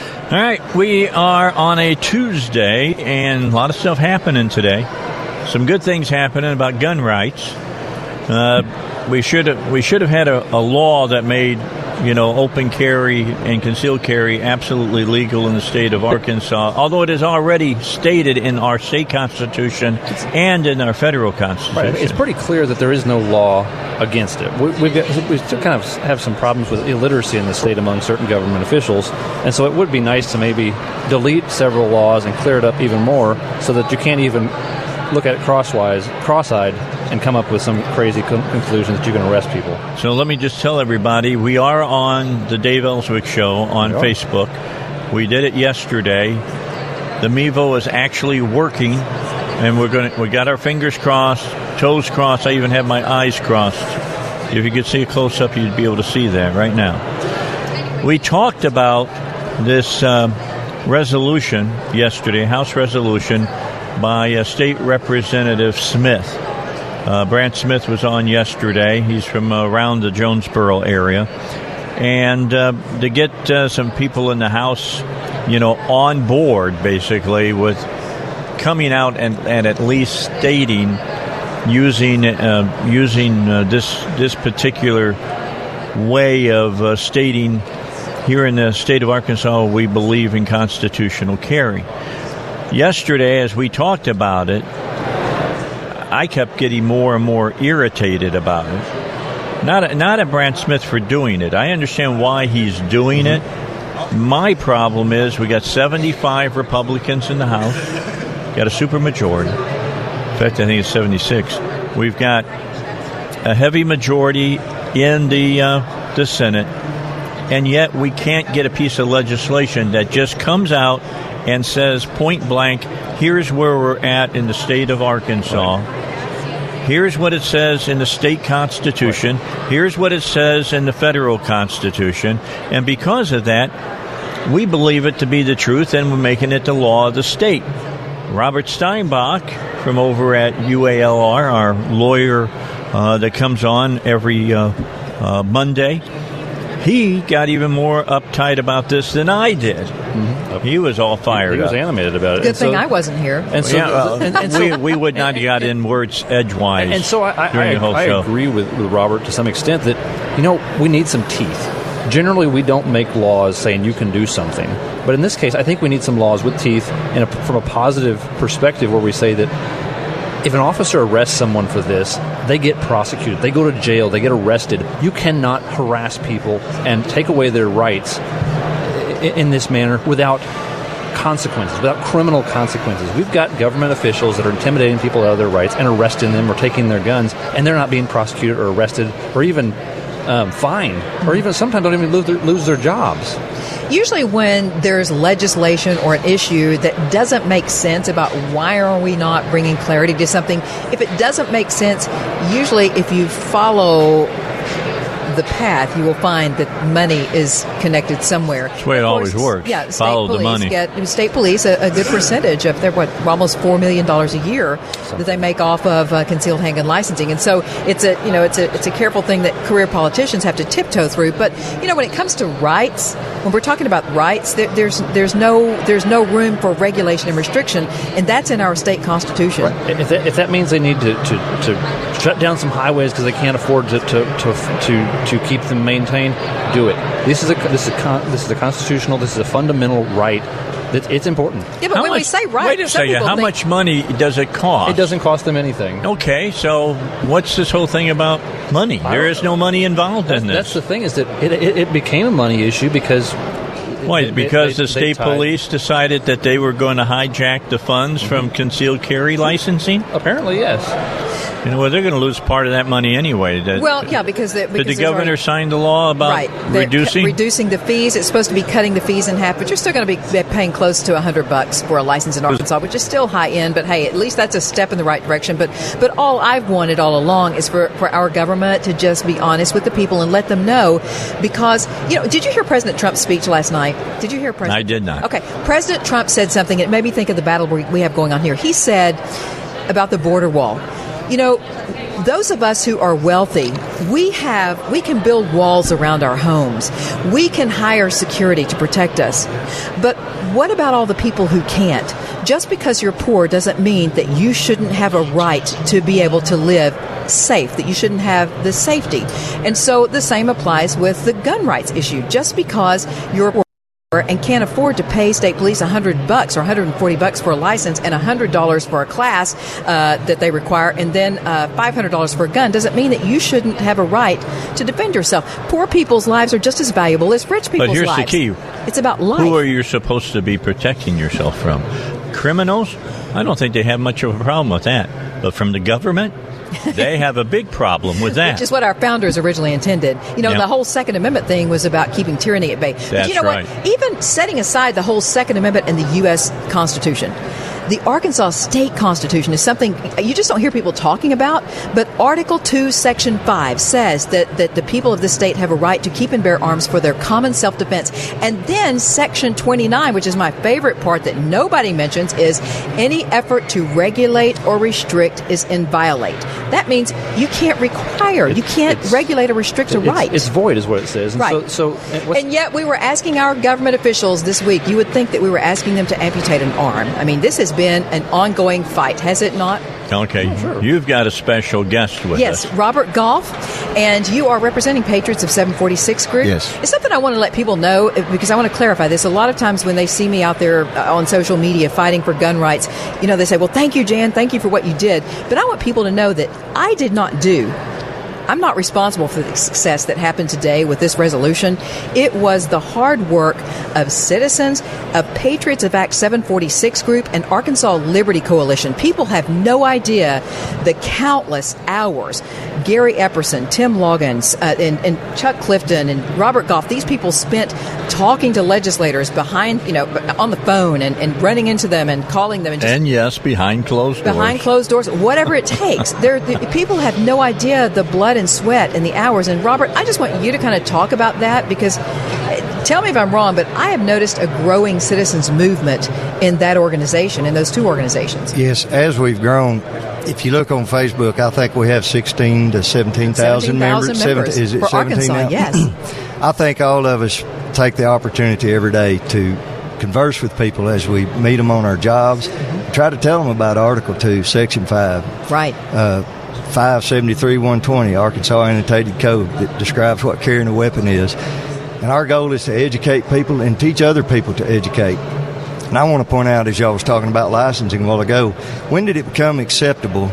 All right, we are on a Tuesday, and a lot of stuff happening today. Some good things happening about gun rights. Uh, we should have we should have had a, a law that made you know open carry and concealed carry absolutely legal in the state of Arkansas. Although it is already stated in our state constitution and in our federal constitution. Right. It's pretty clear that there is no law against it. We, got, we still kind of have some problems with illiteracy in the state among certain government officials, and so it would be nice to maybe delete several laws and clear it up even more, so that you can't even look at it crosswise, cross-eyed, and come up with some crazy con- conclusion that you can arrest people. So let me just tell everybody we are on the Dave Elswick Show on. Facebook. We did it yesterday. The Mevo is actually working, and we're going we got our fingers crossed, toes crossed. I even have my eyes crossed. If you could see a close up, you'd be able to see that right now. We talked about this um, resolution yesterday, House resolution by uh, State Representative Smith. Uh, Brandt Smith was on yesterday. He's from around the Jonesboro area. And uh, to get uh, some people in the House, you know, on board basically with coming out and, and at least stating using uh, using this this particular way of stating here in the state of Arkansas we believe in constitutional carry. Yesterday, as we talked about it, I kept getting more and more irritated about it. Not not at Brandt Smith for doing it. I understand why he's doing it. My problem is we got 75 Republicans in the House, got a supermajority. In fact, I think it's 76. We've got a heavy majority in the uh, the Senate, and yet we can't get a piece of legislation that just comes out and says point blank, here's where we're at in the state of Arkansas. Here's what it says in the state constitution. Here's what it says in the federal constitution. And because of that, we believe it to be the truth and we're making it the law of the state. Robert Steinbuch from over at UALR, our lawyer uh, that comes on every uh, uh, Monday, he got even more uptight about this than I did. Mm-hmm. He was all fired He was up. animated about it. Good And thing so- I wasn't here. And so, yeah, well, and, and so we, we would not have got in words edgewise And so I, I, during I, the whole I show. agree with, with Robert to some extent that, you know, we need some teeth. Generally, we don't make laws saying you can do something. But in this case, I think we need some laws with teeth and from a positive perspective where we say that if an officer arrests someone for this, they get prosecuted, they go to jail, they get arrested. You cannot harass people and take away their rights in this manner without consequences, without criminal consequences. We've got government officials that are intimidating people out of their rights and arresting them or taking their guns, and they're not being prosecuted or arrested or even um, fined, or even sometimes don't even lose their, lose their jobs. Usually, when there's legislation or an issue that doesn't make sense about why are we not bringing clarity to something, if it doesn't make sense, usually if you follow the path, you will find that money is connected somewhere. That's the way it Of always works. Yeah, state Follow the police money. Get, state police a, a good percentage of their what almost four million dollars a year that they make off of uh, concealed handgun licensing, and so it's a you know it's a it's a careful thing that career politicians have to tiptoe through. But you know when it comes to rights, when we're talking about rights, there, there's there's no there's no room for regulation and restriction, and that's in our state constitution. If that, if that means they need to, to, to shut down some highways because they can't afford to, to, to, to, to keep them maintained, do it. This is a this is a con, this is a constitutional. This is a fundamental right. That it's important. Yeah, but How when we say right, wait a second. How think- much money does it cost? It doesn't cost them anything. Okay, so what's this whole thing about money? There is no money involved in this. That's the thing is that it, it, it became a money issue because Why? They- Because they- the state tied- police decided that they were going to hijack the funds from concealed carry licensing? Apparently, yes. You know, well, they're going to lose part of that money anyway. That- Well, yeah, because the, Did the there's already- governor sign the law about right reducing? cu- reducing the fees. It's supposed to be cutting the fees in half, but you're still going to be paying close to hundred bucks for a license in Arkansas, which is still high end. But hey, at least that's a step in the right direction. But but all I've wanted all along is for for our government to just be honest with the people and let them know, because you know, did you hear President Trump's speech last night? Did you hear President? I did not. Okay, President Trump said something. It made me think of the battle we we have going on here. He said about the border wall. You know, those of us who are wealthy, we have we can build walls around our homes. We can hire security to protect us. But what about all the people who can't? Just because you're poor doesn't mean that you shouldn't have a right to be able to live safe, that you shouldn't have the safety. And so the same applies with the gun rights issue. Just because you're poor and can't afford to pay state police 100 bucks or 140 bucks for a license and $100 for a class uh, that they require and then uh, $500 for a gun doesn't mean that you shouldn't have a right to defend yourself. Poor people's lives are just as valuable as rich people's but here's lives. the key: It's about life. Who are you supposed to be protecting yourself from? Criminals? I don't think they have much of a problem with that. But from the government, they have a big problem with that. Which is what our founders originally intended. You know, Yeah. the whole Second Amendment thing was about keeping tyranny at bay. but you know right. what? Even setting aside the whole Second Amendment and the U.S. Constitution, the Arkansas State Constitution is something you just don't hear people talking about. But Article 2, Section 5 says that, that the people of the state have a right to keep and bear arms for their common self defense. And then Section 29, which is my favorite part that nobody mentions, is any effort to regulate or restrict is inviolate. That means you can't require, you can't regulate or restrict a right. it's void, is what it says. And Right. So, so and yet, we were asking our government officials this week. You would think that we were asking them to amputate an arm. I mean, this has been an ongoing fight, has it not? okay, sure. you've got a special guest with Yes, us. Robert Goff, and you are representing Patriots of 746 Group. Yes. It's something I want to let people know because I want to clarify this. A lot of times when they see me out there uh, on social media fighting for gun rights, you know, they say, well, thank you, Jan, thank you for what you did. But I want people to know that I did not do I'm not responsible for the success that happened today with this resolution. It was the hard work of citizens, of Patriots of Act 746 group, and Arkansas Liberty Coalition. People have no idea the countless hours. Gary Epperson, Tim Loggins, uh, and, and Chuck Clifton, and Robert Goff, these people spent talking to legislators behind, you know, on the phone and, and running into them and calling them and just And yes, behind closed doors. behind closed doors, whatever it takes. There, the, people have no idea the blood and sweat and the hours. And Robert, I just want you to kind of talk about that because, uh, tell me if I'm wrong, but I have noticed a growing citizens movement in that organization, in those two organizations. Yes, as we've grown, if you look on Facebook, I think we have 16 to 17,000 members. 17,000 members Seven- is it for 17 Arkansas, now? yes. I think all of us take the opportunity every day to converse with people as we meet them on our jobs. Try to tell them about Article 2, Section 5. Right. Uh, 573 120, Arkansas Annotated Code, that describes what carrying a weapon is. And our goal is to educate people and teach other people to educate. And I want to point out, as y'all was talking about licensing a while ago, when did it become acceptable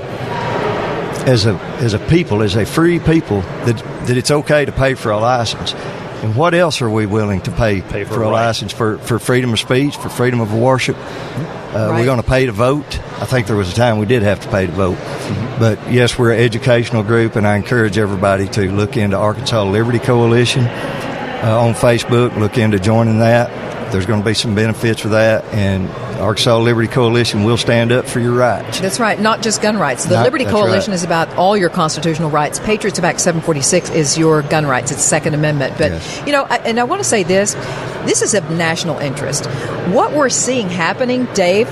as a as a people, as a free people, that that it's okay to pay for a license? And what else are we willing to pay, Pay for for a a right. license for, for freedom of speech, for freedom of worship? Uh, Right. We're going to pay to vote. I think there was a time we did have to pay to vote. Mm-hmm. But yes, we're an educational group, and I encourage everybody to look into Arkansas Liberty Coalition uh, on Facebook. Look into joining that. There's going to be some benefits for that, and Arkansas Liberty Coalition will stand up for your rights. That's right. Not just gun rights. The Not- Liberty Coalition right. is about all your constitutional rights. Patriots of Act 746 is your gun rights. It's Second Amendment. But Yes. you know, I, and I want to say this: this is of national interest. What we're seeing happening, Dave.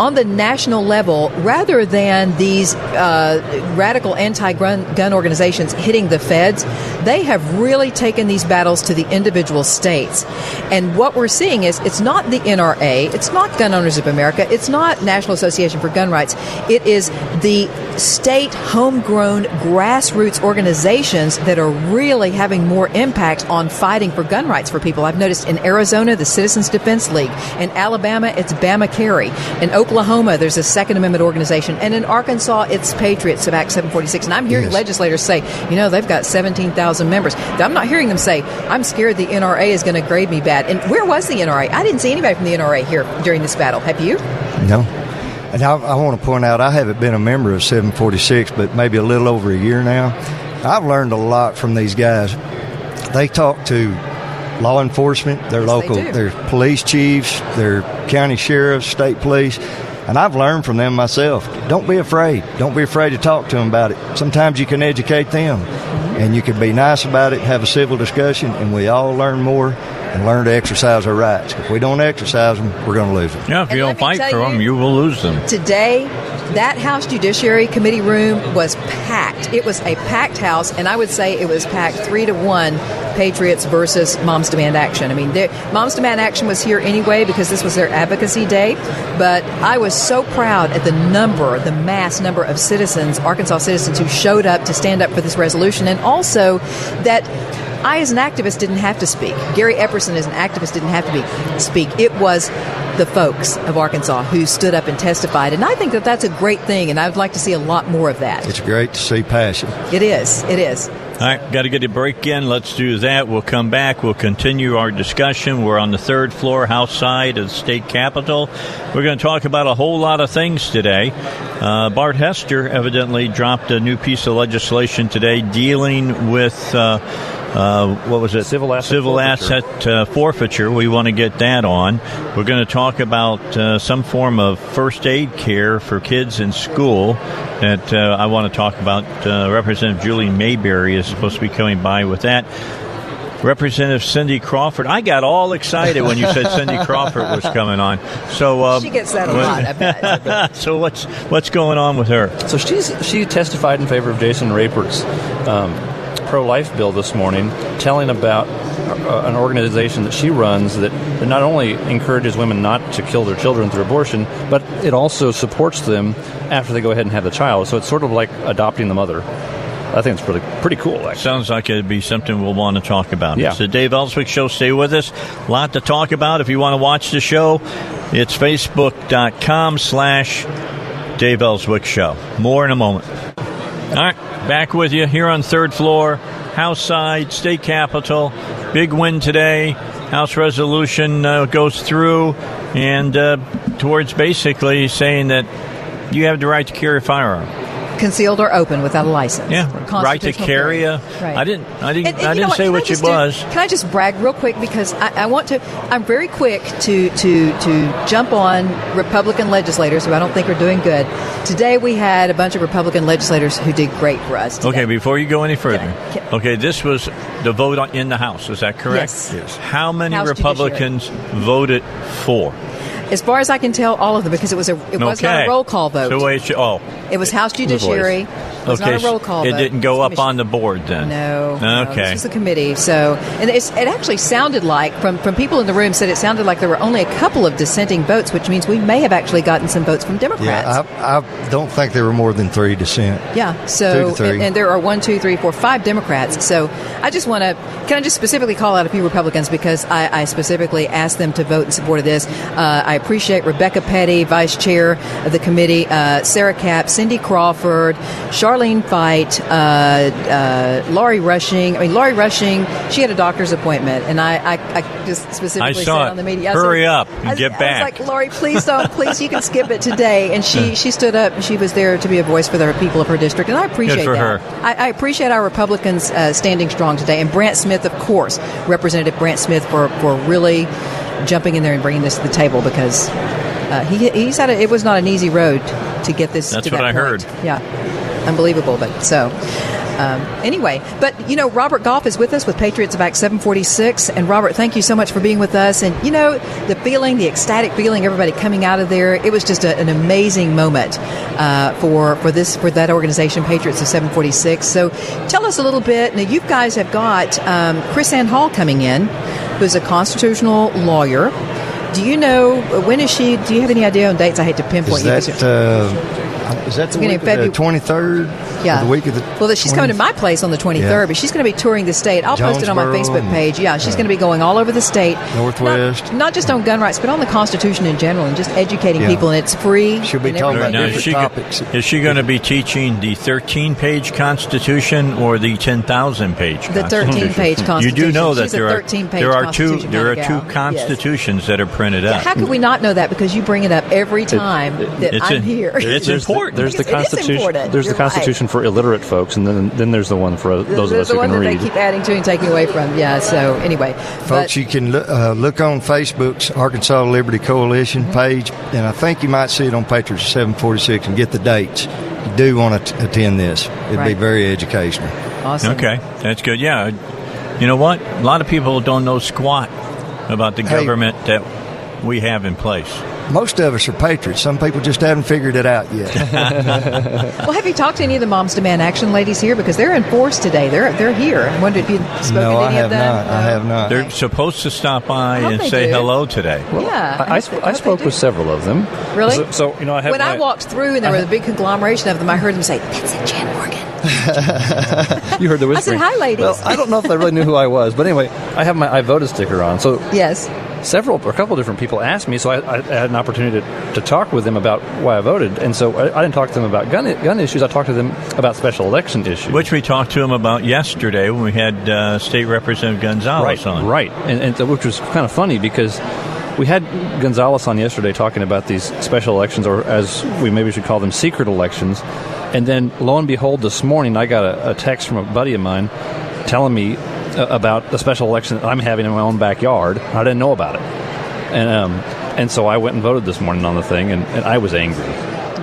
On the national level, rather than these uh, radical anti-gun gun organizations hitting the feds, they have really taken these battles to the individual states. And what we're seeing is it's not the NRA, it's not Gun Owners of America, it's not National Association for Gun Rights. It is the state homegrown grassroots organizations that are really having more impact on fighting for gun rights for people. I've noticed in Arizona, the Citizens Defense League. In Alabama, it's Bama Carry. In Oklahoma, there's a Second Amendment organization. And in Arkansas, it's Patriots of Act 746. And I'm hearing Yes. legislators say, you know, they've got 17,000 members. I'm not hearing them say, I'm scared the NRA is going to grade me bad. And where was the NRA? I didn't see anybody from the NRA here during this battle. Have you? No. And I, I want to point out, I haven't been a member of 746, but maybe a little over a year now. I've learned a lot from these guys. They talk to law enforcement, their Yes, they local, do. their police chiefs, their county sheriffs, state police, and I've learned from them myself. Don't be afraid. Don't be afraid to talk to them about it. Sometimes you can educate them, Mm-hmm. and you can be nice about it, have a civil discussion, and we all learn more and learn to exercise our rights. If we don't exercise them, we're going to lose them. Yeah, if you let don't fight for you- them, you will lose them. Today, that House Judiciary Committee room was packed. It was a packed house, and I would say it was packed three to one Patriots versus Moms Demand Action. I mean, Moms Demand Action was here anyway because this was their advocacy day, but I was so proud at the number, the mass number of citizens, Arkansas citizens, who showed up to stand up for this resolution, and also that I, as an activist, didn't have to speak. Gary Epperson, as an activist, didn't have to be speak. It was the folks of Arkansas who stood up and testified, and I think that that's a great thing, and I would like to see a lot more of that. It's great to see passion. It is. It is. All right, got to get a break in. Let's do that. We'll come back. We'll continue our discussion. We're on the third floor, house side of the state capitol. We're going to talk about a whole lot of things today. Uh, Bart Hester evidently dropped a new piece of legislation today dealing with. Uh, uh, what was it? Civil asset Civil forfeiture. asset uh, forfeiture. We want to get that on. We're going to talk about uh, some form of first aid care for kids in school. That uh, I want to talk about. Uh, Representative Julie Mayberry is supposed to be coming by with that. Representative Cindy Crawford. I got all excited when you said Cindy Crawford was coming on. So uh, She gets that a lot, I bet. so what's what's going on with her? So she's she testified in favor of Jason Rapert's um, pro-life bill this morning, telling about uh, an organization that she runs that, that not only encourages women not to kill their children through abortion, but it also supports them after they go ahead and have the child. So it's sort of like adopting the mother. I think it's pretty pretty cool. Actually. Sounds like it'd be something we'll want to talk about. Yeah. It's the Dave Elswick Show. Stay with us. A lot to talk about. If you want to watch the show, it's facebook.com slash Dave Elswick Show. More in a moment. All right, back with you here on third floor, House side, State Capitol. Big win today. House resolution uh, goes through and uh, towards basically saying that you have the right to carry a firearm. Concealed or open without a license. Yeah, right to carry a. Right. I didn't. I didn't. And- and I didn't say what it just do- was. can I just brag real quick because I, I want to? I'm very quick to to to jump on Republican legislators who I don't think are doing good. Today we had a bunch of Republican legislators who did great for us. today. Okay, before you go any further, Can I- can- okay, this was the vote on, in the House. Is that correct? Yes. Yes. How many House Republicans voted for? As far as I can tell, all of them because it was a it was not a roll call vote. So wait, oh, it was House Judiciary. It was okay. not a roll call It didn't go up on the board then. No. no, Okay. this was a committee. So, and it's, it actually sounded like from from people in the room said it sounded like there were only a couple of dissenting votes, which means we may have actually gotten some votes from Democrats. Yeah, I, I don't think there were more than three dissent. Yeah. Two So, to three. and, and there are one, two, three, four, five Democrats. So, I just want to can I just specifically call out a few Republicans because I, I specifically asked them to vote in support of this. Uh, I appreciate Rebecca Petty, Vice Chair of the committee, uh, Sarah Capp, Cindy Crawford, Fight, uh, uh, Laurie Rushing. I mean, Laurie Rushing. She had a doctor's appointment, and I, I, I just specifically I said it. on the media, I Hurry said- up and I, get I back. was like, Laurie, please don't, please, you can skip it today. And she she stood up and she was there to be a voice for the people of her district, and I appreciate that. her. I, I appreciate our Republicans uh, standing strong today, and Brandt Smith, of course, Representative Brandt Smith, for for really jumping in there and bringing this to the table because uh, he he's had a, it was not an easy road to get this. That's to what that I point. heard. Yeah, unbelievable. But so. Um, anyway, but you know, Robert Goff is with us with Patriots of Act 746. And Robert, thank you so much for being with us. And you know, the feeling, the ecstatic feeling, everybody coming out of there, it was just a, an amazing moment uh, for for this for that organization, Patriots of 746. So, tell us a little bit. Now, you guys have got um, KrisAnne Hall coming in, who's a constitutional lawyer. Do you know when is she? Do you have any idea on dates? I hate to pinpoint Is you. that? Uh, Is that the Beginning week of of the February. twenty third? Yeah. The week of the. Well, she's coming to my place on the 23rd, Yeah. but she's going to be touring the state. I'll post it on my Facebook page. Yeah, she's and, going to be going all over the state. Northwest. Not, not just on gun rights, but on the Constitution in general and just educating Yeah. people. And it's free. She'll be and talking about Now, different is she, topics. is she going to be teaching the 13 page Constitution or the 10,000 page The 13 page Constitution. You do know that there are there are two there are two of gal. Yes. constitutions that are printed out. How could we not know that? Because you bring it up every time that it's I'm in- here. it's important. The, there's the constitution. There's You're the Constitution for illiterate folks, and then then there's the one for those of us the who one can that read. they keep adding to and taking away from. Yeah. So anyway, Folks, but, you can look, uh, look on Facebook's Arkansas Liberty Coalition Mm-hmm. page, and I think you might see it on Patriots 746 and get the dates. You do want to attend this. It'd be very educational. awesome. Okay, that's good. Yeah, you know what? A lot of people don't know squat about the Hey. government that we have in place. Most of us are patriots. Some people just haven't figured it out yet. Well, have you talked to any of the Moms Demand Action ladies here? Because they're in force today. They're they're here. I wondered if you've spoken no, to I any have of them. not. I have not. They're supposed to stop by and say do. hello today. yeah, I, I, sp- I spoke with several of them. Really? So, so, you know, I have when I walked through and there was a big conglomeration of them, I heard them say, "That's it, Jan Morgan." You heard the I said, "Hi, ladies." Well, I don't know if they really knew who I was, but anyway, I have my I voted sticker on. So Yes. Several, or a couple different people asked me, so I, I had an opportunity to, to talk with them about why I voted. And so I, I didn't talk to them about gun gun issues. I talked to them about special election issues. Which we talked to them about yesterday when we had uh, State Representative Gonzalez right, on. right, and, and so, which was kind of funny because we had Gonzalez on yesterday talking about these special elections, or as we maybe should call them, secret elections. And then, lo and behold, this morning I got a, a text from a buddy of mine telling me about the special election that I'm having in my own backyard. I didn't know about it, and um, and so I went and voted this morning on the thing, and, and I was angry.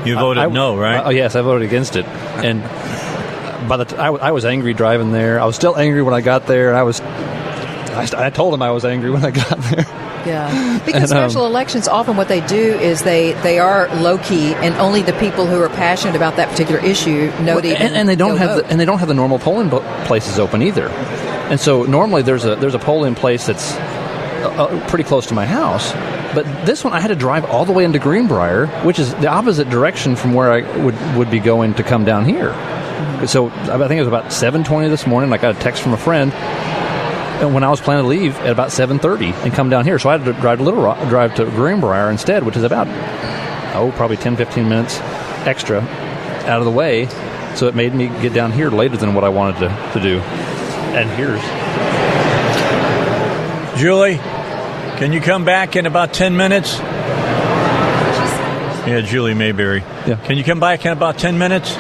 You voted I- no, right? Oh yes, I voted against it, and by the t- I, w- I was angry driving there. I was still angry when I got there, and I was. I, st- I told him I was angry when I got there. Yeah, because And, um, special elections often what they do is they they are low key, and only the people who are passionate about that particular issue know to even and, and they don't have vote. the, and they don't have the normal polling bo- places open either. And so normally there's a there's a polling place that's uh, uh, pretty close to my house, but this one I had to drive all the way into Greenbrier, which is the opposite direction from where I would would be going to come down here. So I think it was about 7:20 this morning. I got a text from a friend. And when I was planning to leave at about 7:30 and come down here, so I had to drive to Little Rock, drive to Greenbrier instead, which is about oh probably 10 15 minutes extra out of the way. So it made me get down here later than what I wanted to, to do. And here's Julie, can you come back in about 10 minutes? Yeah, Julie Mayberry. Yeah. Can you come back in about 10 minutes?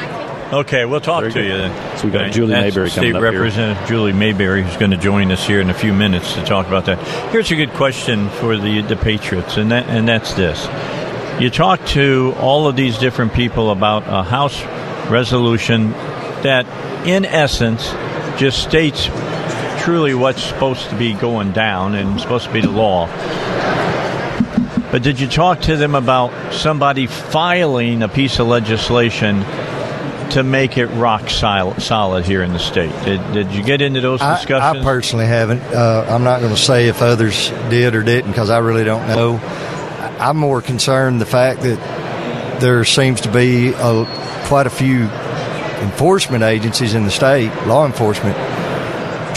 Okay, we'll talk Very to good. you then. So we got Right. Julie That's Mayberry State coming up here. Representative Julie Mayberry, who's going to join us here in a few minutes to talk about that. Here's a good question for the the Patriots, and that and that's this: You talk to all of these different people about a House resolution that, in essence, just states truly what's supposed to be going down and supposed to be the law. But did you talk to them about somebody filing a piece of legislation to make it rock sol- solid here in the state? Did, did you get into those I, I personally haven't. Uh, I'm not going to say if others did or didn't because I really don't know. I'm more concerned the fact that there seems to be a, quite a few enforcement agencies in the state, law enforcement,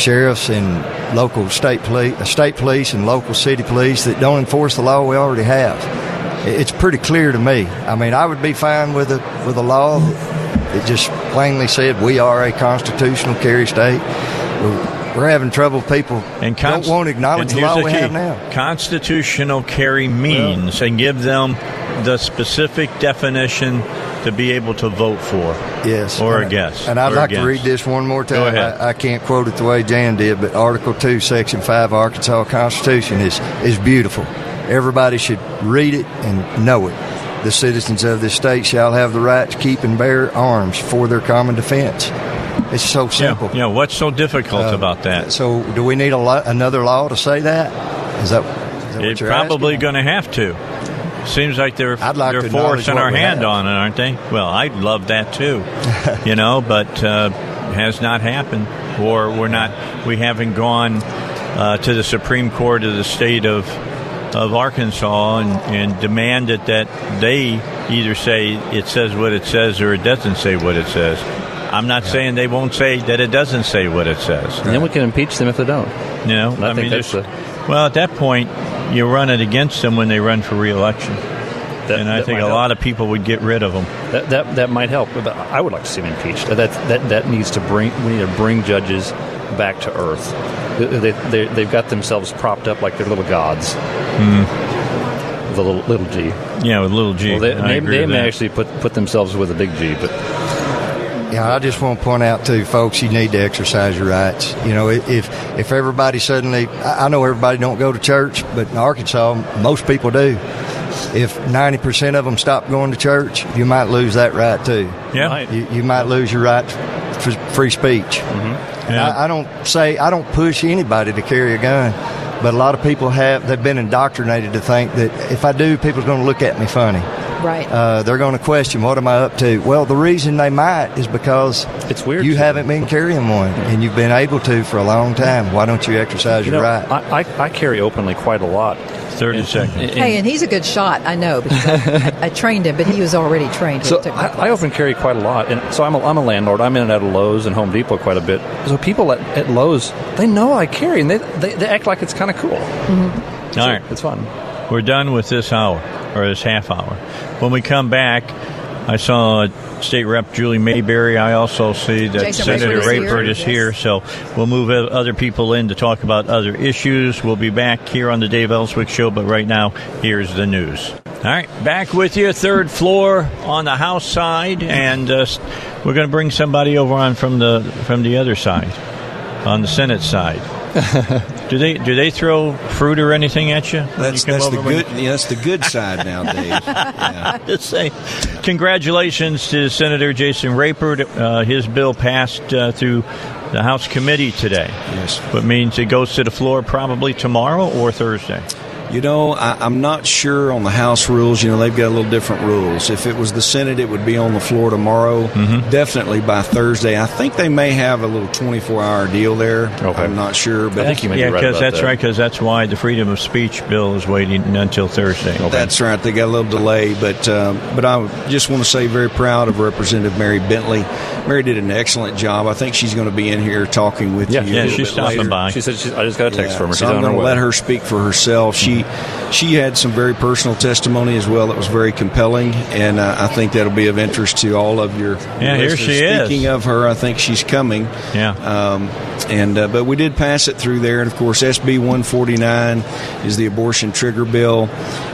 sheriffs and local state police, uh, state police and local city police that don't enforce the law we already have. It's pretty clear to me. I mean, I would be fine with a with a law that just plainly said we are a constitutional carry state. We're having trouble. People and don't want to acknowledge the law we have now. Constitutional carry means and give them the specific definition to be able to vote for. Yes, Or and, against. And I'd like against. to read this one more time. I, I can't quote it the way Jan did, but Article Two, Section Five, Arkansas Constitution is is beautiful. Everybody should read it and know it. The citizens of this state shall have the right to keep and bear arms for their common defense. It's so simple. Yeah, yeah, what's so difficult Uh, about that? So, do we need a lo- another law to say that? Is that, is that It's probably going to have to. Seems like they're I'd like they're forcing our hand have. on it, aren't they? Well, I'd love that too, you know, but uh, has not happened, or we're not. We haven't gone uh, to the Supreme Court of the state of of Arkansas and, and demanded that they either say it says what it says or it doesn't say what it says. I'm not saying they won't say that it doesn't say what it says. And then we can impeach them if they don't. You know, I think that's just- well, at that point, you run it against them when they run for reelection, That, and I think a help. lot of people would get rid of them. that, that that might help. But I would like to see them impeached. That that that needs to bring. We need to bring judges back to earth. They, they, they've got themselves propped up like they're little gods. Hmm. The little little G. Yeah, with little G. Well, they, I they, they may that. actually put put themselves with a big G, but Yeah, I just want to point out too, folks, you need to exercise your rights. You know, if if everybody suddenly, I I know everybody don't go to church, but in Arkansas, most people do. If ninety percent of them stop going to church, you might lose that right too. Yeah. You, you might lose your right for free speech. Mm-hmm. Yeah. I, I don't say I don't push anybody to carry a gun, but a lot of people have they've been indoctrinated to think that if I do, people's going to look at me funny. Right. Uh, they're going to question what am I up to. Well, the reason they might is because It's weird You to haven't been carrying one, and you've been able to for a long time. Why don't you exercise you your know, right? I, I, I carry openly quite a lot. Thirty And- seconds. and- Hey, and he's a good shot. I know because I, I, I trained him, but he was already trained. So took I, I class. open carry quite a lot, and so I'm a, I'm a landlord. I'm in and out of Lowe's and Home Depot quite a bit. So people at, at Lowe's, they know I carry, and they they, they act like it's kind of cool. All right. It's fun. We're done with this hour or this half hour. When we come back, I saw State Rep Julie Mayberry. I also see that Jason Senator Rapert is here. Is Yes. here. So we'll move other people in to talk about other issues. We'll be back here on the Dave Elswick Show, but right now, here's the news. All right, back with you, third floor on the House side, and uh, we're going to bring somebody over on from the from the other side, on the Senate side. do they do they throw fruit or anything at you? That's, you that's the good. Yeah, that's the good side nowadays. Yeah. to say congratulations to Senator Jason Rapert. Uh, his bill passed uh, through the House committee today. Yes. What means it goes to the floor probably tomorrow or Thursday. You know, I, I'm not sure on the House rules. You know, they've got a little different rules. If it was the Senate, it would be on the floor tomorrow. Mm-hmm. Definitely by Thursday. I think they may have a little 24 hour deal there. Okay. I'm not sure, but I think you may yeah, because about that's that. right. Because that's why the freedom of speech bill is waiting until Thursday. That's right. They got a little delay, but um, but I just want to say very proud of Representative Mary Bentley. Mary did an excellent job. I think she's going to be in here talking with Yeah, you. yeah, little she's bit stopping later. by. She said she's, I just got a text Yeah, from her. So She's I'm on her going to way. let her speak for herself. She she had some very personal testimony as well that was very compelling, and uh, I think that'll be of interest to all of your. Yeah, here listeners. she is. Speaking of her, I think she's coming. Yeah. Um, and uh, but we did pass it through there, and of course, SB 149 is the abortion trigger bill,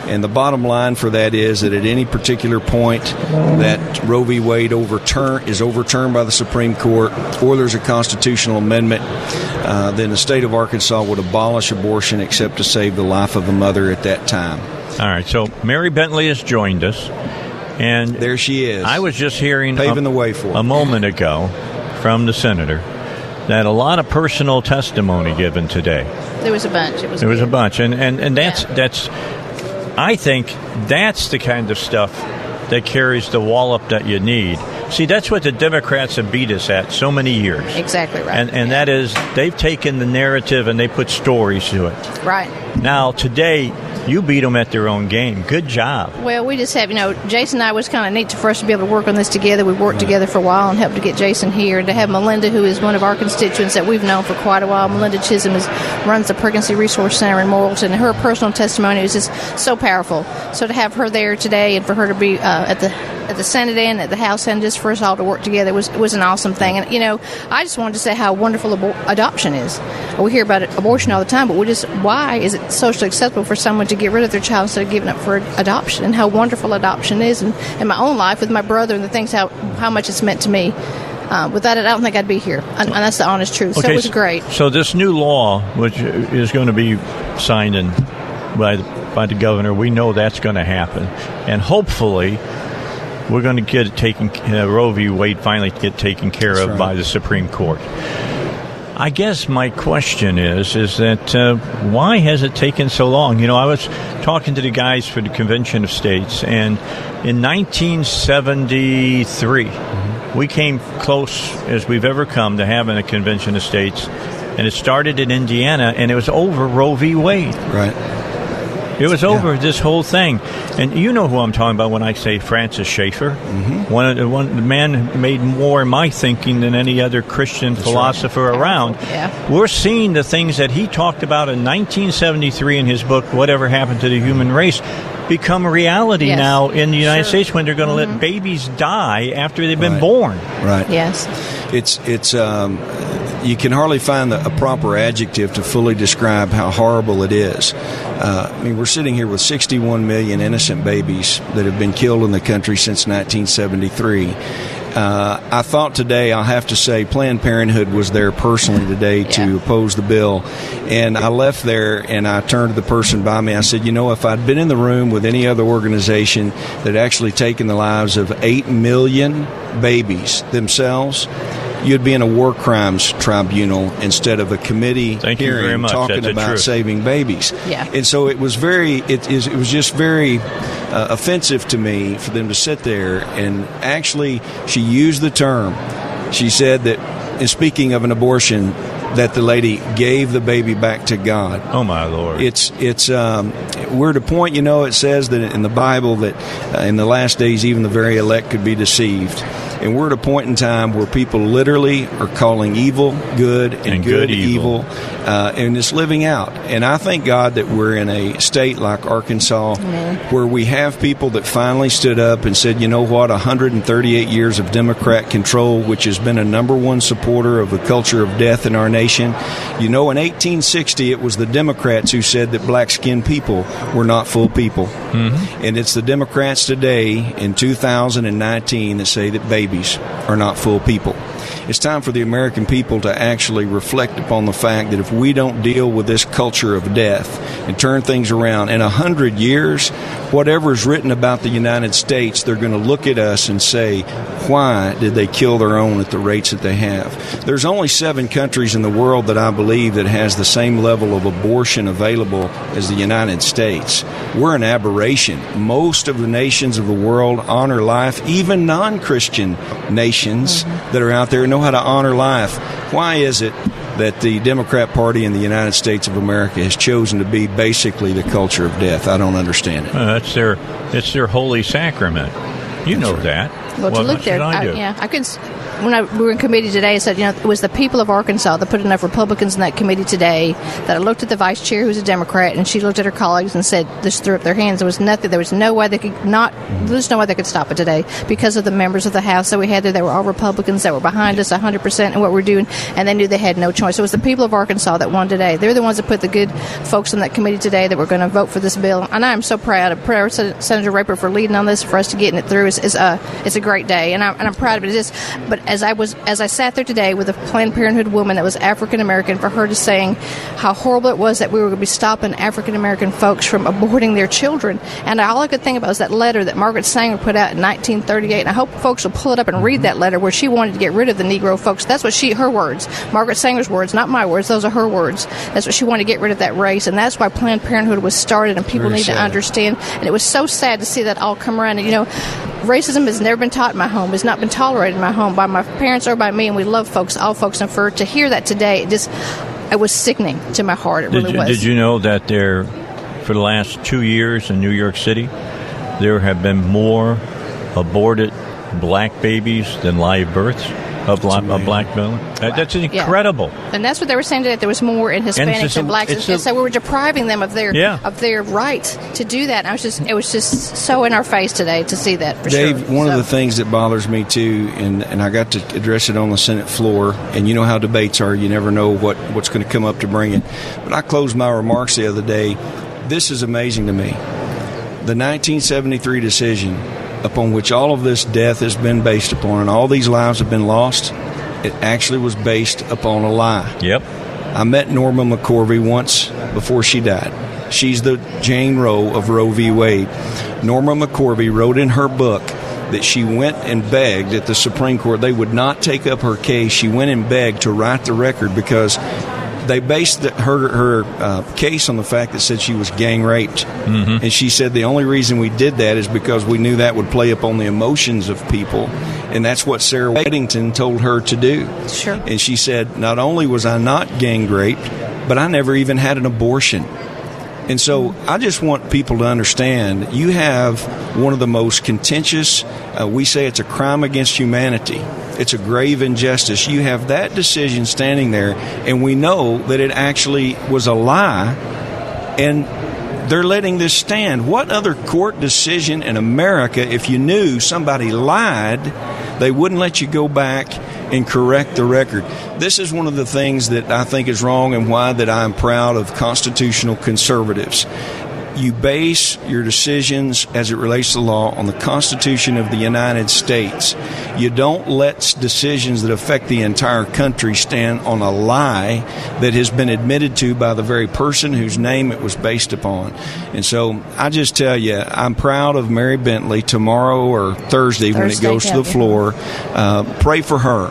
and the bottom line for that is that at any particular point that Roe v. Wade overturn is overturned by the Supreme Court, or there's a constitutional amendment, uh, then the state of Arkansas would abolish abortion except to save the life of the mother at that time. All right. So Mary Bentley has joined us, and There she is. I was just hearing Paving a, the way for a moment ago from the senator that a lot of personal testimony given today. There was a bunch. It was. There was a bunch, and and and that's that's. I think that's the kind of stuff that carries the wallop that you need. See, that's what the Democrats have beat us at so many years. Exactly right. And and that is they've taken the narrative and they put stories to it. Right. Now today, you beat them at their own game. Good job. Well, we just have, you know, Jason and I was kind of neat for us to be able to work on this together. We've worked together for a while and helped to get Jason here. And to have Melinda, who is one of our constituents that we've known for quite a while, Melinda Chisholm is, runs the Pregnancy Resource Center in Morrilton. Her personal testimony is just so powerful. So to have her there today and for her to be uh, at the at the Senate and at the House and just for us all to work together was was an awesome thing. And you know, I just wanted to say how wonderful abor- adoption is. We hear about abortion all the time, but we just why is it socially acceptable for someone to get rid of their child instead of giving up for adoption? And how wonderful adoption is, and in my own life with my brother and the things how how much it's meant to me. Uh, without it, I don't think I'd be here, and, and that's the honest truth. so it was great. So this new law, which is going to be signed in by the, by the governor, we know that's going to happen, and hopefully. We're going to get it taken. Uh, Roe v. Wade finally get taken care of right. by the Supreme Court. I guess my question is, is that uh, why has it taken so long? You know, I was talking to the guys for the Convention of States, and in 1973, we came close as we've ever come to having a Convention of States, and it started in Indiana, and it was over Roe v. Wade. Right. It was over this whole thing, and you know who I'm talking about when I say Francis Schaeffer. Mm-hmm. One of the one the man made more in my thinking than any other Christian philosopher around. Yeah. We're seeing the things that he talked about in 1973 in his book, "Whatever Happened to the Human Race." Become reality Yes. now in the United Sure. States when they're going to let babies die after they've been Right. born. Right. Yes. It's it's um, you can hardly find a proper adjective to fully describe how horrible it is. Uh, I mean, we're sitting here with 61 million innocent babies that have been killed in the country since 1973. Uh, I thought today, I'll have to say, Planned Parenthood was there personally today to oppose the bill. And I left there and I turned to the person by me. I said, You know, if I'd been in the room with any other organization that actually taken the lives of 8 million babies themselves, you'd be in a war crimes tribunal instead of a committee Thank you hearing very much. talking That's about saving babies. Yeah. And so it was very, it is, it was just very uh, offensive to me for them to sit there and actually, she used the term. She said that, in speaking of an abortion, that the lady gave the baby back to God. Oh my lord! It's it's um, we're at a point, you know, it says that in the Bible that uh, in the last days even the very elect could be deceived, and we're at a point in time where people literally are calling evil good and, And good evil. evil, uh, and it's living out. And I thank God that we're in a state like Arkansas where we have people that finally stood up and said, you know what, 138 years of Democrat control, which has been a number one supporter of the culture of death in our nation. You know, in 1860, it was the Democrats who said that black skinned people were not full people. Mm-hmm. And it's the Democrats today in 2019 that say that babies are not full people. It's time for the American people to actually reflect upon the fact that if we don't deal with this culture of death and turn things around, in a hundred years, whatever is written about the United States, they're going to look at us and say, why did they kill their own at the rates that they have? There's only seven countries in the world that I believe that has the same level of abortion available as the United States. We're an aberration. Most of the nations of the world honor life, even non Christian nations mm-hmm. that are out there know how to honor life. Why is it that the Democrat Party in the United States of America has chosen to be basically the culture of death? I don't understand it. Uh, that's their it's their holy sacrament. You know that. Well, to look there, I yeah, I could. s- When I, we were in committee today, I said, you know, it was the people of Arkansas that put enough Republicans in that committee today that I looked at the vice chair, who's a Democrat, and she looked at her colleagues and said, just threw up their hands. There was nothing. There was no way they could not. There's no way they could stop it today because of the members of the House that we had there. They were all Republicans that were behind us 100 percent in what we're doing, and they knew they had no choice. So it was the people of Arkansas that won today. They're the ones that put the good folks in that committee today that were going to vote for this bill, and I am so proud of Senator Rapert for leading on this for us to getting it through. It's, it's a it's a great day, and I'm, and I'm proud of it. It is. But as I was as I sat there today with a Planned Parenthood woman that was African American, for her to saying how horrible it was that we were going to be stopping African American folks from aborting their children, and all I could think about was that letter that Margaret Sanger put out in 1938. And I hope folks will pull it up and read that letter where she wanted to get rid of the Negro folks. That's what she her words, Margaret Sanger's words, not my words. Those are her words. That's what she wanted to get rid of that race, and that's why Planned Parenthood was started. And people Very need to understand. And it was so sad to see that all come around. And you know, racism has never been taught in my home. Has not been tolerated in my home by my parents or by me. And we love folks, all folks. And for to hear that today, it just it was sickening to my heart. It Did really you, was. did you know that there, for the last two years in New York City, there have been more aborted black babies than live births of black, of black women? That- That's incredible. And that's what they were saying today. There was more in Hispanics it's and a- blacks, and a- so we were depriving them of their Yeah. of their right to do that. And I was just, it was just so in our face today to see that. For Dave, sure. one So- of the things that bothers me too, and, and I got to address it on the Senate floor, and you know how debates are, you never know what, what's going to come up to bring it. But I closed my remarks the other day. This is amazing to me. The 1973 decision upon which all of this death has been based upon and all these lives have been lost, it actually was based upon a lie. Yep. I met Norma McCorvey once before she died. She's the Jane Roe of Roe v. Wade. Norma McCorvey wrote in her book that she went and begged at the Supreme Court. They would not take up her case. She went and begged to write the record because they based the, her her uh, case on the fact that said she was gang raped, mm-hmm. and she said the only reason we did that is because we knew that would play upon the emotions of people, and that's what Sarah Weddington told her to do. Sure. And she said, not only was I not gang raped, but I never even had an abortion. And so I just want people to understand you have one of the most contentious, uh, we say it's a crime against humanity. It's a grave injustice. You have that decision standing there, and we know that it actually was a lie, and they're letting this stand. What other court decision in America, if you knew somebody lied, they wouldn't let you go back and correct the record. This is one of the things that I think is wrong and why that I'm proud of constitutional conservatives. You base your decisions as it relates to law on the Constitution of the United States. You don't let decisions that affect the entire country stand on a lie that has been admitted to by the very person whose name it was based upon. And so I just tell you, I'm proud of Mary Bentley tomorrow or Thursday, Thursday when it goes yeah, to the floor. Uh, pray for her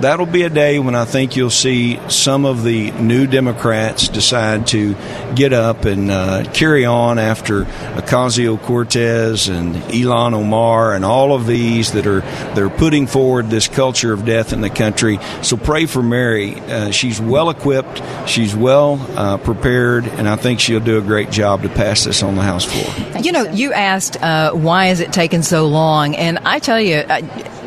that'll be a day when I think you'll see some of the new Democrats decide to get up and uh, carry on after Ocasio Cortez and Ilhan Omar and all of these that are they're putting forward this culture of death in the country. So pray for Mary. Uh, she's well equipped, she's well uh, prepared, and I think she'll do a great job to pass this on the House floor. You know, you asked uh, why is it taking so long, and I tell you uh,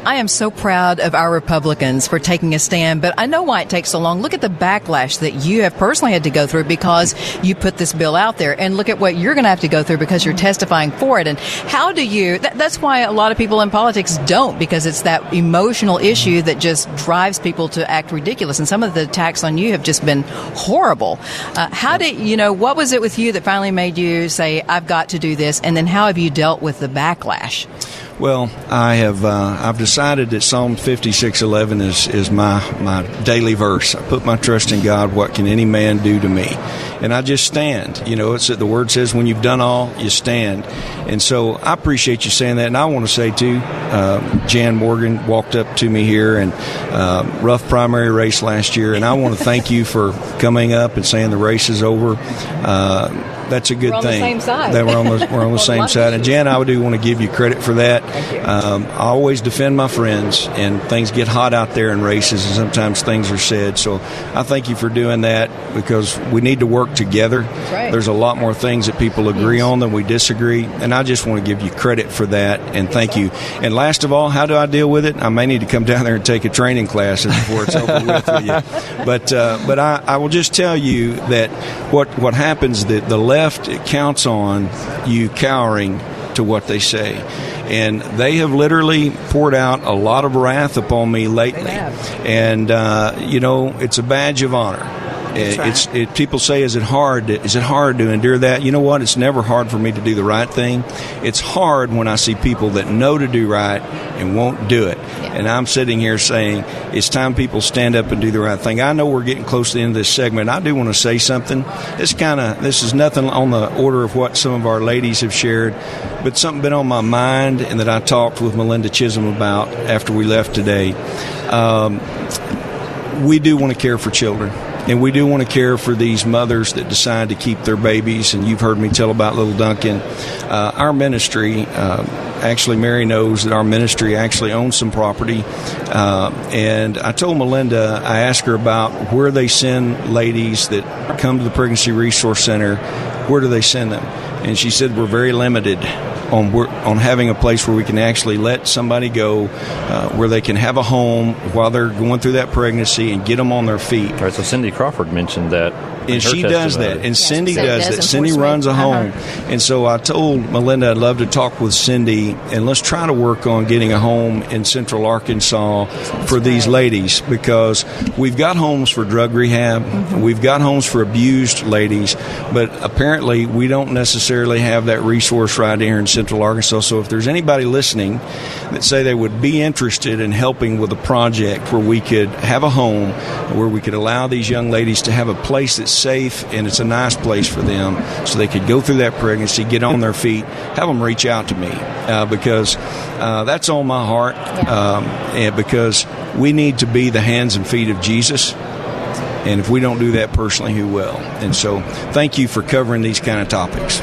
I am so proud of our Republicans for taking a stand, but I know why it takes so long. Look at the backlash that you have personally had to go through because you put this bill out there, and look at what you're going to have to go through because you're testifying for it. And how do you? That, that's why a lot of people in politics don't because it's that emotional issue that just drives people to act ridiculous. And some of the attacks on you have just been horrible. Uh, how did you know? What was it with you that finally made you say, "I've got to do this"? And then how have you dealt with the backlash? Well, I have uh, I've decided that Psalm fifty six eleven is is my my daily verse. I put my trust in God. What can any man do to me? And I just stand. You know, it's the word says when you've done all, you stand. And so I appreciate you saying that. And I want to say too, uh, Jan Morgan walked up to me here and uh, rough primary race last year, and I want to thank you for coming up and saying the race is over. That's a good we're thing. That we're on the, we're on the same side. And Jan, I do want to give you credit for that. Um, I always defend my friends, and things get hot out there in races, and sometimes things are said. So I thank you for doing that because we need to work together. Right. There's a lot more things that people agree yes. on than we disagree, and I just want to give you credit for that and thank you. And last of all, how do I deal with it? I may need to come down there and take a training class before it's over with you. But uh, but I, I will just tell you that what what happens that the left counts on you cowering to what they say. And they have literally poured out a lot of wrath upon me lately. And, uh, you know, it's a badge of honor it's it, people say, is it hard? To, is it hard to endure that? You know what? It's never hard for me to do the right thing. It's hard when I see people that know to do right and won't do it. Yeah. And I'm sitting here saying it's time people stand up and do the right thing. I know we're getting close to the end of this segment. I do want to say something. This kind of this is nothing on the order of what some of our ladies have shared, but something been on my mind and that I talked with Melinda Chisholm about after we left today. Um, we do want to care for children and we do want to care for these mothers that decide to keep their babies. And you've heard me tell about little Duncan. Uh, our ministry, uh, actually, Mary knows that our ministry actually owns some property. Uh, and I told Melinda, I asked her about where they send ladies that come to the Pregnancy Resource Center. Where do they send them? And she said, We're very limited on on having a place where we can actually let somebody go, uh, where they can have a home while they're going through that pregnancy and get them on their feet. All right. So Cindy Crawford mentioned that and she does that, and Cindy does that. Cindy runs a home, uh-huh. and so I told Melinda I'd love to talk with Cindy, and let's try to work on getting a home in Central Arkansas That's for right. these ladies because we've got homes for drug rehab, mm-hmm. we've got homes for abused ladies, but apparently we don't necessarily have that resource right here in Central Arkansas. So if there's anybody listening that say they would be interested in helping with a project where we could have a home, where we could allow these young ladies to have a place that's safe and it's a nice place for them so they could go through that pregnancy, get on their feet, have them reach out to me uh, because uh, that's on my heart. Um, and because we need to be the hands and feet of Jesus. And if we don't do that personally, who will? And so, thank you for covering these kind of topics.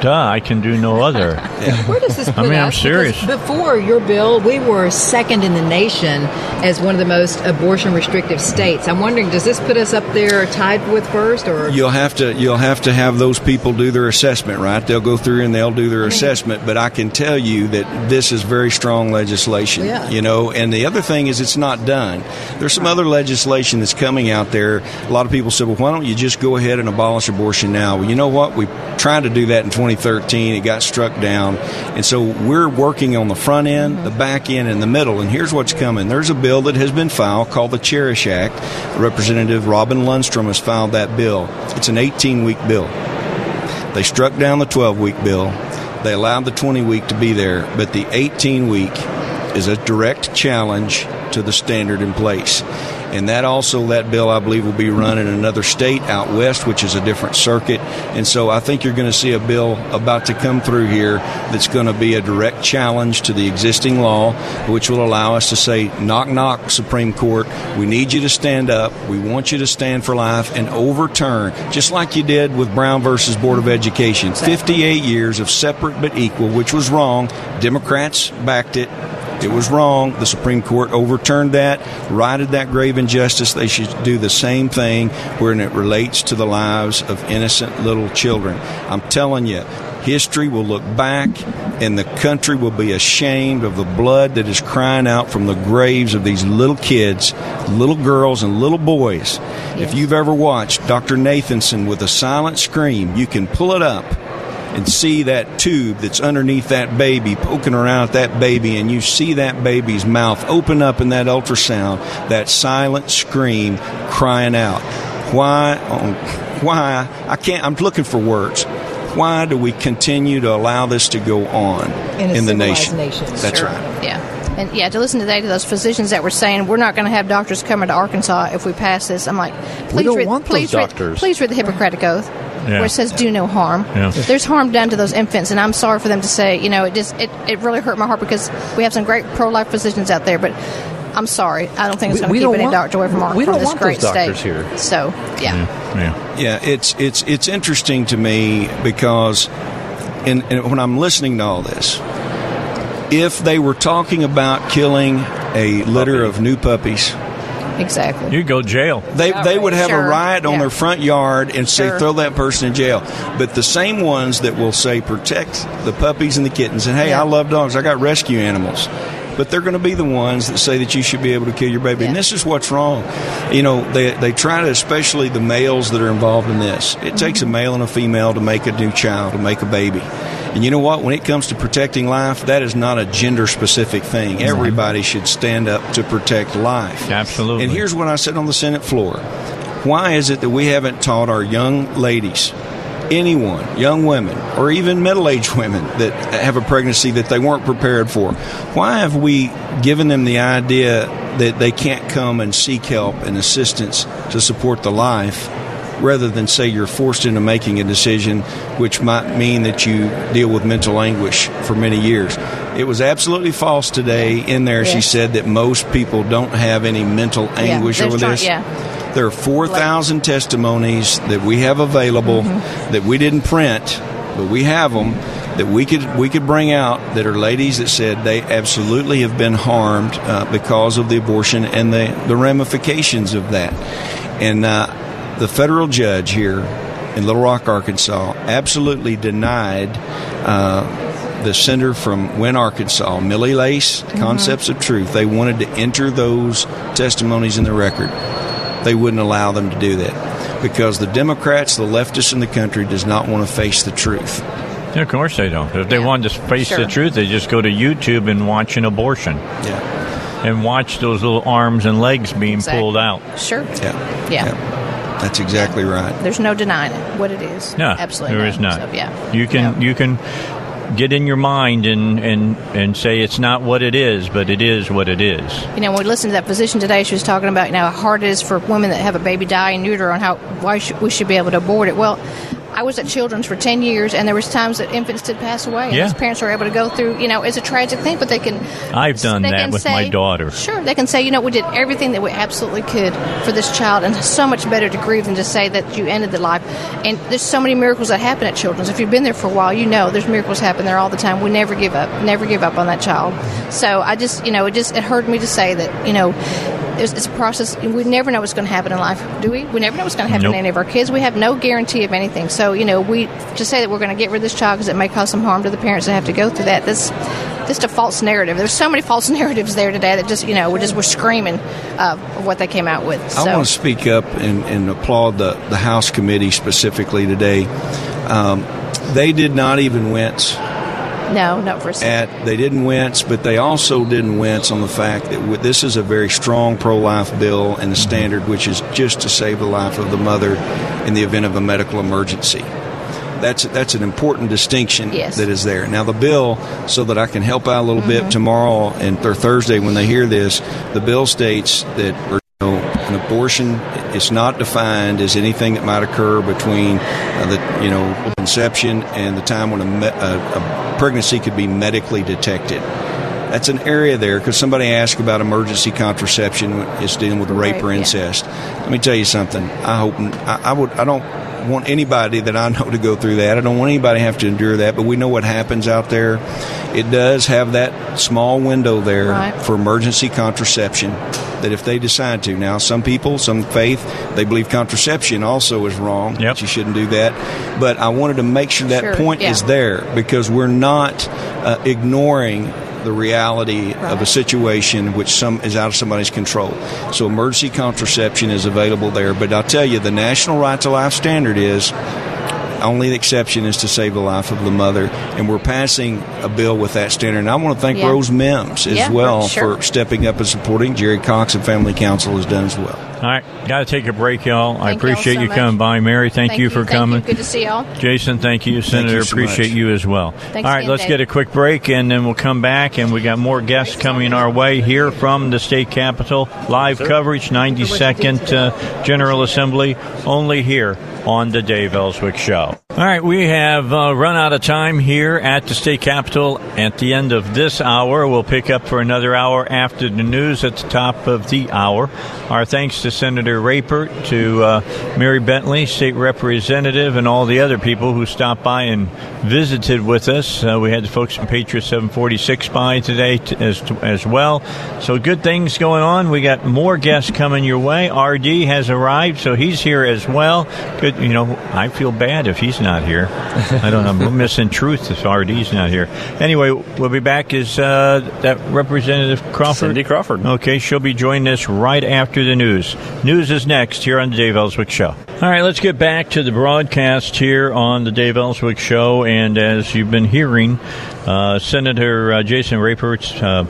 Duh, I can do no other. Where does this put I mean, I'm serious. Because before your bill, we were second in the nation as one of the most abortion restrictive states. I'm wondering, does this put us up there tied with first, or You'll have to you'll have to have those people do their assessment, right? They'll go through and they'll do their assessment. But I can tell you that this is very strong legislation. Yeah. You know, and the other thing is it's not done. There's some other legislation that's coming out there. A lot of people said, "Well, why don't you just go ahead and abolish abortion now?" Well, you know what? We tried to do that in 2013. It got struck down, and so we're working on the front end, the back end, and the middle. And here's what's coming. There's a bill that has been filed called the Cherish Act. Representative Robin Lundstrum has filed that bill. It's an 18 week bill. They struck down the 12 week bill. They allowed the 20 week to be there, but the 18 week is a direct challenge to the standard in place. And that also, that bill, I believe, will be run in another state out west, which is a different circuit. And so I think you're going to see a bill about to come through here that's going to be a direct challenge to the existing law, which will allow us to say, knock, knock, Supreme Court, we need you to stand up. We want you to stand for life and overturn, just like you did with Brown versus Board of Education. 58 years of separate but equal, which was wrong. Democrats backed it. It was wrong. The Supreme Court overturned that, righted that grave injustice. They should do the same thing when it relates to the lives of innocent little children. I'm telling you, history will look back and the country will be ashamed of the blood that is crying out from the graves of these little kids, little girls, and little boys. If you've ever watched Dr. Nathanson with a silent scream, you can pull it up and see that tube that's underneath that baby, poking around at that baby, and you see that baby's mouth open up in that ultrasound, that silent scream crying out. Why? um, Why? I can't. I'm looking for words. Why do we continue to allow this to go on In a in the nation? nation. That's Sure. right. Yeah. And yeah, to listen today to those physicians that were saying we're not going to have doctors coming to Arkansas if we pass this, I'm like, please don't read, want those please read, please read the Hippocratic Oath, Yeah. where it says do no harm. Yeah. There's harm done to those infants, and I'm sorry for them to say, you know, it just it, it really hurt my heart because we have some great pro-life physicians out there, but. I'm sorry. I don't think it's We- going to keep don't any want- doctor away from, our, we from don't this want great those state. doctors here. So, yeah. Mm, yeah. Yeah, it's it's it's interesting to me because, in, in, when I'm listening to all this, if they were talking about killing a litter of new puppies, Exactly. You go jail. they they would have Sure, a riot on yeah. their front yard and say Sure. throw that person in jail. But the same ones that will say protect the puppies and the kittens and hey, Yeah. I love dogs, I got rescue animals. But they're going to be the ones that say that you should be able to kill your baby. And this is what's wrong. You know, they, they try to, especially the males that are involved in this, it takes a mm-hmm. male and a female to make a new child, to make a baby. And you know what? When it comes to protecting life, that is not a gender specific thing. Everybody should stand up to protect life. Absolutely. And here's what I said on the Senate floor. Why is it that we haven't taught our young ladies, anyone, young women, or even middle aged women that have a pregnancy that they weren't prepared for, why have we given them the idea that they can't come and seek help and assistance to support the life? Rather than say you're forced into making a decision, which might mean that you deal with mental anguish for many years. It was absolutely false today in there. She said that most people don't have any mental anguish they're over trying- this. yeah. There are 4,000 testimonies that we have available Mm-hmm. that we didn't print, but we have them that we could we could bring out that are ladies that said they absolutely have been harmed uh, because of the abortion and the, the ramifications of that. And uh, the federal judge here in Little Rock, Arkansas, absolutely denied. Uh, the senator from Wynne, Arkansas, Millie Lace, Concepts of Truth, they wanted to enter those testimonies in the record they wouldn't allow them to do that because the Democrats, the leftists in the country, does not want to face the truth. Yeah, of course they don't. If they Yeah. wanted to face Sure. the truth, they just go to YouTube and watch an abortion Yeah, and watch those little arms and legs being Exactly. pulled out. Sure. yeah, Yeah. That's exactly right. There's no denying it, what it is. No, Absolutely. there is not. So, yeah. You can Yeah. you can get in your mind and, and and say it's not what it is, but it is what it is. You know, when we listened to that physician today, she was talking about you know how hard it is for women that have a baby die in utero and how why should, we should be able to abort it. Well, I was at Children's for ten years, and there was times that infants did pass away, and Yeah. his parents were able to go through. You know, it's a tragic thing, but they can. I've done they that can with say- my daughter. Sure, they can say, you know, we did everything that we absolutely could for this child, and so much better to grieve than to say that you ended the life. And there's so many miracles that happen at Children's. If you've been there for a while, you know there's miracles happen there all the time. We never give up, never give up on that child. So I just, you know, it just it hurt me to say that, you know. It's, it's a process. We never know what's going to happen in life, do we? We never know what's going to happen Nope. to any of our kids. We have no guarantee of anything. So, you know, we to say that we're going to get rid of this child because it may cause some harm to the parents that have to go through that. That's just a false narrative. There's so many false narratives there today that just, you know, we're just we're screaming uh, of what they came out with. So. I want to speak up and, and applaud the, the House committee specifically today. Um, they did not even wince no, not for at they didn't wince, but they also didn't wince on the fact that w- this is a very strong pro-life bill and the standard, which is just to save the life of the mother in the event of a medical emergency. That's that's an important distinction Yes. that is there. Now the bill, so that I can help out a little Mm-hmm. bit tomorrow and or Thursday when they hear this, the bill states that you know, an abortion is not defined as anything that might occur between uh, the you know conception and the time when a, me- a, a pregnancy could be medically detected. That's an area there because somebody asked about emergency contraception. It's dealing with rape Right, or yeah. incest. Let me tell you something. I hope I, I would. I don't want anybody that I know to go through that. I don't want anybody to have to endure that. But we know what happens out there. It does have that small window there Right. for emergency contraception. That if they decide to. Now, some people, some faith, they believe contraception also is wrong. Yep. You shouldn't do that. But I wanted to make sure that Sure, point yeah. is there because we're not uh, ignoring the reality of a situation which some is out of somebody's control. So emergency contraception is available there. But I'll tell you, the national right to life standard is only the exception is to save the life of the mother, and we're passing a bill with that standard. And I want to thank Yeah. Rose Mimms as Yeah, well sure. for stepping up and supporting. Jerry Cox and Family Council has done as well. All right, got to take a break, y'all. I Thank y'all appreciate so you coming by, Mary. Thank, you for Thank coming. You. Good to see y'all. Jason, thank you. Senator, you so appreciate much. you as well. Thanks All right, let's Dave. get a quick break and then we'll come back and we got more guests coming our way here from the state capitol. Live coverage, 92nd uh, General Assembly, only here on the Dave Elswick Show. All right, we have uh, run out of time here at the state capitol. At the end of this hour, we'll pick up for another hour after the news at the top of the hour. Our thanks to Senator Rapert, to uh, Mary Bentley, state representative, and all the other people who stopped by and visited with us. Uh, we had the folks from Patriot 746 by today t- as as well. So good things going on. We got more guests coming your way. RD has arrived, so he's here as well. Good, you know. I feel bad if he's not here. I don't know. We're missing truth if RD's not here. Anyway, we'll be back. Is uh, that Representative Crawford? Cindy Crawford. Okay, she'll be joining us right after the news. News is next here on the Dave Elswick Show. All right, let's get back to the broadcast here on the Dave Elswick Show. And as you've been hearing, uh, Senator uh, Jason Rapert's uh,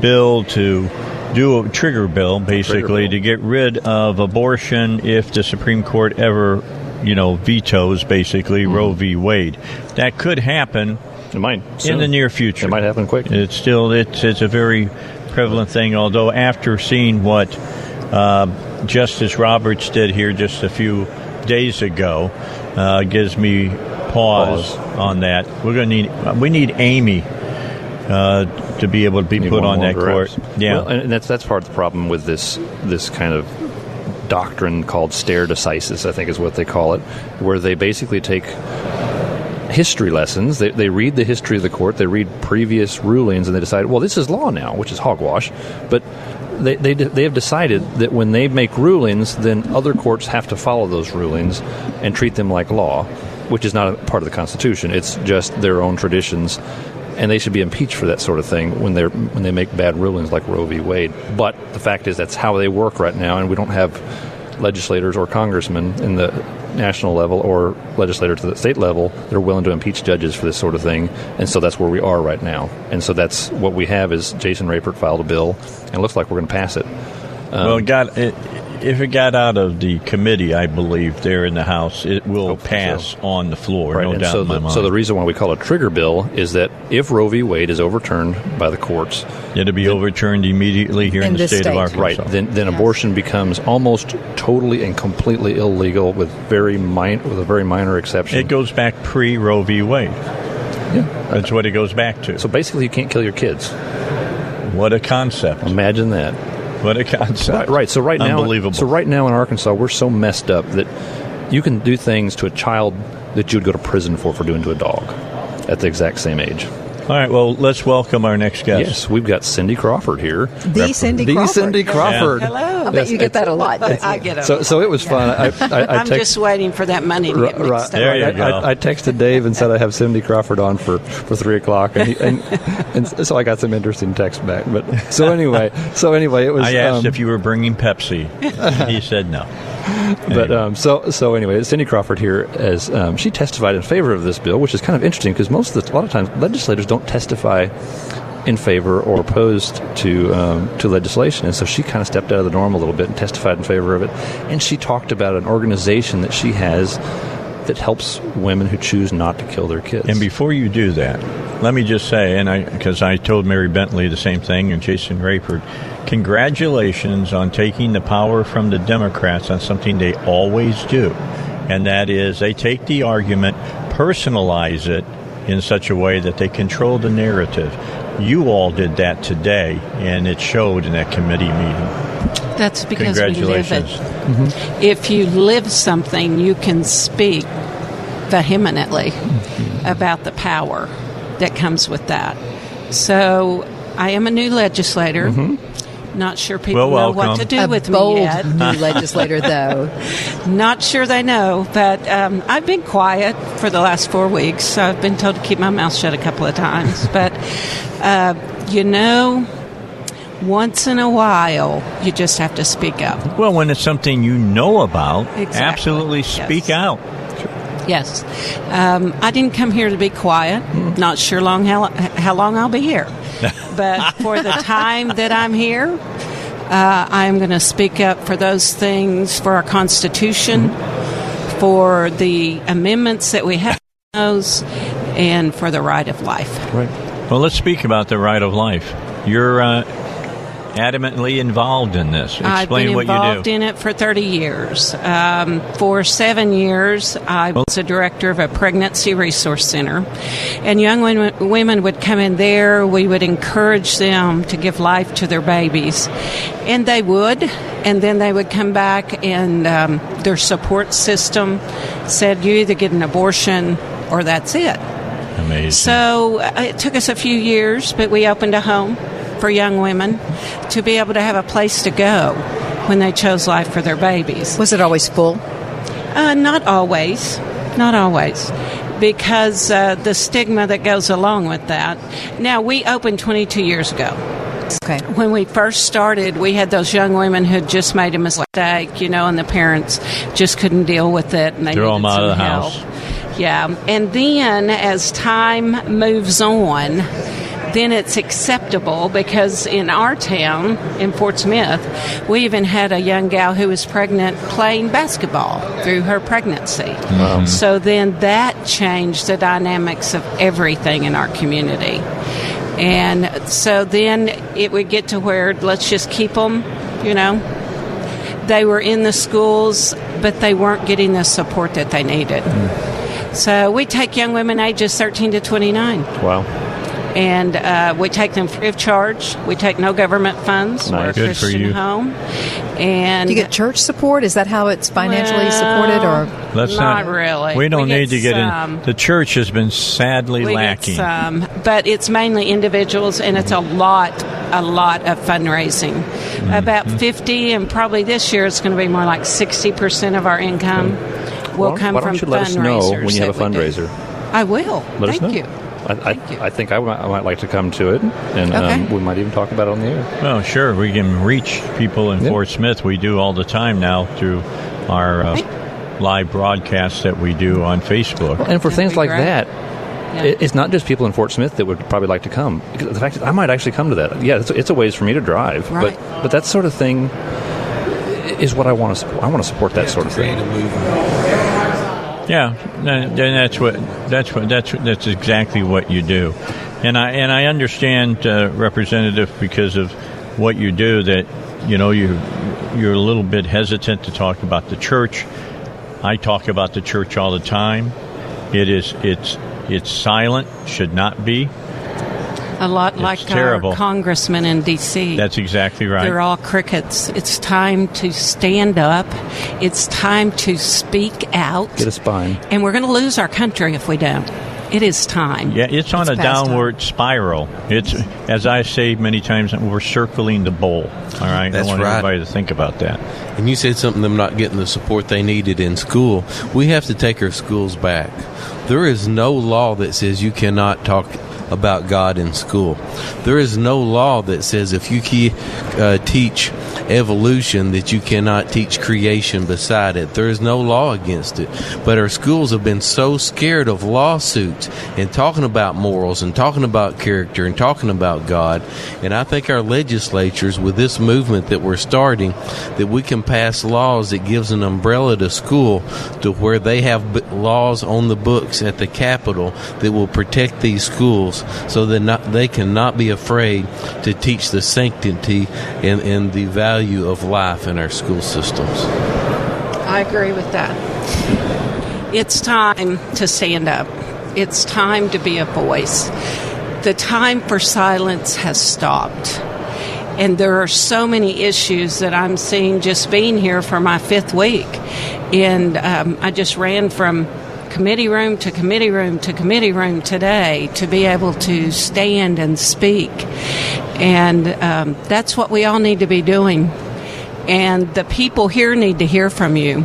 bill to do a trigger bill, basically, bill. to get rid of abortion if the Supreme Court ever, you know, vetoes, basically, Roe v. Wade. That could happen It might in the near future. It might happen quick. It's still it's it's a very prevalent thing. Although after seeing what uh, Justice Roberts did here just a few days ago, uh, gives me pause, Pause. on that. We're going to need we need Amy uh, to be able to be put on that court. Yeah. Well, and that's that's part of the problem with this this kind of doctrine called stare decisis, I think is what they call it, where they basically take history lessons. They, they read the history of the court, they read previous rulings, and they decide, well, this is law now, which is hogwash. But they, they, they have decided that when they make rulings, then other courts have to follow those rulings and treat them like law, which is not a part of the Constitution. It's just their own traditions and they should be impeached for that sort of thing when they're when they make bad rulings like Roe v. Wade. But the fact is that's how they work right now, and we don't have legislators or congressmen in the national level or legislator to the state level that are willing to impeach judges for this sort of thing, and so that's where we are right now. And so that's what we have is Jason Rapert filed a bill, and it looks like we're going to pass it. well, um, God, it, if it got out of the committee, I believe there in the House, it will pass on the floor. Right, no and doubt so in my the, mind. so the reason why we call it a trigger bill is that if Roe v. Wade is overturned by the courts, it'll be overturned immediately here in, In the this state, of. Arkansas. right, then then abortion becomes almost totally and completely illegal with very min- with a very minor exception. It goes back pre Roe v. Wade. Yeah. That's what it goes back to. So basically, you can't kill your kids. what a concept! Imagine that. What a concept! Right, right. So right now, unbelievable. So right now in Arkansas, we're so messed up that you can do things to a child that you'd go to prison for for doing to a dog at the exact same age. All right. Well, let's welcome our next guest. Yes, we've got Cindy Crawford here. The Cindy the Crawford. Cindy Crawford. Hello. I bet you get that a lot. I get it. So, so it was fun. I, I, I I'm text- just waiting for that money to get Right, There you up. go. I, I, I texted Dave and said I have Cindy Crawford on for, for three o'clock, and, he, and and so I got some interesting text back. But so anyway, so anyway, it was. I asked um, if you were bringing Pepsi. and he said no. But um, so so anyway, Cindy Crawford here as um, she testified in favor of this bill, which is kind of interesting because most of the a lot of times legislators don't testify in favor or opposed to um, to legislation, and so she kind of stepped out of the norm a little bit and testified in favor of it, and she talked about an organization that she has that helps women who choose not to kill their kids. And before you do that, let me just say, and I because I told Mary Bentley the same thing and Jason Rapert, congratulations on taking the power from the Democrats on something they always do, and that is they take the argument, personalize it in such a way that they control the narrative. You all did that today, and it showed in that committee meeting. That's because we live it. Congratulations. Mm-hmm. If you live something, you can speak vehemently about the power that comes with that. So I am a new legislator. Mm-hmm. Not sure people Well, know what to do a with bold me yet. new legislator, though. Not sure they know, but um, I've been quiet for the last four weeks. I've been told to keep my mouth shut a couple of times. But, uh, you know, once in a while, you just have to speak up. Well, when it's something you know about, Exactly. absolutely Yes. speak out. Yes. Um, I didn't come here to be quiet. Not sure long how, how long I'll be here. But for the time that I'm here, uh, I'm going to speak up for those things, for our Constitution, for the amendments that we have those, and for the right of life. right. Well, let's speak about the right of life. You're uh, adamantly involved in this. Explain I've been what involved you do. in it for 30 years. Um, for seven years, I was a director of a pregnancy resource center, and young women, women would come in there. We would encourage them to give life to their babies, and they would. And then they would come back, and um, their support system said, "You either get an abortion or that's it." Amazing. So uh, it took us a few years, but we opened a home for young women to be able to have a place to go when they chose life for their babies. Was it always full? Uh, not always, not always, because uh, the stigma that goes along with that. Now, we opened 22 years ago. Okay. When we first started, we had those young women who had just made a mistake, you know, and the parents just couldn't deal with it, and they Throw needed them out of the help. house. Yeah, and then as time moves on, then it's acceptable because in our town, in Fort Smith, we even had a young gal who was pregnant playing basketball through her pregnancy. Um, so then that changed the dynamics of everything in our community. And so then it would get to where let's just keep them, you know. They were in the schools, but they weren't getting the support that they needed. Hmm. So we take young women ages 13 to 29, Wow. And uh, we take them free of charge. We take no government funds. We're a Nice. Good for Christian you. home, and Do you get church support? Is that how it's financially supported, or Let's not, not, really. We don't get need to get some. in. The church has been sadly We lacking. get some, but it's mainly individuals, and it's a lot, a lot of fundraising. Mm-hmm. About fifty, and probably this year it's going to be more like sixty percent of our income will Why- come why from don't you let us know fundraisers when you have a we do. fundraiser? I will. Let us Thank know. you. I, I, I think I might, I might like to come to it, and um, we might even talk about it on the air. Well, sure, we can reach people in Yeah. Fort Smith. We do all the time now through our uh, live broadcasts that we do on Facebook. And for That'd things like great. that, Yeah. it's not just people in Fort Smith that would probably like to come. The fact that I might actually come to that. Yeah, it's, it's a ways for me to drive, Right. but but that sort of thing. is what I want to support. I want to support that sort of thing. Yeah, then that's what that's what that's that's exactly what you do, and I and I understand, uh, Representative, because of what you do that you know you you're a little bit hesitant to talk about the church. I talk about the church all the time. It is it's it's silent, should not be. A lot like terrible. our congressman in D.C. That's exactly right. They're all crickets. It's time to stand up. It's time to speak out. Get a spine. And we're going to lose our country if we don't. It is time. Yeah, it's on It's a past downward spiral. It's as I say many times, we're circling the bowl. All right, That's I want right. everybody to think about that. And you said something them not getting the support they needed in school. We have to take our schools back. There is no law that says you cannot talk about God in school. There is no law that says if you uh, teach evolution that you cannot teach creation beside it. There is no law against it. But our schools have been so scared of lawsuits and talking about morals and talking about character and talking about God. And I think our legislatures with this movement that we're starting that we can pass laws that gives an umbrella to school to where they have laws on the books at the Capitol that will protect these schools so that not, they cannot be afraid to teach the sanctity and, and the value of life in our school systems. I agree with that. It's time to stand up. It's time to be a voice. The time for silence has stopped. And there are so many issues that I'm seeing just being here for my fifth week. And um, I just ran from committee room to committee room to committee room today to be able to stand and speak. And um, that's what we all need to be doing. And the people here need to hear from you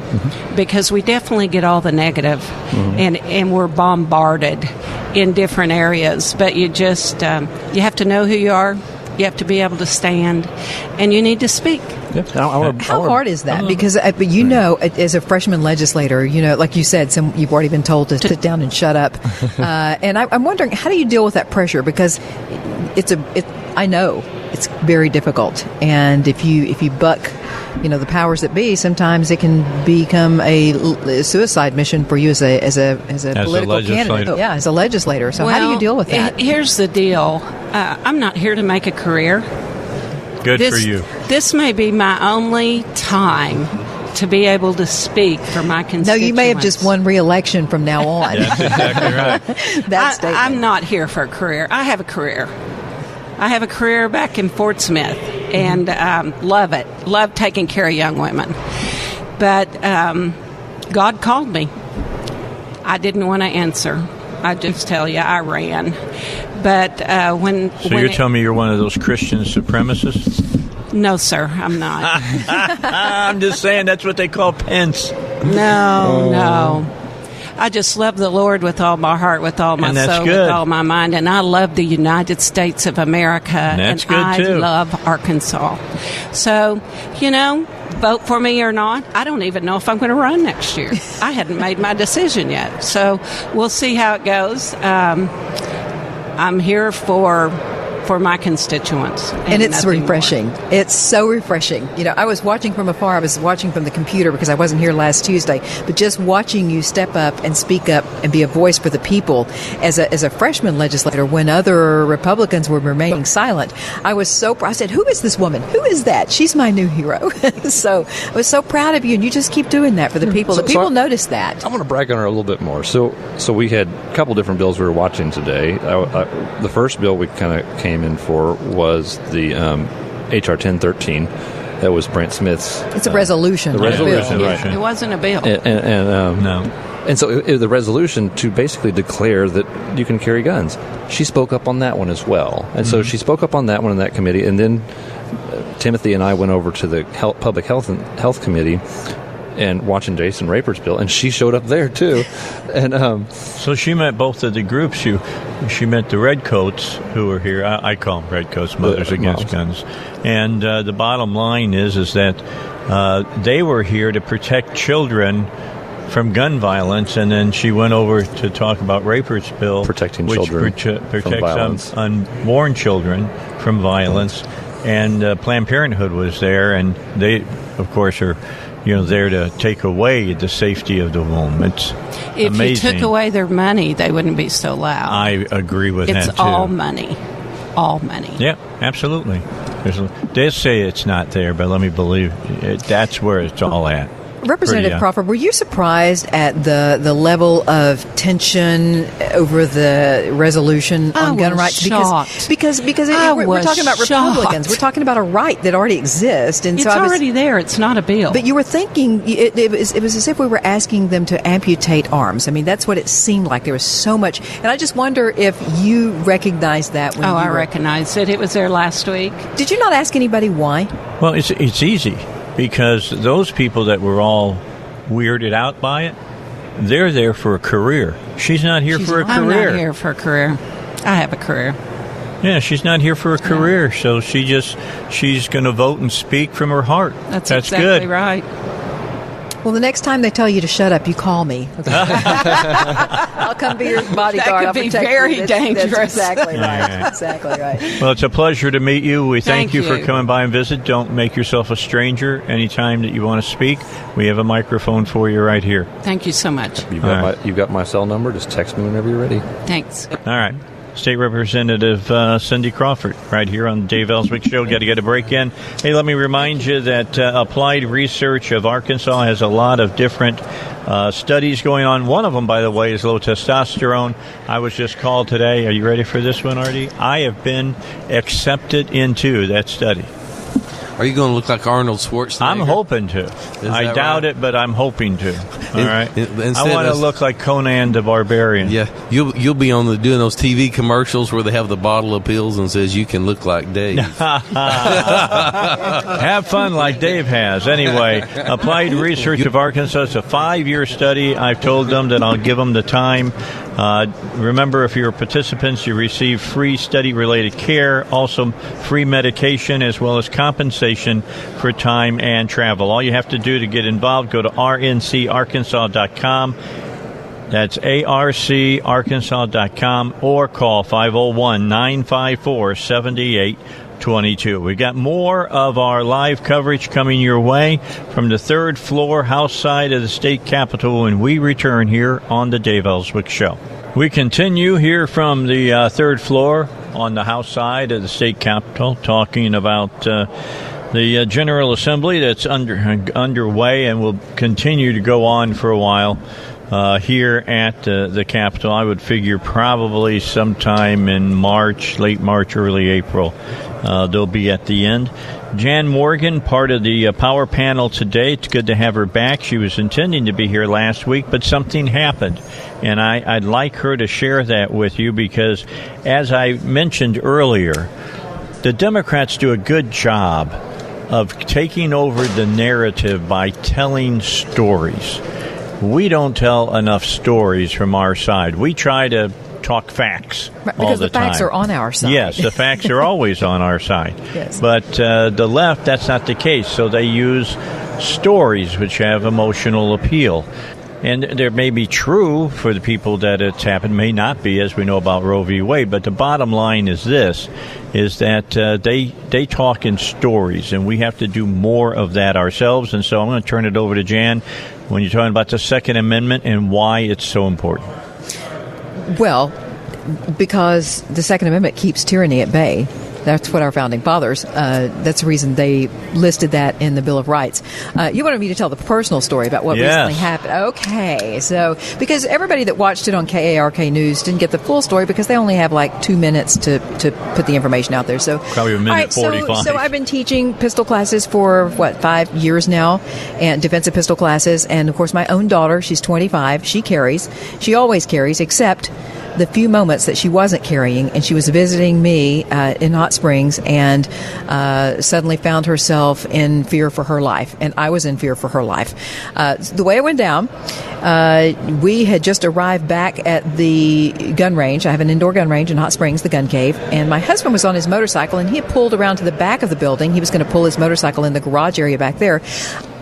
because we definitely get all the negative and, and we're bombarded in different areas. But you just, um, you have to know who you are, you have to be able to stand, and you need to speak. How hard is that? Because uh, but you know, as a freshman legislator, you know, like you said, some you've already been told to sit down and shut up. uh, and I, I'm wondering, how do you deal with that pressure? Because it's a, it, I know it's very difficult, and if you if you buck, you know, the powers that be, sometimes it can become a suicide mission for you as a as a as a As a political candidate. legislator. Yeah, as a legislator. So how do you deal with that? Here's the deal uh, I'm not here to make a career. Good this, for you. This may be my only time to be able to speak for my constituents. No, you may have just won re-election from now on. That's exactly right. that I, statement. I'm not here for a career. I have a career. I have a career back in Fort Smith and um, love it. Love taking care of young women. But um, God called me. I didn't want to answer. I just tell you, I ran. But uh, when So when you're it- telling me you're one of those Christian supremacists? no, sir, I'm not. I'm just saying that's what they call Pence. No, no. I just love the Lord with all my heart, with all my soul, good. with all my mind, and I love the United States of America. And good, I too. love Arkansas. So, you know, vote for me or not. I don't even know if I'm going to run next year. I hadn't made my decision yet. So we'll see how it goes. Um, I'm here for for my constituents, and it's nothing more. refreshing. It's so refreshing. You know, I was watching from afar. I was watching from the computer because I wasn't here last Tuesday. But just watching you step up and speak up and be a voice for the people as a, as a freshman legislator when other Republicans were remaining silent, I was so. pr- I said, "Who is this woman? Who is that? She's my new hero." so I was so proud of you, and you just keep doing that for the hmm. people. So- the so people I- notice that. I want to brag on her a little bit more. So, so we had a couple different bills we were watching today. I, I, the first bill we kind of came in for was the um, HR 1013. That was Brandt Smith's. It's a uh, resolution. The not a bill. resolution, right? It wasn't a bill. And, and, and, um, No. And so it, it- the resolution to basically declare that you can carry guns. She spoke up on that one as well, and so she spoke up on that one in that committee, and then uh, Timothy and I went over to the health, public health and health committee and watching Jason Rapert's bill, and she showed up there too, and um, So she met both of the groups. You, she met the redcoats who were here. I, I call them redcoats, Mothers The Against moms. Guns. And uh, the bottom line is, is that uh, they were here to protect children from gun violence, and then she went over to talk about Rapert's bill, Protecting which children prote- from protects violence. un- unborn children from violence. and uh, Planned Parenthood was there, and they, of course, are you know there to take away the safety of the womb. It's If amazing. you took away their money, they wouldn't be so loud. I agree with it's that too. It's all money. All money. Yeah, absolutely. There's, they say it's not there, but let me believe it, that's where it's all at. Representative Pretty, uh, Crawford, were you surprised at the the level of tension over the resolution I on gun was rights? shocked. Because because because it- we're, we're talking about Republicans. We're talking about a right that already exists, and It's so I was, already there. It's not a bill. But you were thinking it, it was it was as if we were asking them to amputate arms. I mean, that's what it seemed like. There was so much, and I just wonder if you recognized that. when oh, you I were, recognized it. It was there last week. Did you not ask anybody why? Well, it's it's easy because those people that were all weirded out by it, they're there for a career. She's not here for a I'm career. not here for a career. I have a career. Yeah, she's not here for a career, so she just she's going to vote and speak from her heart. That's, That's exactly good. right. Well, the next time they tell you to shut up, you call me. I'll come be your bodyguard. That could I'll be very you. That's, dangerous. That's exactly right. Yeah. Exactly right. Well, it's a pleasure to meet you. We thank, Thank you, for coming by and visit. Don't make yourself a stranger. Anytime that you want to speak, we have a microphone for you right here. Thank you so much. You've got, All right. my, you've got my cell number. Just text me whenever you're ready. Thanks. All right. State Representative uh, Cindy Crawford, right here on Dave Elswick Show. Got to get a break in. Hey, let me remind you that uh, Applied Research of Arkansas has a lot of different uh, studies going on. One of them, by the way, is low testosterone. I was just called today. Are you ready for this one, Artie? I have been accepted into that study. Are you going to look like Arnold Schwarzenegger? I'm hoping to. I doubt right? it, but I'm hoping to. All right. I want to look like Conan the Barbarian. Yeah, you'll you'll be on the doing those TV commercials where they have the bottle of pills and says you can look like Dave. Have fun like Dave has. Anyway, Applied Research of Arkansas is a five year study. I've told them that I'll give them the time. Uh, remember, if you're participants, you receive free study related care, also free medication, as well as compensation for time and travel. All you have to do to get involved, go to rncarkansas.com. That's arcarkansas.com or call 501 954 7822. We've got more of our live coverage coming your way from the third floor house side of the state capitol when we return here on the Dave Elswick Show. We continue here from the uh, third floor on the house side of the state capitol talking about. Uh, the uh, General Assembly that's under underway and will continue to go on for a while uh, here at uh, the Capitol. I would figure probably sometime in March, late March, early April, uh, they'll be at the end. Jan Morgan, part of the uh, power panel today. It's good to have her back. She was intending to be here last week, but something happened. And I, I'd like her to share that with you because, as I mentioned earlier, the Democrats do a good job of taking over the narrative by telling stories. We don't tell enough stories from our side. We try to talk facts Right, all because the, the facts time. are on our side. Yes, the facts are always on our side. Yes. But uh, the left, that's not the case. So they use stories which have emotional appeal. And there may be true for the people that it's happened, may not be, as we know about Roe v. Wade. But the bottom line is this: is that uh, they they talk in stories, and we have to do more of that ourselves. And so I'm going to turn it over to Jan when you're talking about the Second Amendment and why it's so important. Well, because the Second Amendment keeps tyranny at bay. That's what our founding fathers. Uh, that's the reason they listed that in the Bill of Rights. Uh, you wanted me to tell the personal story about what Yes. recently happened. Okay, so because everybody that watched it on KARK News didn't get the full story because they only have like two minutes to, to put the information out there. So Probably a minute right, so- 45. So, I've been teaching pistol classes for what five years now, and defensive pistol classes. And of course, my own daughter, she's 25. She carries. She always carries, except the few moments that she wasn't carrying, and she was visiting me uh, in Hot Springs, and uh, suddenly found herself in fear for her life, and I was in fear for her life. Uh, the way it went down, uh, we had just arrived back at the gun range. I have an indoor gun range in Hot Springs, the gun cave, and my husband was on his motorcycle, and he had pulled around to the back of the building. He was going to pull his motorcycle in the garage area back there.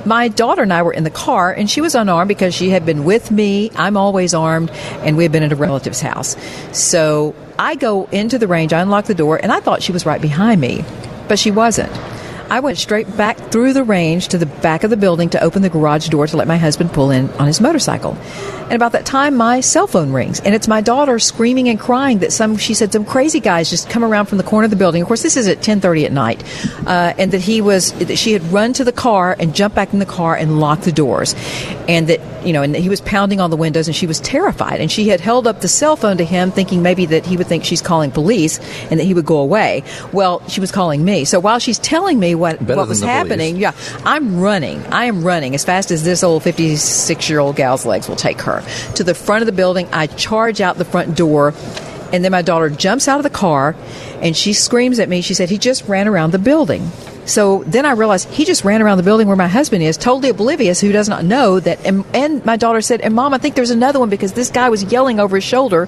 My daughter and I were in the car, and she was unarmed because she had been with me. I'm always armed, and we had been at a relative's house. So I go into the range, I unlock the door, and I thought she was right behind me. but she wasn't. I went straight back through the range to the back of the building to open the garage door to let my husband pull in on his motorcycle. And about that time, my cell phone rings, and it's my daughter screaming and crying that some, she said, some crazy guys just come around from the corner of the building. Of course, this is at 10:30 at night, uh, and that he was, that she had run to the car and jumped back in the car and locked the doors, and that you know, and he was pounding on the windows, and she was terrified, and she had held up the cell phone to him, thinking maybe that he would think she's calling police and that he would go away. Well, she was calling me. So while she's telling me what Better what was happening, yeah, I'm running. I am running as fast as this old 56 year old gal's legs will take her to the front of the building. I charge out the front door. And then my daughter jumps out of the car and she screams at me. She said, He just ran around the building. So then I realized he just ran around the building where my husband is, totally oblivious, who does not know that. And, and my daughter said, And mom, I think there's another one because this guy was yelling over his shoulder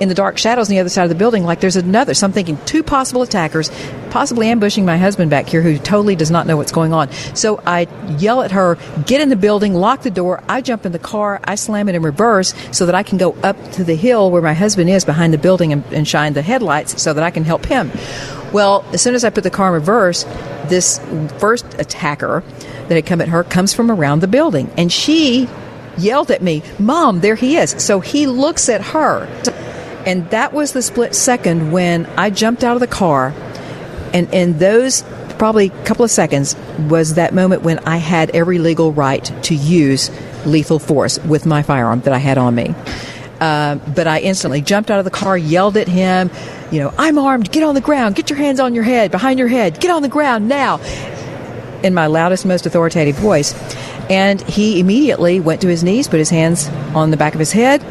in the dark shadows on the other side of the building like there's another. So I'm thinking two possible attackers, possibly ambushing my husband back here who totally does not know what's going on. So I yell at her, get in the building, lock the door. I jump in the car, I slam it in reverse so that I can go up to the hill where my husband is behind the building and, and shine the headlights so that I can help him. Well, as soon as I put the car in reverse, this first attacker that had come at her comes from around the building and she yelled at me, Mom, there he is. So he looks at her. And that was the split second when I jumped out of the car. And in those probably couple of seconds was that moment when I had every legal right to use lethal force with my firearm that I had on me. Uh, but I instantly jumped out of the car, yelled at him, you know, I'm armed, get on the ground, get your hands on your head, behind your head, get on the ground now, in my loudest, most authoritative voice. And he immediately went to his knees, put his hands on the back of his head,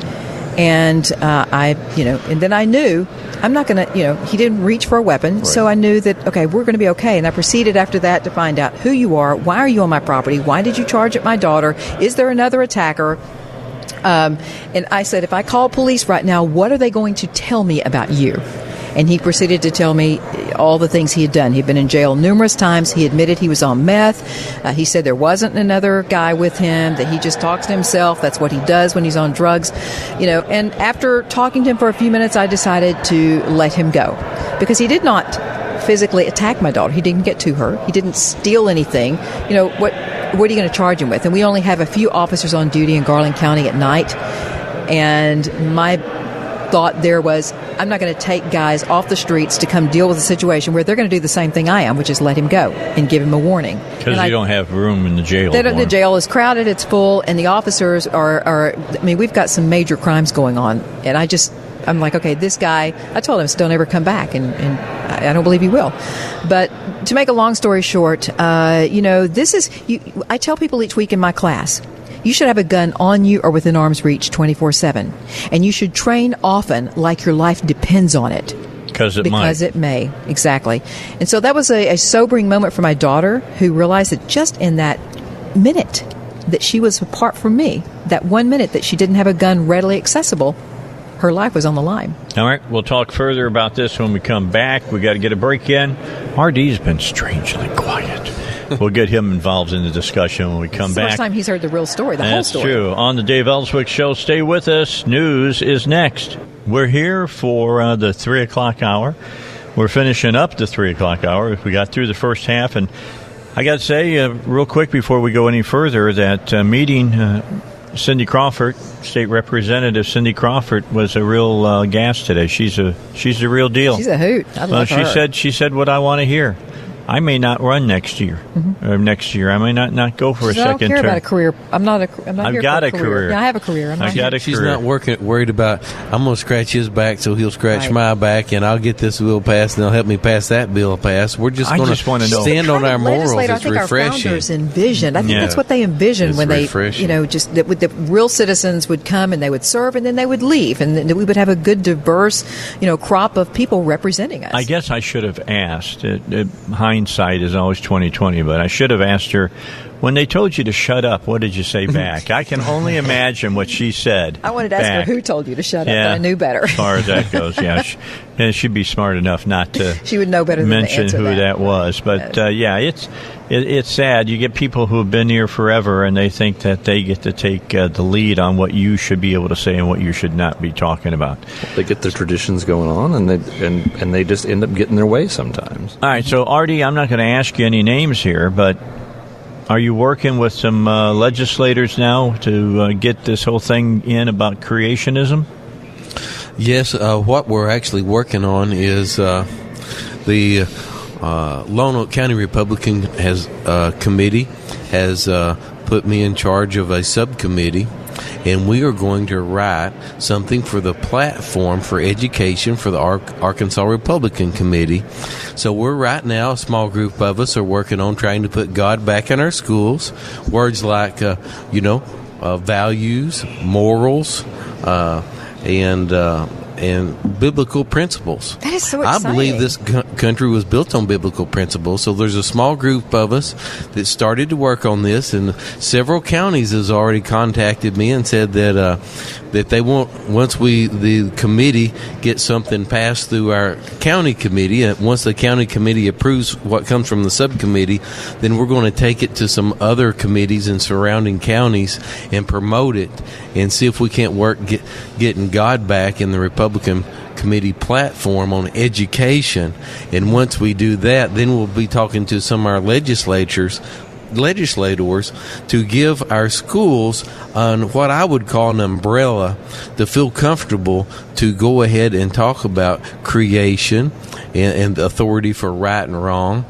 and uh, I, you know, and then I knew I'm not going to, you know, he didn't reach for a weapon, so I knew that okay, we're going to be okay. And I proceeded after that to find out who you are, why are you on my property, why did you charge at my daughter, is there another attacker? Um, and I said, if I call police right now, what are they going to tell me about you? And he proceeded to tell me all the things he had done. He'd been in jail numerous times. He admitted he was on meth. Uh, he said there wasn't another guy with him, that he just talks to himself. That's what he does when he's on drugs. You know, and after talking to him for a few minutes, I decided to let him go because he did not physically attack my daughter. He didn't get to her. He didn't steal anything. You know, what what are you going to charge him with? And we only have a few officers on duty in Garland County at night. And my thought there was, I'm not going to take guys off the streets to come deal with a situation where they're going to do the same thing I am, which is let him go and give him a warning. Because you I- don't have room in the jail. the jail is crowded, it's full, and the officers are, are. I mean, we've got some major crimes going on, and I just, I'm like, okay, this guy. I told him, don't ever come back, and, and I I don't believe he will. But to make a long story short, uh, you know, this is. You, I tell people each week in my class. You should have a gun on you or within arm's reach 24 7. And you should train often like your life depends on it Because it because might. it may exactly and so that was a, a sobering moment for my daughter who realized that just in that minute that she was apart from me that one minute that she didn't have a gun readily accessible her life was on the line All right, we'll talk further about this when we come back. We got to get a break in. RD's been strangely quiet. We'll get him involved in the discussion when we come back. first time he's heard the real story the whole That's story true. On the Dave Elswick Show, stay with us. News is next. We're here for uh, the 3 o'clock hour. We're finishing up the 3 o'clock hour. We got through the first half, and I got to say, uh, real quick before we go any further, that uh, meeting, uh, Cindy Crawford, State Representative Cindy Crawford, was a real uh, gas today. She's a she's a real deal. she's a hoot I Well, she her. said she said what I want to hear. I may not run next year. Or next year, I may not not go for Mm-hmm. She a said, I don't second care term. about a career I'm not a I'm not I've here got for a career. Yeah, I have a career I'm I not got here. a She's career. not working, worried about. I'm going to scratch his back, so he'll scratch Right. my back, and I'll get this bill passed, and they'll help me pass that bill passed. We're just going just wanna know- stand on our of morals. legislator I It's think our founders envisioned. I think Yeah. that's what they envisioned It's when they, refreshing. you know, just that the real citizens would come and they would serve and then they would leave, and then we would have a good, diverse, you know, crop of people representing us. I guess I should have asked. It, it, hindsight is always twenty twenty, but I should have asked her When they told you to shut up, what did you say back? I can only imagine what she said. I wanted to ask her who told you to shut up, Yeah, but I knew better. As far as that goes, yeah, she, and she'd be smart enough not to. She would know better than mention who that. that, was. But uh, yeah, it's it, it's sad. You get people who have been here forever, and they think that they get to take uh, the lead on what you should be able to say and what you should not be talking about. They get their traditions going on, and they and and they just end up getting their way sometimes. All right, so Artie, I'm not going to ask you any names here, but are you working with some uh, legislators now to uh, get this whole thing in about creationism? Yes, uh, what we're actually working on is uh, the uh, Lonoke County Republican has uh, committee has put me in charge of a subcommittee, and we are going to write something for the platform for education for the Ar- Arkansas Republican Committee. So we're right now a small group of us are working on trying to put God back in our schools. Words like uh, you know uh, values, morals, uh, and uh, and biblical principles. That is so exciting. I believe this country was built on biblical principles. So there's a small group of us that started to work on this, and several counties has already contacted me and said that uh, that they want once we the committee gets something passed through our county committee. Once the county committee approves what comes from the subcommittee, then we're going to take it to some other committees in surrounding counties and promote it and see if we can't work get, getting God back in the Republican committee platform on education. And once we do that, then we'll be talking to some of our legislatures legislators to give our schools on what I would call an umbrella to feel comfortable to go ahead and talk about creation and, and authority for right and wrong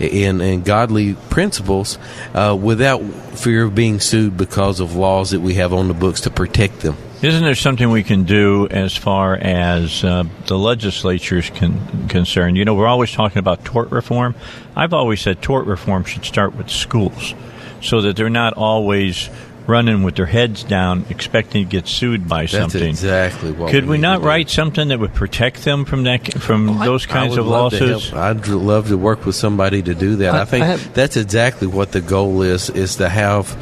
and, and godly principles uh, without fear of being sued because of laws that we have on the books to protect them. Isn't there something we can do as far as uh, the legislature is con- concerned? You know, we're always talking about tort reform. I've always said tort reform should start with schools so that they're not always running with their heads down expecting to get sued by That's something. exactly what Could we we, need not to do. write something that would protect them from that from those kinds I of would love to lawsuits? help. I'd love to work with somebody to do that. I, I- think I have- that's exactly what the goal is: is to have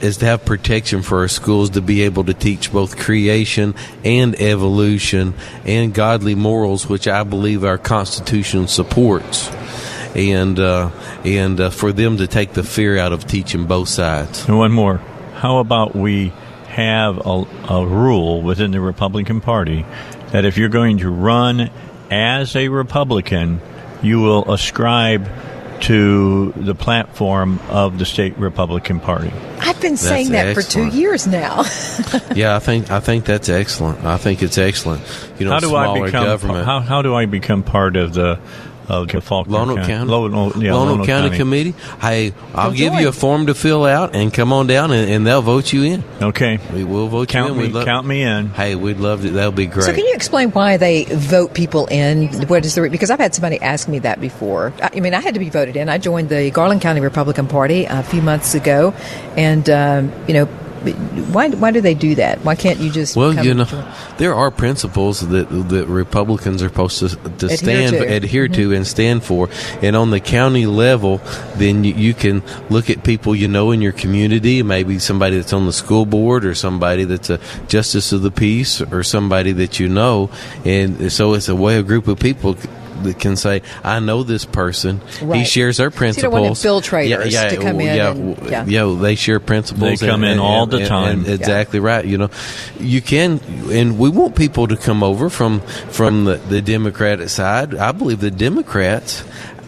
is to have protection for our schools to be able to teach both creation and evolution and godly morals, which I believe our Constitution supports. And uh, and uh, for them to take the fear out of teaching both sides. And one more. How about we have a, a rule within the Republican Party that if you're going to run as a Republican, you will ascribe to the platform of the state Republican Party. I've been That's saying that for two years now. yeah, I think I think that's excellent. I think it's excellent. You know, how do smaller I become government. how, how do I become part of the of the Faulkner Lonoke County, Lone, Oak- yeah, Lonoke Lone Oak County, Committee. Hey, I'll Come give you a form to fill out and come on down, and, and they'll vote you in. Okay, we will vote Count you in. me- We'd count me in. Hey, we'd love it. That'll be great. So, can you explain why they vote people in? What is the re- because I've had somebody ask me that before. I, I mean, I had to be voted in. I joined the Garland County Republican Party a few months ago, and um, you know, why why do they do that? Why can't you just well, you know, there are principles that that Republicans are supposed to, to Adhere stand to. adhere Mhm. to and stand for. And on the county level, then you, you can look at people you know in your community, maybe somebody that's on the school board or somebody that's a justice of the peace or somebody that you know, and so it's a way a group of people. That can say, I know this person. He shares our So you principles. don't want infiltrators to come in Yeah, and- yeah. yeah, they share principles. They come in all the and- time. and Yeah. exactly right. You know, you can, and we want people to come over from from the, the Democratic side. I believe the Democrats.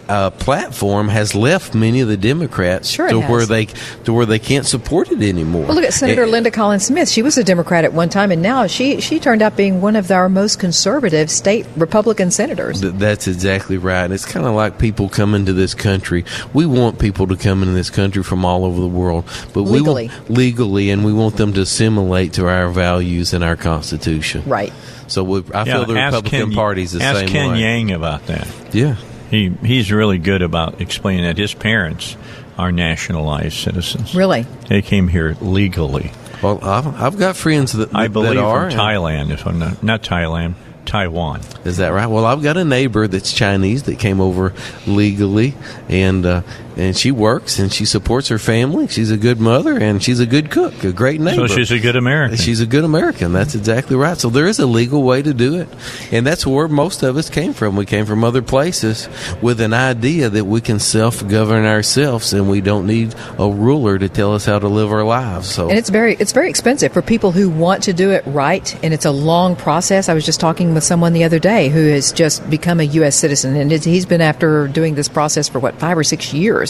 Uh, platform has left many of the Democrats Sure it to where they to where they can't support it anymore. Well, look at Senator Linda Collins Smith. She was a Democrat at one time, and now she she turned out being one of our most conservative state Republican senators. Th- That's exactly right. It's kind of like people coming to this country. We want people to come into this country from all over the world, but Legally. we want, legally, and we want them to assimilate to our values and our Constitution. Right. So we, I Yeah, feel the ask Republican Ken- Party's the ask same Ken way. Yang about that. Yeah. He he's really good about explaining that his parents are nationalized citizens. Really? They came here legally. Well, I've, I've got friends that I that believe are from Thailand. If I'm not, not Thailand, Taiwan. Is that right? Well, I've got a neighbor that's Chinese that came over legally, and uh, and she works and she supports her family. She's a good mother and she's a good cook, a great neighbor. So she's a good American. She's a good American. That's exactly right. So there is a legal way to do it, and that's where most of us came from. We came from other places with an idea that we can self govern ourselves, and we don't need a ruler to tell us how to live our lives. So And it's very it's very expensive for people who want to do it right, and it's a long process. I was just talking with someone the other day who has just become a U.S. citizen, and he's been after doing this process for what five or six years,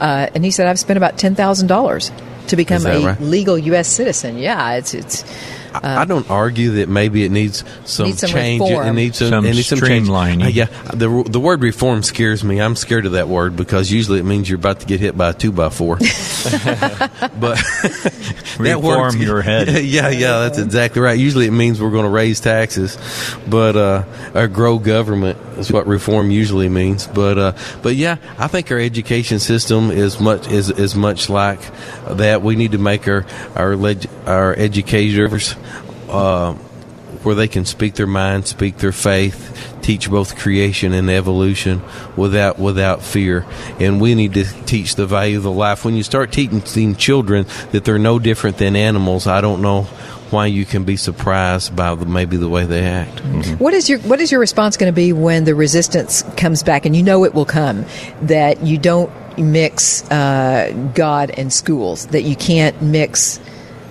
uh, and he said I've spent about ten thousand dollars to become a right? legal U.S. citizen. Yeah, it's it's. I don't argue that maybe it needs some, Needs some change. reform. It needs some, Some it needs some change. streamlining. Uh, yeah, the the word reform scares me. I'm scared of that word because usually it means you're about to get hit by a two by four. but that Reform word- your head. yeah, yeah, that's exactly right. Usually it means we're going to raise taxes, but uh, or grow government is what reform usually means. But uh, but yeah, I think our education system is much is is much like that. We need to make our our leg, our educators. Uh, where they can speak their mind, speak their faith, teach both creation and evolution without without fear. And we need to teach the value of the life. When you start teaching children that they're no different than animals, I don't know why you can be surprised by the, maybe the way they act. What is your what is your response going to be when the resistance comes back, and you know it will come? That you don't mix uh, God and schools. That you can't mix,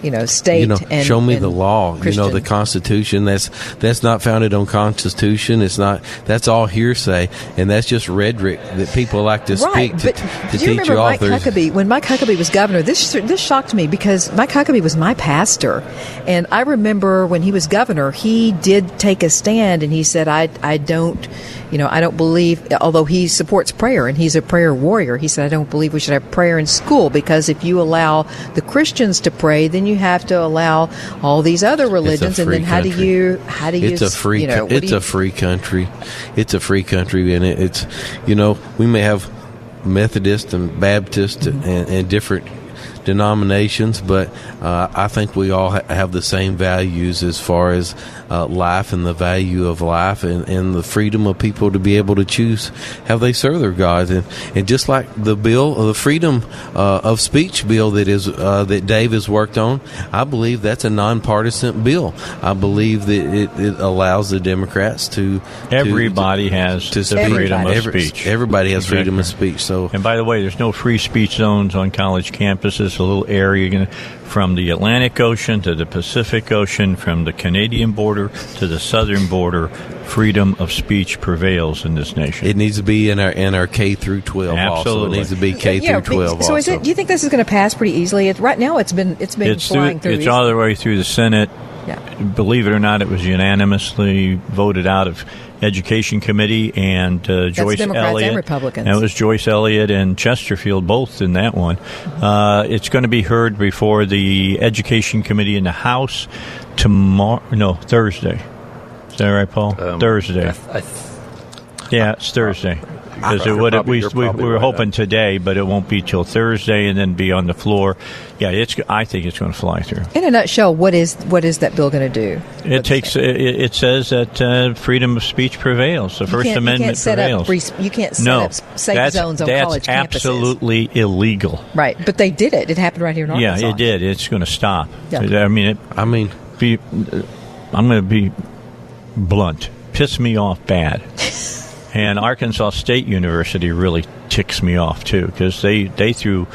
you know, state you know, and show me the law. Christian. You know, the Constitution. That's that's not founded on Constitution. It's not. That's all hearsay, and that's just rhetoric that people like to Right, speak to, but to do you teach remember you Mike authors. Huckabee? When Mike Huckabee was governor, this this shocked me because Mike Huckabee was my pastor, and I remember when he was governor, he did take a stand and he said, "I I don't, you know, I don't believe." Although he supports prayer and he's a prayer warrior, he said, "I don't believe we should have prayer in school because if you allow the Christians to pray, then you have to allow all these other religions, and then how do you how do you it's a free you know, it's you- a free country it's a free country and it, it's you know we may have methodist and baptist Mm-hmm. and, and different denominations but uh, i think we all ha- have the same values as far as uh, life and the value of life and, and the freedom of people to be able to choose how they serve their gods and, and just like the bill the freedom uh, of speech bill that is uh, that dave has worked on i believe that's a nonpartisan bill i believe that it, it allows the democrats to to- Everybody has to speak. freedom of Every- speech. everybody has freedom of speech so And by the way, there's no free speech zones on college campuses. A little area from the Atlantic Ocean to the Pacific Ocean, from the Canadian border to the southern border, freedom of speech prevails in this nation. it needs to be in our in our K through twelve. Also, it Absolutely. needs to be K Yeah, through twelve. So is it? Do you think this is going to pass pretty easily? It, right now, it's been it's been it's flying through, through. it's all the way through the Senate. Yeah. Believe it or not, it was unanimously voted out of Education Committee and uh, Joyce Democrats and Elliott. Republicans. That was Joyce Elliott and Chesterfield both in that one. Uh, it's going to be heard before the Education Committee in the House tomorrow. No, Thursday. Is that right, Paul? Um, Thursday. I, I, Yeah, it's Thursday. Because it would probably- we, you're we, we were right. hoping today, but it won't be till Thursday, and then be on the floor. Yeah, it's. I think it's going to fly through. In a nutshell, what is what is that bill going to do? It takes. It, it says that uh, freedom of speech prevails. The You First can't- you Amendment can't set prevails. up free- you can't set no, up safe zones on that's college campuses. absolutely illegal. Right, but they did it. It happened right here in Arkansas. Yeah, it did. It's going to stop. Yeah. I mean, it, I mean, be. I'm going to be blunt. Piss me off bad. and Arkansas State University really ticks me off too because they they threw.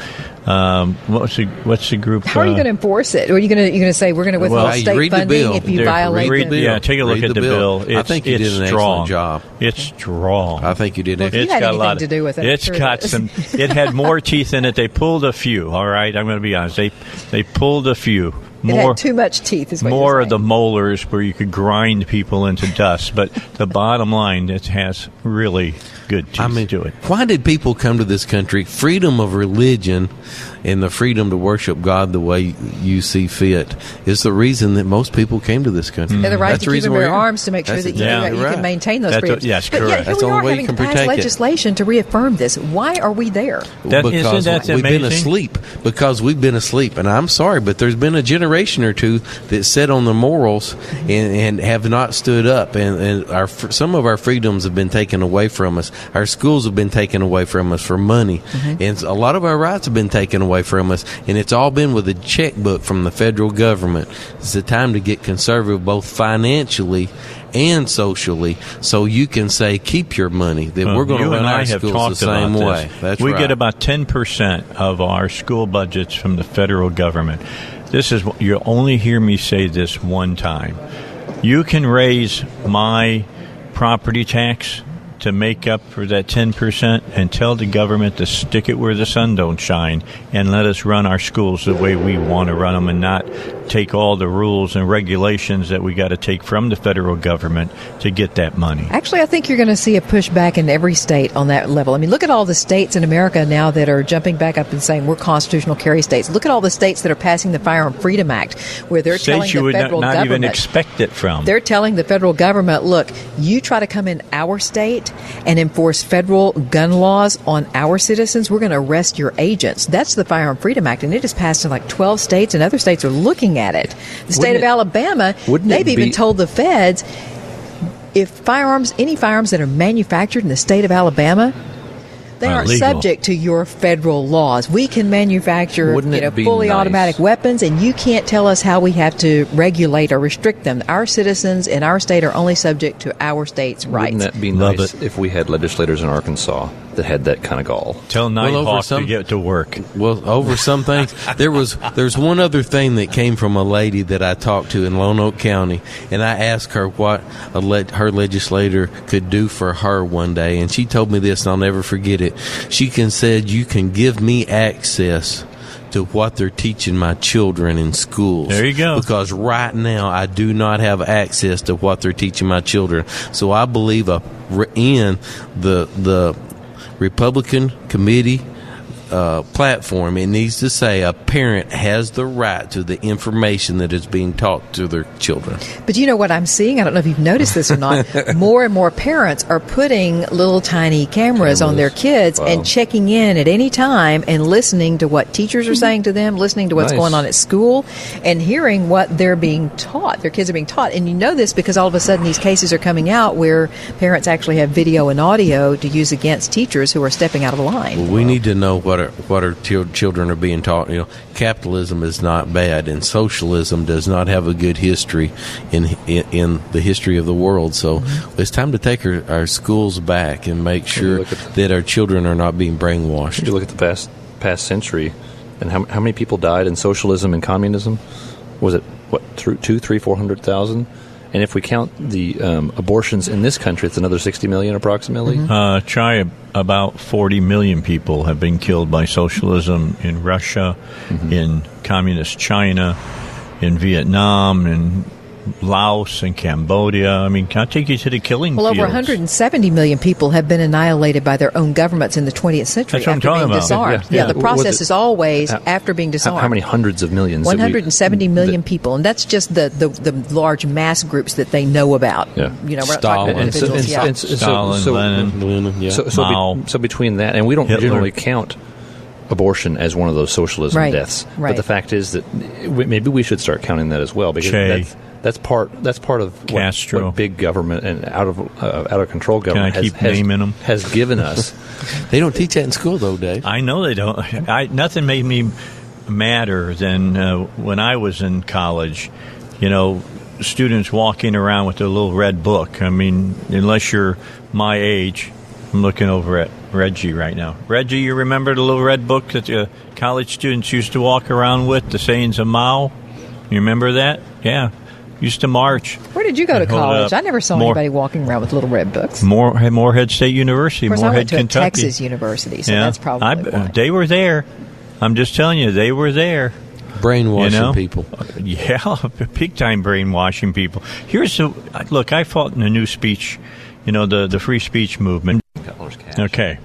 Um, what's the what's the group? How are you uh, going to enforce it? Are you going to you going to say we're going to withhold Well, state funding bill. if you There, violate read, the Yeah, take a look Read at the the bill. bill. I think you it's did an strong. excellent job. It's strong. I think you did. Well, if you excellent. had got a lot anything to do with it, I'm It's sure got it is. some. It had more teeth in it. They pulled a few. All right, I'm going to be honest. They they pulled a few. It More had too much teeth. Is what more of the molars where you could grind people into dust. But the bottom line, it has really good teeth I mean, to it. why did people come to this country? Freedom of religion and the freedom to worship God the way you see fit is the reason that most people came to this country. And the right That's to the keep reason and bear we're arms to make sure That's that you, exactly you right. can maintain those That's freedoms. what- yes, but correct. yet, here That's we the only are way you having can to pass protect it. legislation to reaffirm this. Why are we there? That- because isn't that we've been asleep. Because we've been asleep, and I'm sorry, but there's been a generation generation or two that sit on the morals and, and have not stood up. And, and our some of our freedoms have been taken away from us. Our schools have been taken away from us for money, Mm-hmm. and a lot of our rights have been taken away from us. And it's all been with a checkbook from the federal government. It's the time to get conservative, both financially and socially, so you can say keep your money. That Well, we're going to run and I our have schools talked the same way. That's we right. get about ten percent of our school budgets from the federal government. This is you'll only hear me say this one time. You can raise my property tax to make up for that 10% and tell the government to stick it where the sun don't shine and let us run our schools the way we want to run them and not take all the rules and regulations that we got to take from the federal government to get that money. Actually, I think you're going to see a pushback in every state on that level. I mean, look at all the states in America now that are jumping back up and saying we're constitutional carry states. Look at all the states that are passing the Firearm Freedom Act, where they're telling States you the would not, federal not government even expect it from. they're telling the federal government, look, you try to come in our state and enforce federal gun laws on our citizens, we're going to arrest your agents. That's the Firearm Freedom Act, and it is passed in like 12 states, and other states are looking at it. The state Wouldn't of it- Alabama, they've even told the feds if firearms, any firearms that are manufactured in the state of Alabama, they Are aren't legal. subject to your federal laws. We can manufacture you know, fully nice? automatic weapons, and you can't tell us how we have to regulate or restrict them. Our citizens in our state are only subject to our state's rights. Wouldn't that be Love nice it. if we had legislators in Arkansas that had that kind of gall? Tell Well, over Nighthawk some- to get to work. Well, over some things, there was there's one other thing that came from a lady that I talked to in Lonoke County, and I asked her what a le- her legislator could do for her one day, and she told me this, and I'll never forget it. She can said, "You can give me access." To what they're teaching my children in schools. There you go. Because right now I do not have access to what they're teaching my children. So I believe a, in the the Republican committee uh, platform, it needs to say a parent has the right to the information that is being taught to their children. But you know what I'm seeing? I don't know if you've noticed this or not. more and more parents are putting little tiny cameras, on their kids Wow. and checking in at any time and listening to what teachers are saying to them, listening to what's Nice. going on at school, and hearing what they're being taught. Their kids are being taught. And you know this because all of a sudden these cases are coming out where parents actually have video and audio to use against teachers who are stepping out of line. We need to know what what our chil- children are being taught. You know, capitalism is not bad, and socialism does not have a good history in in, in the history of the world. So mm-hmm. it's time to take our, our schools back and make sure at- that our children are not being brainwashed. If you look at the past past century, and how, how many people died in socialism and communism? Was it what through two, three, four hundred thousand? And if we count the um, abortions in this country, it's another sixty million approximately. Uh, try a- about 40 million people have been killed by socialism in Russia, Mm-hmm. in communist China, in Vietnam, in Laos, and Cambodia. I mean, can I take you to the killing Well, over 170 million people have been annihilated by their own governments in the 20th century That's what I'm after talking being about. disarmed. Yeah, Yeah, yeah. the process Was it- is always How- after being disarmed. how many hundreds of millions? that we- 170 million that- people, and that's just the, the, the large mass groups that they know about. Yeah. You know, we're not talking Stalin. about And so, individuals. and, yeah. and so- so- Stalin, so- Lenin. Lenin, yeah. So, so, Mao. be, so between that, and we don't Hitler. generally count abortion as one of those socialism Right, deaths. right. But the fact is that maybe we should start counting that as well because Che. That's, that's part that's part of what, Castro. what big government and out of uh, out of control government I has, keep has, naming 'em? has given us. They don't teach that in school, though, Dave. I know they don't. I nothing made me madder than uh, when I was in college. You know, students walking around with a little red book. I mean, unless you're my age, I'm looking over at Reggie right now. Reggie, you remember the little red book that the college students used to walk around with, the sayings of Mao? You remember that? Yeah, used to march. Where did you go to college? I never saw More- anybody walking around with little red books. More Morehead State University, Of course, I went to a Kentucky. Texas university, so that's probably I- why. they were there. I'm just telling you, they were there. Brainwashing You know? people. Yeah, big time brainwashing people. Here's the look. I fought in the new speech, you know, the the free speech movement. Okay,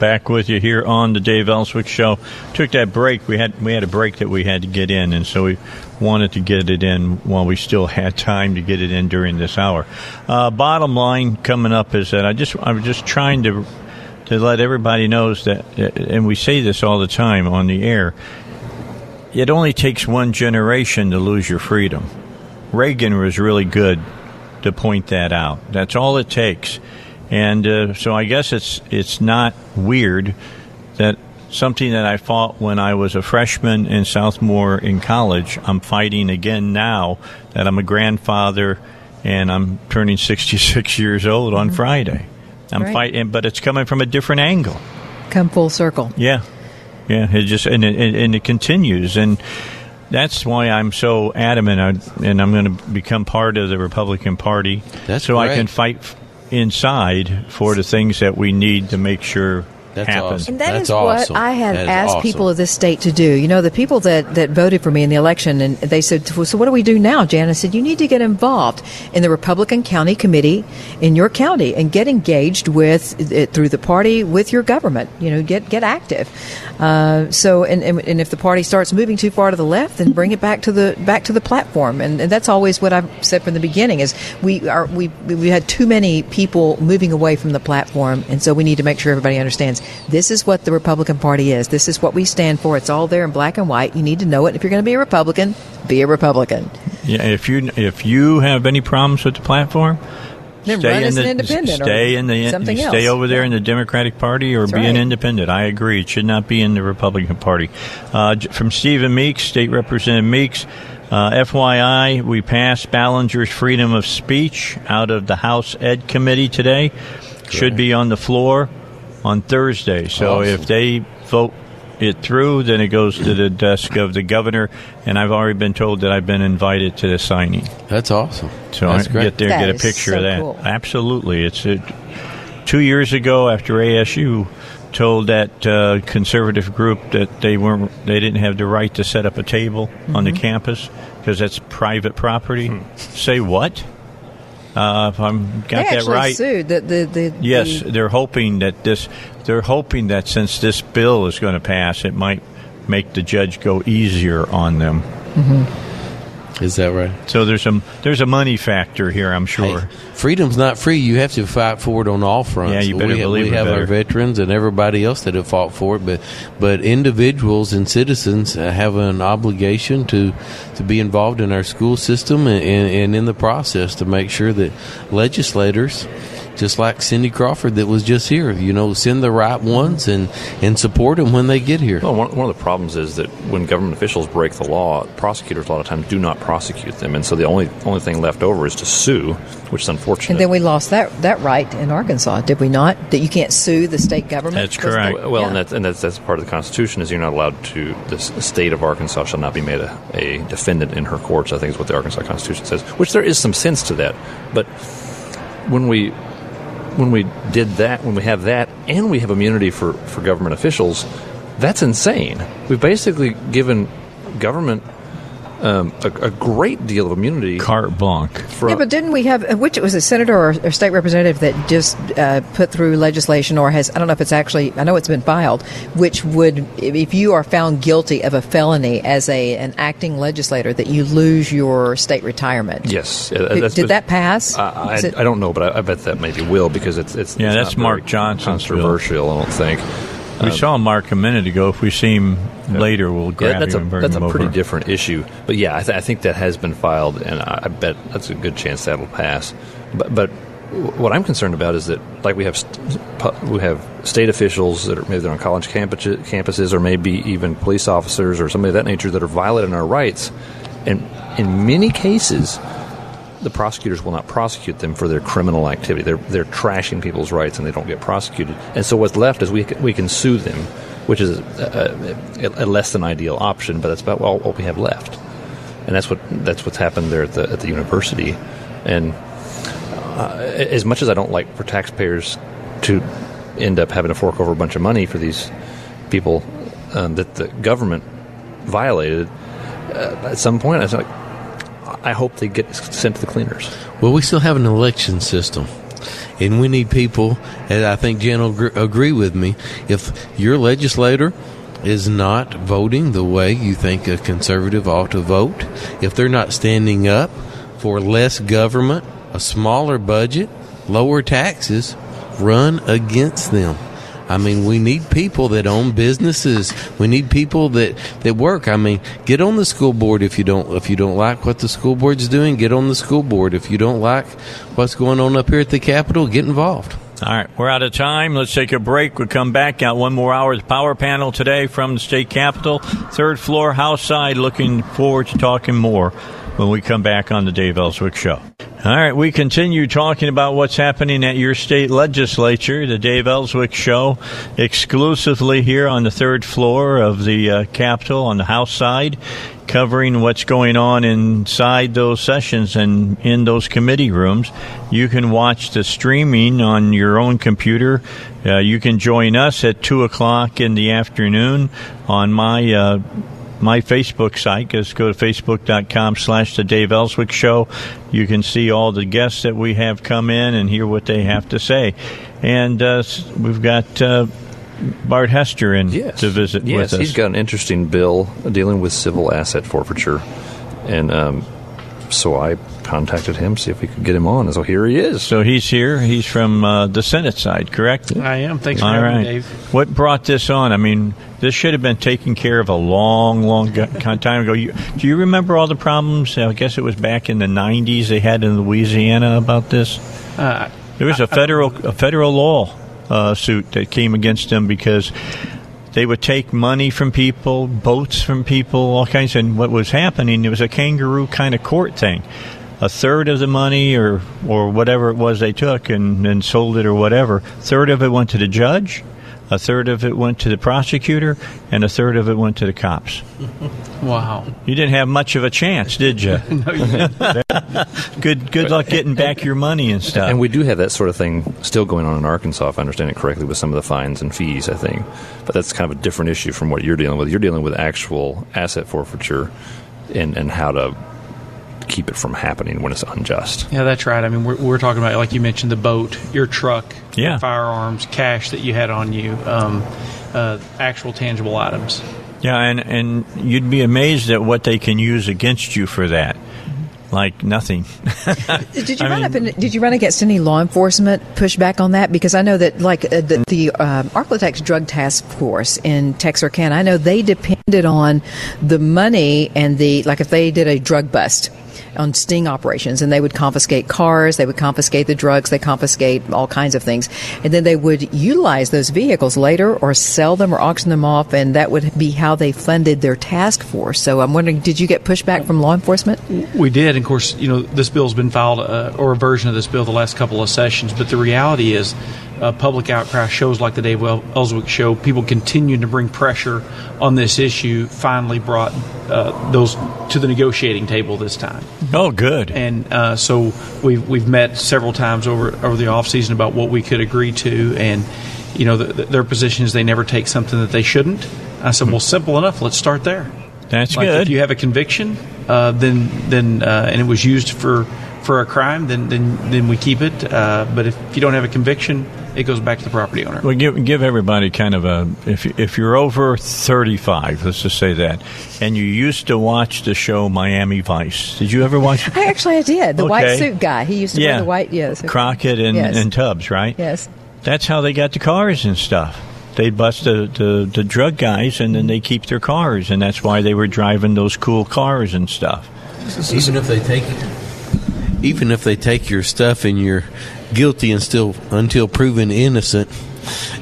back with you here on the Dave Elswick Show. Took that break. We had we had a break that we had to get in, and so we wanted to get it in while we still had time to get it in during this hour. Uh, bottom line coming up is that I just I was just trying to to let everybody knows that, and we say this all the time on the air it only takes one generation to lose your freedom. Reagan was really good to point that out. That's all it takes. And uh, so I guess it's it's not weird that something that I fought when I was a freshman in Southmore in college, I'm fighting again now that I'm a grandfather and I'm turning 66 years old on Friday. I'm Right. fighting, but it's coming from a different angle. Come full circle. Yeah, yeah. It just and it, and and it continues, and that's why I'm so adamant, I, and I'm going to become part of the Republican Party, That's so I can fight f- inside for the things that we need to make sure That's happen. awesome. And that is That's awesome. what I have That is asked awesome. people of this state to do. You know, the people that, that voted for me in the election, and they said, well, So what do we do now, Jan? I said, You need to get involved in the Republican County Committee in your county and get engaged with it through the party with your government. You know, get get active. Uh, so, and, and, and if the party starts moving too far to the left, then bring it back to the back to the platform. And, and that's always what I've said from the beginning: is we are we we had too many people moving away from the platform, and so we need to make sure everybody understands this is what the Republican Party is. This is what we stand for. It's all there in black and white. You need to know it. If you're going to be a Republican, be a Republican. Yeah, if you if you have any problems with the platform, Then stay run in as the an independent or stay in the something stay else. over there in the Democratic Party or That's be an independent. I agree. It should not be in the Republican Party. Uh, from Stephen Meeks, State Representative Meeks. Uh, FYI, we passed Ballinger's freedom of speech out of the House Ed Committee today. Should be on the floor on Thursday. So Awesome. if they vote it through, then it goes to the desk of the governor. And I've already been told that I've been invited to the signing. That's awesome. So That's I great. get there, That get a picture so of that. cool. Absolutely, it's a, two years ago after ASU told that uh, conservative group that they weren't, they didn't have the right to set up a table on the campus because that's private property. Say what? Uh, if I'm got they that right. sued the the, the Yes, the- they're hoping that this. They're hoping that since this bill is going to pass, it might make the judge go easier on them. Is that right? So there's some there's a money factor here, I'm sure. Hey, freedom's not free. You have to fight for it on all fronts. Yeah, you better we, believe we have better. our veterans and everybody else that have fought for it, but but individuals and citizens uh, have an obligation to to be involved in our school system and, and, and in the process to make sure that legislators. Just like Cindy Crawford, that was just here, you know, send the right ones and, and support them when they get here. Well, one, one of the problems is that when government officials break the law, prosecutors a lot of times do not prosecute them, and so the only only thing left over is to sue, which is unfortunate. and then we lost that that right in Arkansas, did we not? That you can't sue the state government. That's Because- correct. Well, Yeah. and, that's, and that's, that's part of the Constitution is you're not allowed to. The state of Arkansas shall not be made a, a defendant in her courts. I think is what the Arkansas Constitution says. Which there is some sense to that, but when we when we did that, when we have that, and we have immunity for, for government officials, that's insane. We've basically given government um, a, a great deal of immunity. Carte blanche. From, Yeah, but didn't we have uh, which was a senator or, or state representative that just uh, put through legislation or has I don't know if it's actually I know it's been filed, which would if if you are found guilty of a felony as a an acting legislator that you lose your state retirement. yes, Yeah, Did, did that pass? I, I, it- I don't know, but I, I bet that maybe will because it's it's Yeah, it's that's not Mark very Johnson's bill. controversial. I don't think. We Um, saw Mark a minute ago. If we see him later, we'll grab yeah, that's him a that's him a pretty over. different issue. But yeah, I, th- I think that has been filed, and I, I bet that's a good chance that'll pass. But but what I'm concerned about is that like we have st- we have state officials that are maybe they're on college campus, campuses, or maybe even police officers or somebody of that nature that are violating our rights, and in many cases. The prosecutors will not prosecute them for their criminal activity. They're they're trashing people's rights, and they don't get prosecuted. And so what's left is we we can sue them, which is a, a, a less than ideal option, but that's about all, what we have left. And that's what that's what's happened there at the at the university. And uh, as much as I don't like for taxpayers to end up having to fork over a bunch of money for these people um, that the government violated, uh, at some point I was like, I hope they get sent to the cleaners. Well, we still have an election system. And we need people, and I think Jan will gr- agree with me, if your legislator is not voting the way you think a conservative ought to vote, if they're not standing up for less government, a smaller budget, lower taxes, run against them. I mean, we need people that own businesses. We need people that, that work. I mean, get on the school board if you don't if you don't like what the school board's doing. Get on the school board if you don't like what's going on up here at the Capitol. Get involved. All right, we're out of time. Let's take a break. We'll come back. Got one more hour of the power panel today from the state capitol, third floor, house side. Looking forward to talking more when we come back on the Dave Elswick Show. All right, we continue talking about what's happening at your state legislature, the Dave Elswick Show, exclusively here on the third floor of the uh, Capitol on the House side, covering what's going on inside those sessions and in those committee rooms. You can watch the streaming on your own computer. Uh, you can join us at 2 o'clock in the afternoon on my. Uh, my Facebook site. Just go to facebook.com slash the Dave Elswick Show. You can see all the guests that we have come in and hear what they have to say. And uh, we've got uh, Bart Hester in yes. to visit yes, with us. he's got an interesting bill dealing with civil asset forfeiture. And um, so I contacted him, see if we could get him on. And so here he is. So he's here. He's from uh, the Senate side, correct? I am. Thanks for All having right. me, Dave. What brought this on? I mean, this should have been taken care of a long, long time ago. You, do you remember all the problems? I guess it was back in the '90s they had in Louisiana about this. Uh, There was a federal a federal law uh, suit that came against them because they would take money from people, boats from people, all kinds. And what was happening? It was a kangaroo kind of court thing. A third of the money, or or whatever it was they took and, and sold it, or whatever. A Third of it went to the judge. A third of it went to the prosecutor, and a third of it went to the cops. Wow. You didn't have much of a chance, did you? No, you didn't. good, good luck getting back your money and stuff. And we do have that sort of thing still going on in Arkansas, if I understand it correctly, with some of the fines and fees, I think. But that's kind of a different issue from what you're dealing with. You're dealing with actual asset forfeiture and, and how to keep it from happening when it's unjust. Yeah, that's right. I mean, we're, we're talking about, like you mentioned, the boat, your truck, Yeah. firearms, cash that you had on you, um, uh, actual tangible items. Yeah, and, and you'd be amazed at what they can use against you for that. Like nothing. Did you run up? In, did you run against any law enforcement pushback on that? Because I know that, like uh, the, the um, Arklatex Drug Task Force in Texarkana, I know they depended on the money and the like. If they did a drug bust on sting operations, and they would confiscate cars, they would confiscate the drugs, they confiscate all kinds of things, and then they would utilize those vehicles later or sell them or auction them off, and that would be how they funded their task force. So I'm wondering, did you get pushback from law enforcement? We did. And of course, you know, this bill's been filed, uh, or a version of this bill, the last couple of sessions. But the reality is, uh, public outcry shows like the Dave El- Elswick show, people continuing to bring pressure on this issue, finally brought uh, those to the negotiating table this time. Oh, good. And uh, so we've we've met several times over over the off season about what we could agree to, and you know, the, their position is they never take something that they shouldn't. I said, well, simple enough. Let's start there. That's like good. If you have a conviction, uh, then then uh, and it was used for for a crime, then then then we keep it. Uh, but if you don't have a conviction, it goes back to the property owner. Well, give give everybody kind of a if if you're over 35, let's just say that, and you used to watch the show Miami Vice. Did you ever watch? it? I actually I did. The white suit guy. He used to Yeah. wear the white. Yes. Crockett and, Yes. and Tubbs, right? Yes. That's how they got the cars and stuff. They bust the, the, the drug guys and then they keep their cars, and that's why they were driving those cool cars and stuff. Even if they take even if they take your stuff and you're guilty and still until proven innocent,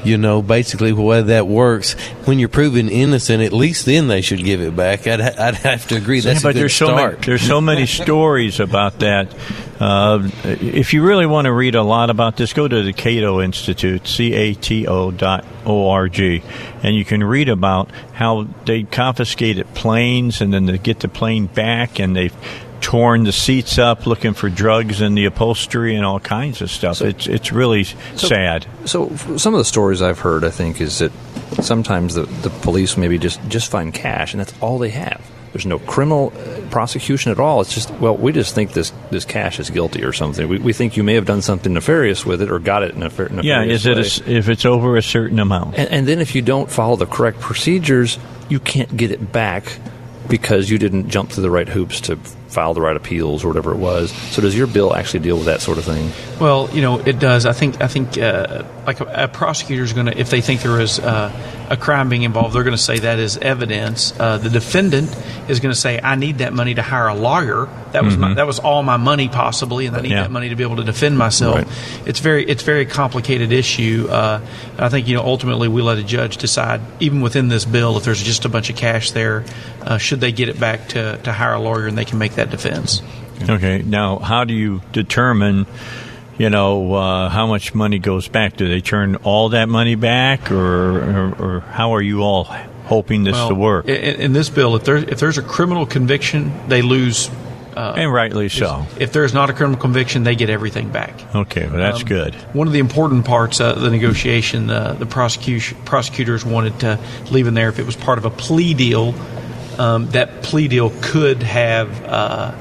you know, basically the way that works, when you're proven innocent, at least then they should give it back. I'd, I'd have to agree. That's yeah, but there's so start. many, there's so many stories about that. Uh, if you really want to read a lot about this, go to the Cato Institute, c a t o dot o r g, and you can read about how they confiscated planes and then they get the plane back and they've torn the seats up looking for drugs in the upholstery and all kinds of stuff. it's it's really So- sad. So some of the stories I've heard, I think, is that sometimes the, the police maybe just, just find cash and that's all they have. There's no criminal uh, prosecution at all. It's just, well, we just think this, this cash is guilty or something. We, we think you may have done something nefarious with it or got it in a Yeah, nefarious is it a if it's over a certain amount? And, and then if you don't follow the correct procedures, you can't get it back because you didn't jump through the right hoops to file the right appeals or whatever it was. So does your bill actually deal with that sort of thing? Well, you know, it does. I think I think uh, like a, a prosecutor is going to, if they think there is uh, a crime being involved, they're going to say that is evidence. Uh, the defendant is going to say, "I need that money to hire a lawyer. That was my, Mhm. that was all my money possibly, and I need Yeah. that money to be able to defend myself." Right. It's very it's very complicated issue. Uh, I think you know ultimately we let a judge decide, even within this bill, if there's just a bunch of cash there, uh, should they get it back to to hire a lawyer and they can make that defense. Okay. Now, how do you determine, you know, uh, how much money goes back? Do they turn all that money back, or or, or how are you all hoping this Well, to work? In, in this bill, if there's if there's a criminal conviction, they lose. Uh, and rightly so. If there's not a criminal conviction, they get everything back. Okay, well that's Um, good. One of the important parts of the negotiation, uh, the prosecution prosecutors wanted to leave in there if it was part of a plea deal, um, that plea deal could have uh,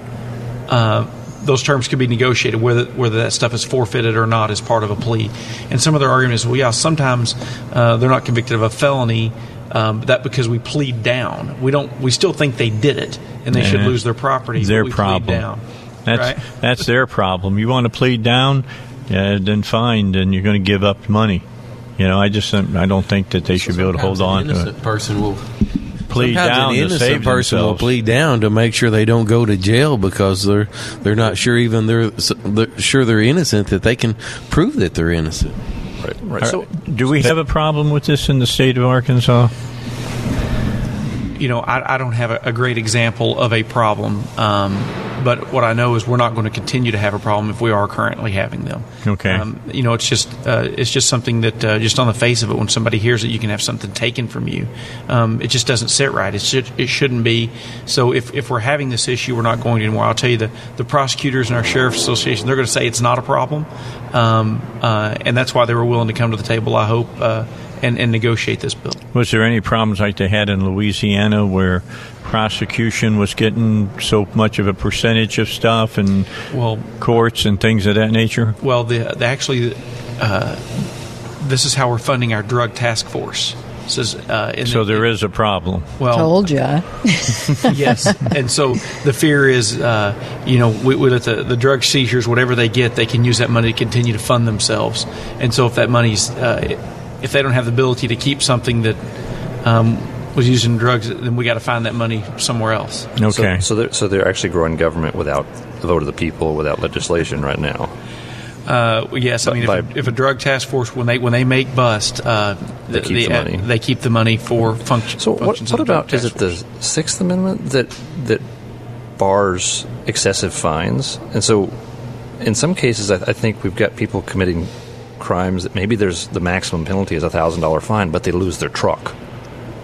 uh, those terms could be negotiated, whether whether that stuff is forfeited or not as part of a plea. And some of their argument is, well, yeah, sometimes uh, they're not convicted of a felony. Um, but that because we plead down, we don't. We still think they did it, and they should lose their property. but Their we plead problem. down. That's right? that's their problem. You want to plead down, uh, then fine. Then you're going to give up money. You know, I just don't- I don't think that they should be able to hold on an to it. person will Plead sometimes down an to innocent save person will plead down to make sure they don't go to jail because they're they're not sure even they're, they're sure they're innocent that they can prove that they're innocent. Right. Right. So, do we have a problem with this in the state of Arkansas? You know, I, I don't have a, a great example of a problem, um, but what I know is we're not going to continue to have a problem if we are currently having them. Okay. Um, you know, it's just uh, it's just something that uh, just on the face of it, when somebody hears that you can have something taken from you, um, it just doesn't sit right. It should it shouldn't be. So if, if we're having this issue, we're not going anymore. I'll tell you the the prosecutors and our sheriff's association they're going to say it's not a problem, um, uh, and that's why they were willing to come to the table. I hope. And, and negotiate this bill. Was there any problems like they had in Louisiana where prosecution was getting so much of a percentage of stuff and well courts and things of that nature? Well, the, the actually, uh, this is how we're funding our drug task force. This uh, in So the- there is a problem. Well, Told you. yes, and so the fear is, uh, you know, we, we let the, the drug seizures, whatever they get, they can use that money to continue to fund themselves. And so if that money's, uh, if they don't have the ability to keep something that um, was used in drugs, then we got to find that money somewhere else. So, so they're so they're actually growing government without the vote of the people, without legislation right now. Uh, yes, I mean, if, a, if a drug task force when they when they make bust, uh, They keep the money. they keep the money for function, So what, what of the drug about is it task the Sixth Amendment that that bars excessive fines? And so, in some cases, I, I think we've got people committing crimes that maybe there's the maximum penalty is a thousand dollar fine, but they lose their truck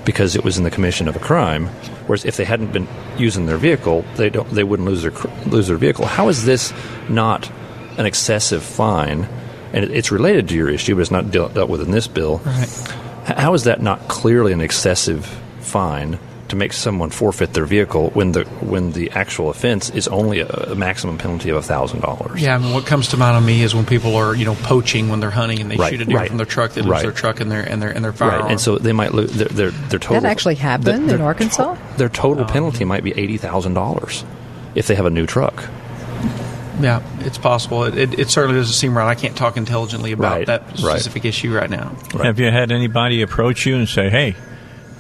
because it was in the commission of a crime. Whereas if they hadn't been using their vehicle, they don't they wouldn't lose their lose their vehicle. How is this not an excessive fine? And it, it's related to your issue, but it's not dealt, dealt with in this bill. Right. How is that not clearly an excessive fine to make someone forfeit their vehicle when the when the actual offense is only a, a maximum penalty of thousand dollars? Yeah, I mean, what comes to mind on me is when people are, you know, poaching when they're hunting and they Right, shoot a deer right. from their truck, they lose Right. their truck and their and their and their firearm. Right, and so they might lose their their, their total. That actually happened their- in Arkansas. Their total um, penalty might be eighty thousand dollars if they have a new truck. yeah, it's possible. It, it, it certainly doesn't seem right. I can't talk intelligently about Right, that right. specific issue right now. Have you had anybody approach you and say, "Hey,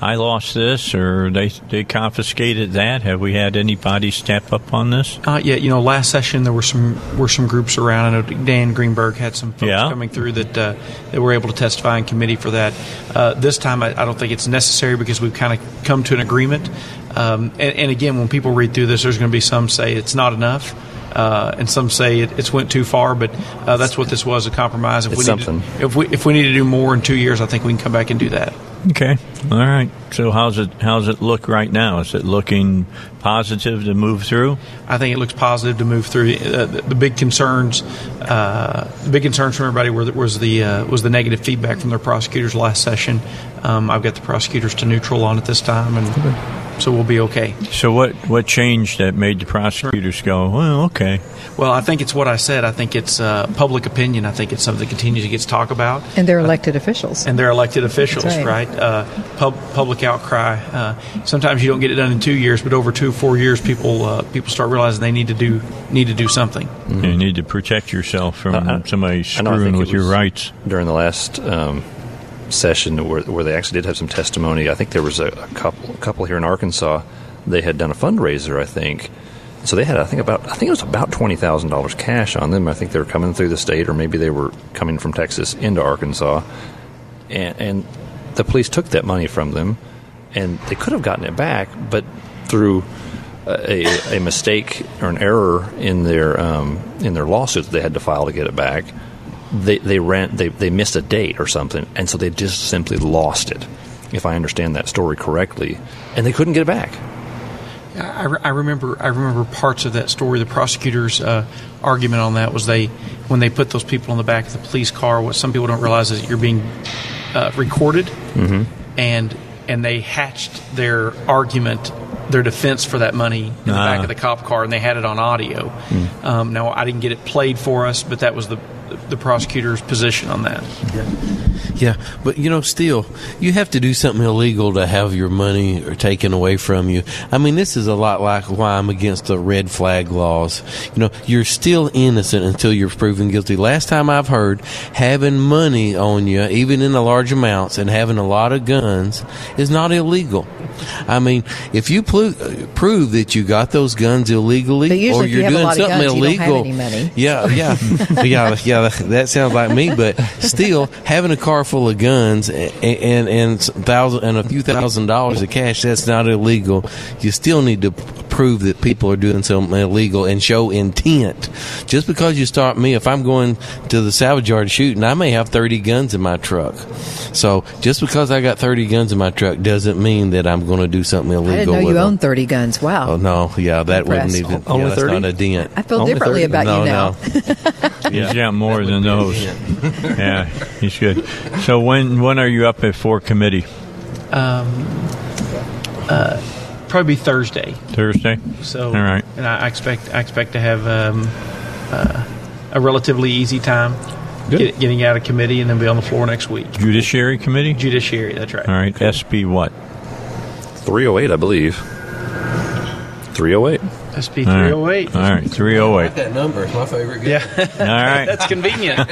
I lost this," or they they confiscated that? Have we had anybody step up on this? Uh, yeah, you know, last session there were some were some groups around. I know Dan Greenberg had some folks Yeah. coming through that uh, that were able to testify in committee for that. Uh, this time, I, I don't think it's necessary because we've kind of come to an agreement. Um, and, and again, when people read through this, there's going to be some say it's not enough. Uh, and some say it, it's went too far, but uh, that's what this was—a compromise. If It's we need something. To, if we if we need to do more in two years, I think we can come back and do that. Okay, all right. So how's it how's it look right now? Is it looking positive to move through? I think it looks positive to move through. Uh, the, the big concerns, uh, the big concerns from everybody were, was the uh, was the negative feedback from their prosecutors last session. Um, I've got the prosecutors to neutral on it this time, and so we'll be okay. So what what changed that made the prosecutors go, well, okay? Well, I think it's what I said. I think it's uh, public opinion. I think it's something that continues to get talked about. And they're elected officials. And they're elected officials, That's right? right. Uh, pub, public outcry. Uh, sometimes you don't get it done in two years, but over two, four years, people uh, people start realizing they need to do need to do something. You need to protect yourself from Uh, somebody I I screwing with your rights. during the last um, session where, where they actually did have some testimony. I think there was a, a couple a couple here in Arkansas. They had done a fundraiser, I think. So they had, I think about, I think it was about twenty thousand dollars cash on them. I think they were coming through the state, or maybe they were coming from Texas into Arkansas, and, and the police took that money from them, and they could have gotten it back, but through a, a mistake or an error in their um, in their lawsuit that they had to file to get it back, they they ran they, they missed a date or something, and so they just simply lost it. If I understand that story correctly, and they couldn't get it back. I, I remember I remember parts of that story. The prosecutor's uh, argument on that was they when they put those people in the back of the police car. What some people don't realize is that you're being uh, recorded, Mhm. and and they hatched their argument, their defense for that money in the back Ah. of the cop car, and they had it on audio. Um, now I didn't get it played for us, but that was the the prosecutor's position on that. Yeah, yeah, but you know, still, you have to do something illegal to have your money or taken away from you. I mean, this is a lot like why I'm against the red flag laws. You know, you're still innocent until you're proven guilty. Last time I've heard, having money on you, even in a large amounts, and having a lot of guns is not illegal. I mean, if you plu- prove that you got those guns illegally, or you you're have a doing something guns, you don't have illegal, any money. yeah, yeah, yeah, yeah. That sounds like me. But still, having a car full of guns and and and thousand and a few thousand dollars of cash—that's not illegal. You still need to prove that people are doing something illegal and show intent. Just because you start me, if I'm going to the salvage yard shooting, I may have 30 guns in my truck. So just because I got 30 guns in my truck doesn't mean that I'm going to do something illegal. I didn't know you them. owned 30 guns. Wow. Oh no, yeah, that Impressed. wouldn't even. Only yeah, that's 30? not a dent. I feel differently about no, you now. No. He's got more than those. yeah, he's good. So when when are you up at for committee? Um, uh, probably Thursday. Thursday. So, all right. and I I expect I expect to have um, uh, a relatively easy time get, getting out of committee and then be on the floor next week. Judiciary committee. Judiciary. That's right. All right. SB what? 308, I believe. 308. SB All right. 308. All right, 308. That number is my favorite. Yeah. All right. That's convenient.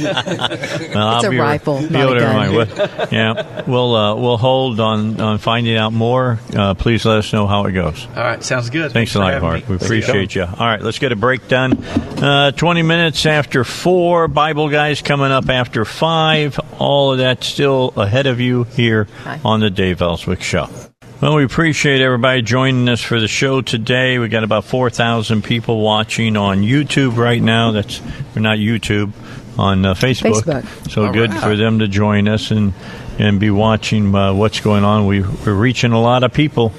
Well, I'll It's a be- rifle, be not a gun. well, yeah, we'll uh, we'll hold on on finding out more. Uh, please let us know how it goes. All right. Sounds good. Thanks a lot, having Bart. me. We appreciate you. All right, let's get a break done. Uh, 20 minutes after 4, Bible Guys coming up after 5. All of that still ahead of you here on the Dave Elswick Show. Well, we appreciate everybody joining us for the show today. We got about 4,000 people watching on YouTube right now. That's or not YouTube, on uh, Facebook. Facebook. So All good right. for them to join us and, and be watching uh, what's going on. We, we're reaching a lot of people.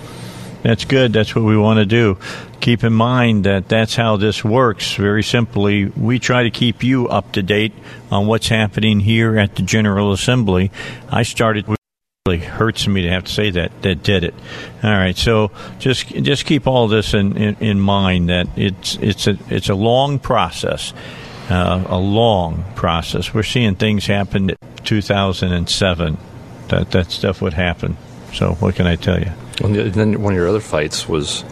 That's good. That's what we want to do. Keep in mind that that's how this works. Very simply, we try to keep you up to date on what's happening here at the General Assembly. I started. Really hurts me to have to say that that did it. All right, so just just keep all this in, in, in mind that it's it's a it's a long process, uh, a long process. We're seeing things happen in 2007 that that stuff would happen. So what can I tell you? And then one of your other fights was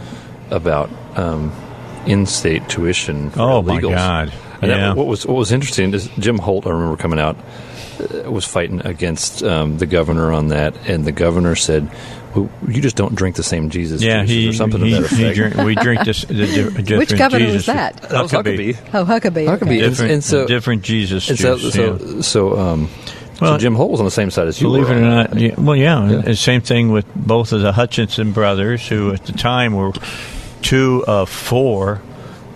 about um, in-state tuition. For Oh, my illegals. God. And that- Yeah. what was what was interesting is Jim Holt. I remember coming out was fighting against um, the governor on that, and the governor said, well, "You just don't drink the same Jesus Yeah, juices," he, or something he, to that he effect. drink, we drink this. The, di- different Which governor was Jesus. that? That was Huckabee. Oh, Huckabee. Huckabee. okay. Different, and so- different Jesus And so, juice, so, yeah. so, um, Well, so Jim Holt was on the same side as you. Believe were it or not, yeah, well, yeah, and Same thing with both of the Hutchinson brothers, who at the time were two of four,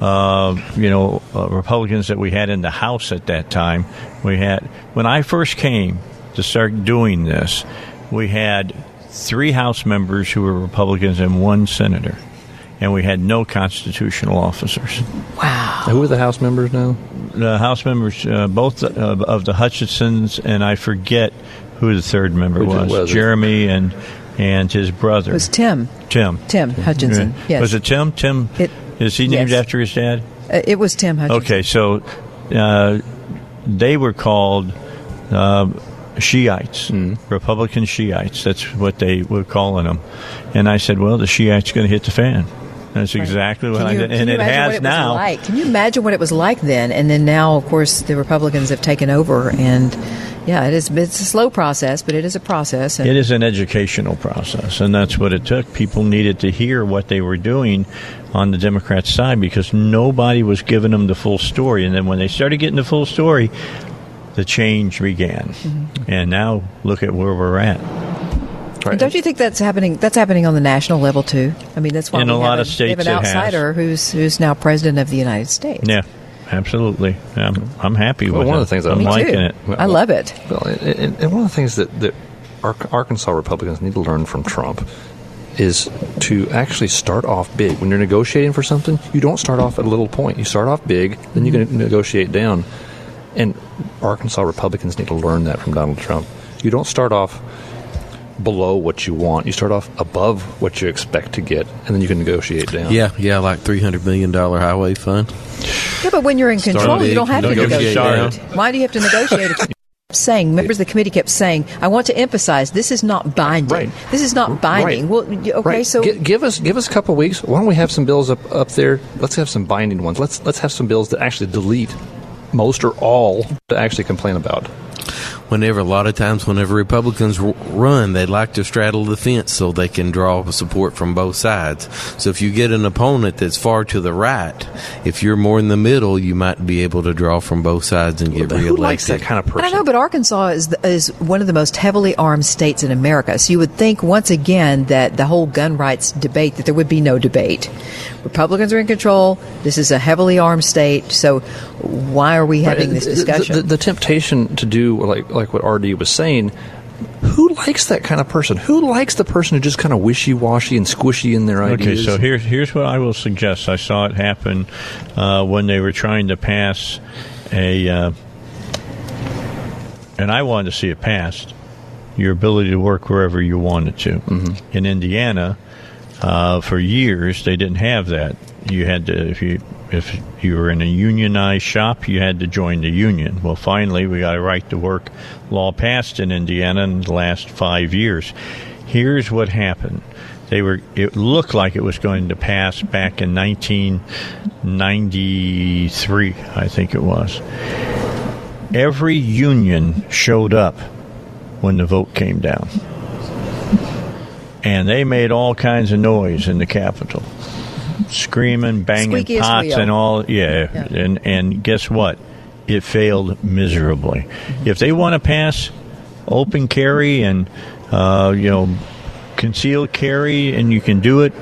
uh, you know, uh, Republicans that we had in the House at that time. We had when I first came to start doing this, we had three House members who were Republicans and one senator, and we had no constitutional officers. Wow. Who are the House members now? The House members, uh, both of, of the Hutchinsons, and I forget who the third member was. was? Jeremy and and his brother. It was Tim. Tim. Tim Hutchinson. Yeah. Yes. Was it Tim? Tim. It- is he named yes. after his dad? Uh, it was Tim Hutchinson. Okay, so uh, they were called uh, Shiites, Hmm. Republican Shiites. That's what they were calling them. And I said, well, the Shiites going to hit the fan. That's exactly what I did, and it has what it now. Was like? Can you imagine what it was like then? And then now, of course, the Republicans have taken over, and yeah, it is. It's a slow process, but it is a process. And It is an educational process, and that's what it took. People needed to hear what they were doing on the Democrat side because nobody was giving them the full story. And then when they started getting the full story, the change began. Mm-hmm. And now look at where we're at. And don't you think that's happening? That's happening on the national level too. I mean, that's why In we a have lot of we have states an outsider who's who's now president of the United States. Yeah, absolutely. I'm, I'm happy Well, with one it. of the things I I'm liking too. it. I love it. Well, and, and one of the things that, that Arkansas Republicans need to learn from Trump is to actually start off big. When you're negotiating for something, you don't start off at a little point. You start off big, then you can mm-hmm. negotiate down. And Arkansas Republicans need to learn that from Donald Trump. You don't start off below what you want. You start off above what you expect to get, and then you can negotiate down. Yeah, yeah, like three hundred million dollar highway fund. Yeah, but when you're in Start control, you don't have to negotiate negotiate. down. Why do you have to negotiate? If saying members of the committee kept saying, "I want to emphasize this is not binding. Right. This is not binding." Well, okay, Right. so Gi- give us give us a couple of weeks. Why don't we have some bills up up there? Let's have some binding ones. Let's let's have some bills that actually delete most or all to actually complain about. Whenever a lot of times, whenever Republicans r- run, they like to straddle the fence so they can draw support from both sides. So if you get an opponent that's far to the right, if you're more in the middle, you might be able to draw from both sides and get Who likes that kind of I person? don't know, but Arkansas is the, is one of the most heavily armed states in America. So you would think once again that the whole gun rights debate that there would be no debate. Republicans are in control. This is a heavily armed state. So why are we having Right. this discussion? The, the, the temptation to do like like what RD was saying. Who likes that kind of person? Who likes the person who just kind of wishy washy and squishy in their ideas? Okay, so here's here's what I will suggest. I saw it happen uh, when they were trying to pass a, uh, and I wanted to see it passed. Your ability to work wherever you wanted to. Mm-hmm. In Indiana, uh, for years they didn't have that. You had to if you if you were in a unionized shop, you had to join the union. Well, finally, we got a right to work law passed in Indiana in the last five years. Here's what happened. They were. It looked like it was going to pass back in 1993, I think it was. Every union showed up when the vote came down, and they made all kinds of noise in the Capitol, screaming, banging Squeakiest pots, wheel. and all. Yeah, and and guess what? It failed miserably. If they want to pass open carry and uh, you know concealed carry, and you can do it.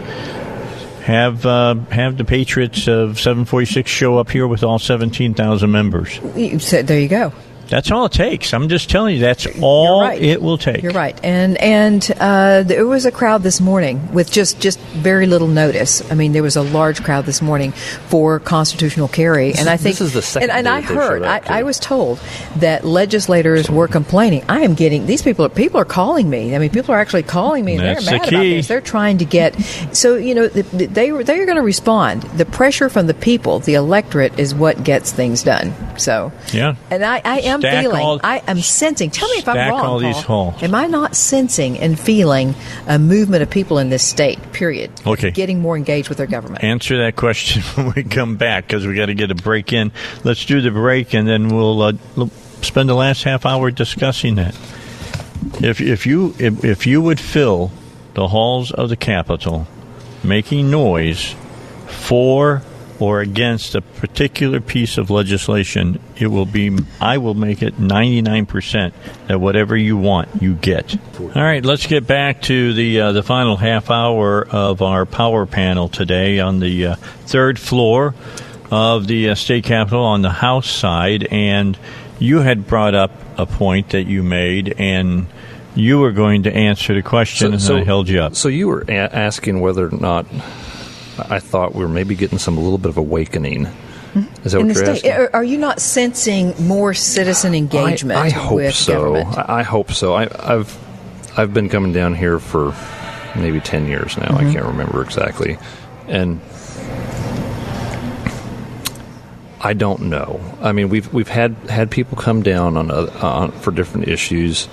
Have uh, have the Patriots of 746 show up here with all 17,000 members. Said- there you go. That's all it takes. I'm just telling you, that's all right. it will take. You're right, and and uh, there was a crowd this morning with just just very little notice. I mean, there was a large crowd this morning for constitutional carry, and I think this is the second And, and I heard, I. I was told that legislators were complaining. I am getting these people. People are calling me. I mean, people are actually calling me, and That's they're the mad about key. this. They're trying to get. So you know, th- th- they were- they are going to respond. The pressure from the people, the electorate, is what gets things done. So Yeah. and I, I am Stack feeling, all- I am sensing. Tell me if I'm wrong. all these Paul. Am I not sensing and feeling a movement of people in this state? Period. Okay. Getting more engaged with their government. Answer that question when we come back because we got to get a break in. Let's do the break and then we'll uh, spend the last half hour discussing that. If if you if, if you would fill the halls of the Capitol making noise for or against a particular piece of legislation, it will be I will make it 99% that whatever you want, you get. All right, let's get back to the uh, the final half hour of our power panel today on the uh, third floor of the uh, state capitol on the House side and you had brought up a point that you made and you were going to answer the question and I held you up. So you were a- asking whether or not I thought we were maybe getting some a little bit of awakening. Is that in what you're state, asking? are, you not sensing more citizen engagement I, I hope so. I, I hope so. I, I've I've been coming down here for maybe ten years now. I Mhm. can't remember exactly, and I don't know. I mean, we've we've had had people come down on, uh, on for different issues.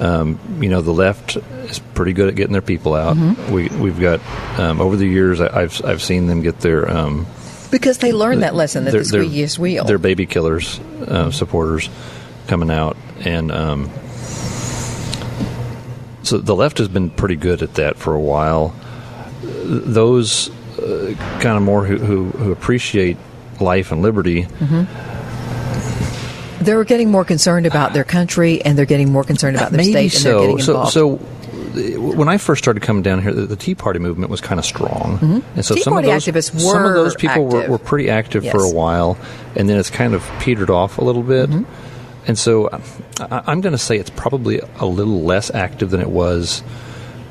Um, you know, the left is pretty good at getting their people out. Mhm. We we've got um, over the years. I, I've I've seen them get their um, Because they learned that lesson that their- the their- squeakiest wheel. Their baby killers uh, supporters coming out, and um, so the left has been pretty good at that for a while. Those uh, kind of more who, who, who appreciate life and liberty. Mhm. They're getting more concerned about their country, and they're getting more concerned about their Maybe state, and so. they're getting so, involved. so uh, when I first started coming down here, the, the Tea Party movement was kind of strong, Mhm. and so Tea some Party of those activists some of those people were, were pretty active for a while, and then it's kind of petered off a little bit. Mm-hmm. And so I, I'm going to say it's probably a little less active than it was.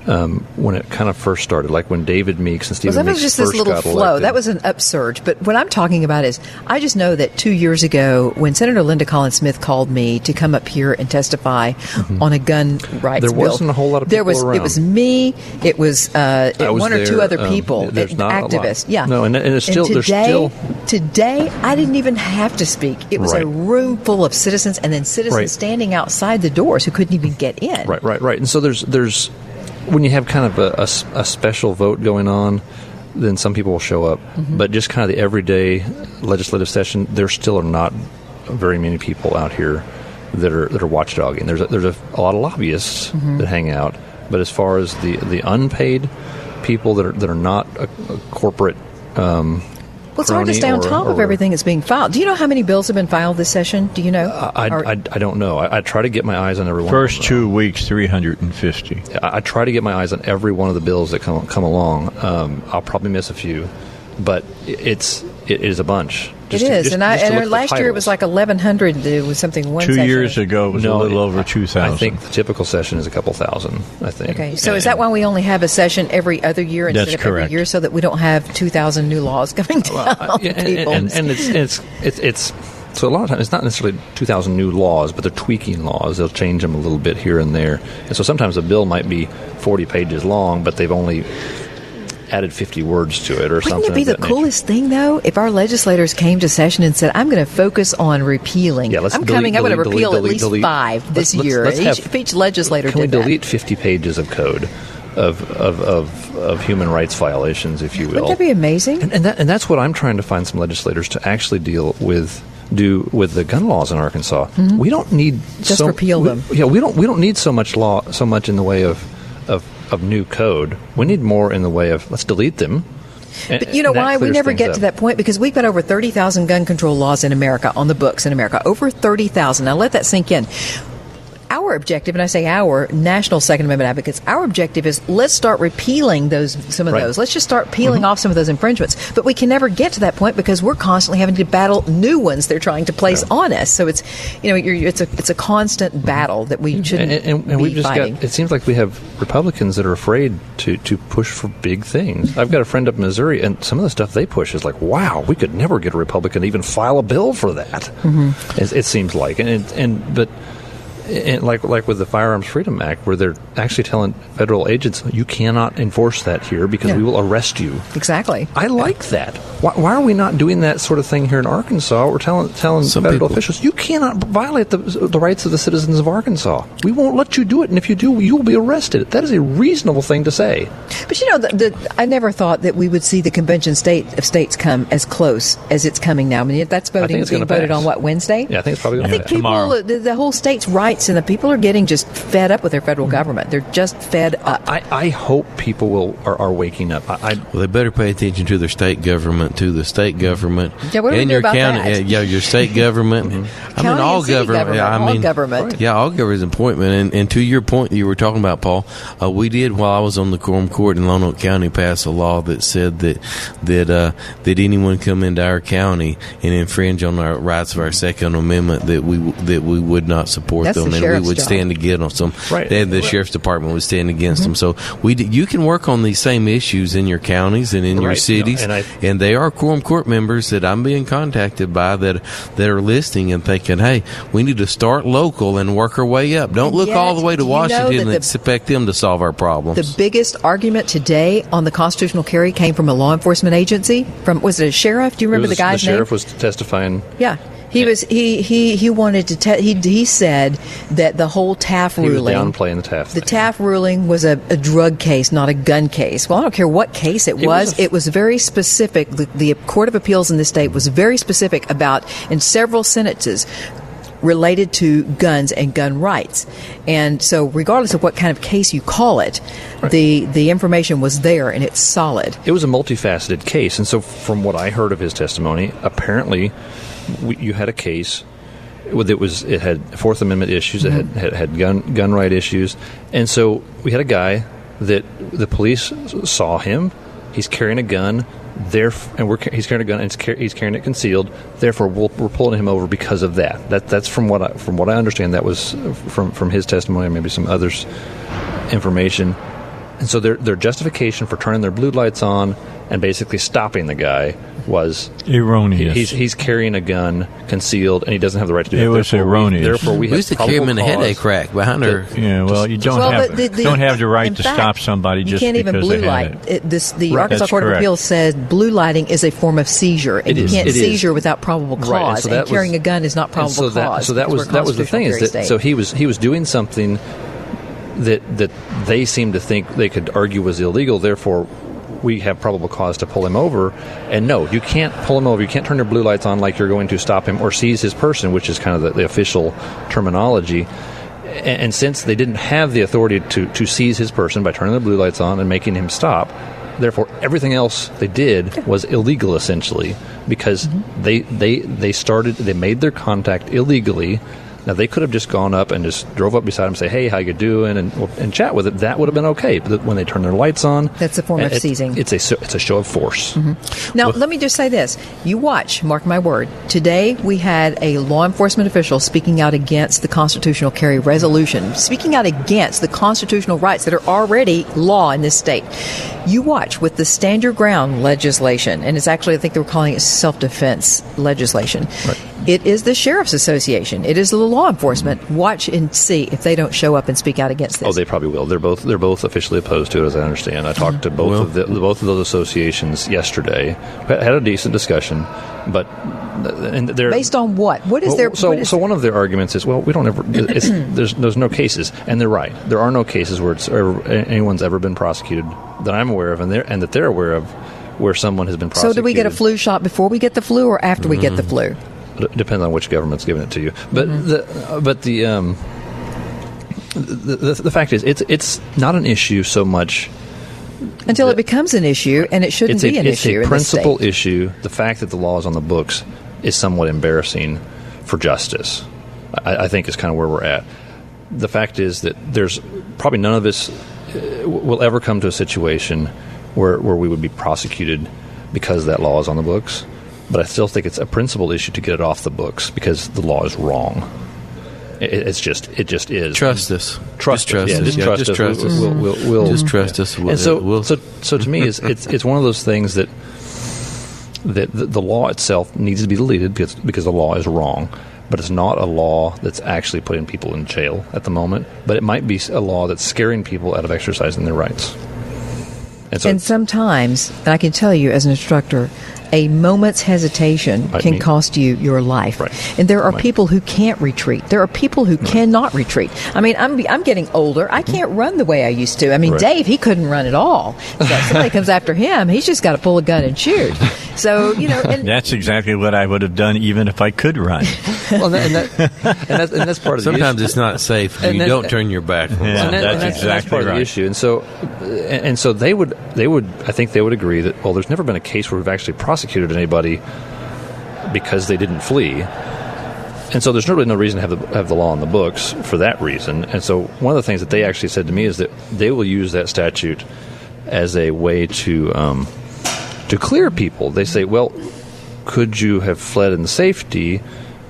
Um, when it kind of first started, like when David Meeks and Well, Stephen that was Meeks just this little flow. elected. That was an upsurge. But what I'm talking about is, I just know that two years ago, when Senator Linda Collins Smith called me to come up here and testify on a gun rights Mm-hmm. There wasn't a whole lot of there people was. It was me. It was, uh, I was one or two there. other Um, people, there's uh, not activists. Yeah, No, and- and it's still- there's today, still- today, I didn't even have to speak. It was a room full of citizens, and then citizens Right. standing outside the doors who couldn't even get in. Right, right, right. And so there's there's when you have kind of a special vote going on, then some people will show up. Mhm. But just kind of the everyday legislative session, there still are not very many people out here that are that are watchdogging. There's a, there's a, a lot of lobbyists Mhm. that hang out, but as far as the the unpaid people that are that are not a, a corporate. Um, Well, it's hard to stay on or- top of everything that's being filed. Do you know how many bills have been filed this session? Do you know? I, Or- I, I don't know. I, I try to get my eyes on every one. First two weeks, 350. I, I try to get my eyes on every one of the bills that come come along. Um, I'll probably miss a few, but it's it is a bunch. It Just to- just- and I and look at the last year it was like eleven hundred. It was something one Two session. years ago it was a little it- over 2,000. I think the typical session is a couple thousand. I think. Okay, so is that why we only have a session every other year instead That's of every year, so that we don't have two thousand new laws coming down on Yeah, and, and, and it's, it's it's it's so a lot of times it's not necessarily 2,000 new laws, but they're tweaking laws. They'll change them a little bit here and there, and so sometimes a bill might be 40 pages long, but they've only added 50 words to it or Wouldn't something. it be the that nature. coolest thing, though, if our legislators came to session and said, "I'm going to focus on repealing. Yeah, let's I'm delete, coming. I'm going to repeal delete, at least delete. five this Let's- let's- year." let's each, have- if each legislator Can we did that. delete 50 pages of code of of, of, of human rights violations, if you will? Wouldn't that be amazing? And, and, that, and that's what I'm trying to find some legislators to actually deal with. Do with the gun laws in Arkansas. Mhm. We don't need Just so, repeal we- them. Yeah, we don't. We don't need so much law, so much in the way of of, of new code. We need more in the way of let's delete them. and- But you know why? We never get up. to that point because we've got over 30,000 gun control laws in America, on the books in America. Over 30,000. Now let that sink in. Our objective, and I say our, National Second Amendment advocates, our objective is let's start repealing those some of Right. those. Let's just start peeling Mm-hmm. off some of those infringements. But we can never get to that point because we're constantly having to battle new ones they're trying to place on us. So it's you know you're, it's a it's a constant battle that we shouldn't and, and, and be we've just fighting. got. It seems like we have Republicans that are afraid to to push for big things. I've got a friend up in Missouri, and some of the stuff they push is like, wow, we could never get a Republican to even file a bill for that. Mhm. It, it seems like, and it, and but. And like like with the Firearms Freedom Act, where they're actually telling federal agents you cannot enforce that here because Yeah. we will arrest you. Exactly. I like that. Why, why are we not doing that sort of thing here in Arkansas? We're telling telling Some federal people- officials you cannot violate the, the rights of the citizens of Arkansas. We won't let you do it, and if you do, you will be arrested. That is a reasonable thing to say. But you know, the, the, I never thought that we would see the convention state of states come as close as it's coming now. I mean, that's voting it's being gonna voted pass. on what Wednesday. Yeah, I think it's probably I think to people, the, the whole state's rights, and the people are getting just fed up with their federal government. They're just fed up. I, I hope people will are, are waking up. I, I, Well, they better pay attention to their state government, to the state government, Yeah, what do we and do your about county. that? Yeah, yeah, your state government. I mean, County all and city government. government, yeah, I all government. Yeah, all government is an appointment. And, and to your point, you were talking about Paul. Uh, we did while I was on the quorum court in Lonoke County pass a law that said that that uh, that anyone come into our county and infringe on our rights of our Second Amendment that we that we would not support That's them, the and we sheriff's would job. stand against them. Right. And the sheriff's department would stand against them. So we d- you can work on these same issues in your counties and in your Right. cities, No, and I- and they are quorum court members that I'm being contacted by that that are listening and thinking, hey, we need to start local and work our way up. Don't look yet, all the way to do you know Washington and the- expect them to solve our problems. The biggest argument today on the constitutional carry came from a law enforcement agency. From was it a sheriff? Do you remember was- the guy's the sheriff name? was testifying. Yeah. He was he he he wanted to te- he he said that the whole Taff He ruling downplaying the Taff. the Taff ruling was a, a drug case, not a gun case. Well, I don't care what case it It was. was a- it was very specific. The, the Court of Appeals in this state was very specific about in several sentences related to guns and gun rights. And so, regardless of what kind of case you call it, the the information was there and it's solid. It was a multifaceted case, and so from what I heard of his testimony, apparently we, you had a case with it was it had Fourth Amendment issues, it had, mm-hmm. had had gun gun right issues, and so we had a guy that the police saw him. He's carrying a gun. There and we're, he's carrying a gun and he's, car- he's carrying it concealed. Therefore, we'll, we're pulling him over because of that. That that's from what I, from what I understand. That was from from his testimony, and maybe some others' information. And so their their justification for turning their blue lights on and basically stopping the guy was Erroneous. He's he's carrying a gun concealed and he doesn't have the right to do It that. was Therefore, we- erroneous. therefore, we We used to carry him in a probable headache cause rack behind her. Yeah, well, you don't Well, have but the- the- don't have the right to fact, stop somebody you just can't even because blue they light. it. It, this, the Right. Arkansas That's Court correct. of Appeals said blue lighting is a form of seizure, and It you is. can't It is. seizure without probable cause. Right, and so and carrying was- a gun is not probable so that, cause. So that was that was the thing is that carry so he was he was doing something that that they seemed to think they could argue was illegal. Therefore, we have probable cause to pull him over. And no, you can't pull him over. You can't turn your blue lights on like you're going to stop him or seize his person, which is kind of the, the official terminology. And, and since they didn't have the authority to, to seize his person by turning the blue lights on and making him stop, therefore everything else they did was illegal essentially because mm-hmm. they they they started they made their contact illegally. Now they could have just gone up and just drove up beside him, and say, "Hey, how you doing?" and and chat with it. That would have been okay. But when they turn their lights on, That's a form of it- seizing. It's a it's a show of force. Mm-hmm. Now, let me just say this. You watch, mark my word. Today, we had a law enforcement official speaking out against the constitutional carry resolution, speaking out against the constitutional rights that are already law in this state. You watch with the stand your ground legislation, and it's actually, I think they were calling it self defense legislation. It is the Sheriff's Association, it is the law enforcement. Watch and see if they don't show up and speak out against this. Oh, they probably will. They're both they're both officially opposed to it, as I understand. I talked to both of the, both of those associations yesterday. Had a decent discussion, but uh, and they're Based on what? What is Well, their. so what is so one of their arguments is well we don't ever it's, there's there's no cases and they're right there are no cases where it's ever, anyone's ever been prosecuted that I'm aware of and they and that they're aware of where someone has been prosecuted. so, do we get a flu shot before we get the flu or after we get the mm-hmm. flu? It depends on which government's giving it to you. But Mm-hmm. the but the um the, the the fact is it's it's not an issue so much Until it becomes an issue, and it shouldn't it's a, be an it's issue. a in principal issue. The fact that the law is on the books is somewhat embarrassing for justice. I, I think is kind of where we're at. The fact is that there's probably none of us uh, will ever come to a situation where where we would be prosecuted because that law is on the books. But I still think it's a principal issue to get it off the books because the law is wrong. It, it's just it just is. Trust us. Trust trust us. Yeah, just Yeah, trust just us. trust We'll- us. we'll- we'll- we'll- Just trust us. And so, we'll- so, so to me, it's, it's it's one of those things that that the, the law itself needs to be deleted because because the law is wrong. But it's not a law that's actually putting people in jail at the moment. But it might be a law that's scaring people out of exercising their rights. And so, and sometimes, and I can tell you as an instructor, a moment's hesitation Might can mean- cost you your life. And there are Right. people who can't retreat. There are people who cannot retreat. I mean, I'm I'm getting older. I can't run the way I used to. I mean, Right. Dave, he couldn't run at all. So if somebody comes after him, he's just got to pull a gun and shoot. So you know, and That's exactly what I would have done even if I could run. well, and, that, and, that, and, that's, and that's part of the Sometimes issue. it's not safe. And you then- don't turn your back. Yeah, And that- that's and and exactly that's part of the issue. And so, and, and so they would, they would, I think they would agree that well, there's never been a case where we've actually prosecuted anybody because they didn't flee. And so there's really no reason to have the, have the law on the books for that reason. And so one of the things that they actually said to me is that they will use that statute as a way to um, to clear people. They say, well, could you have fled in safety?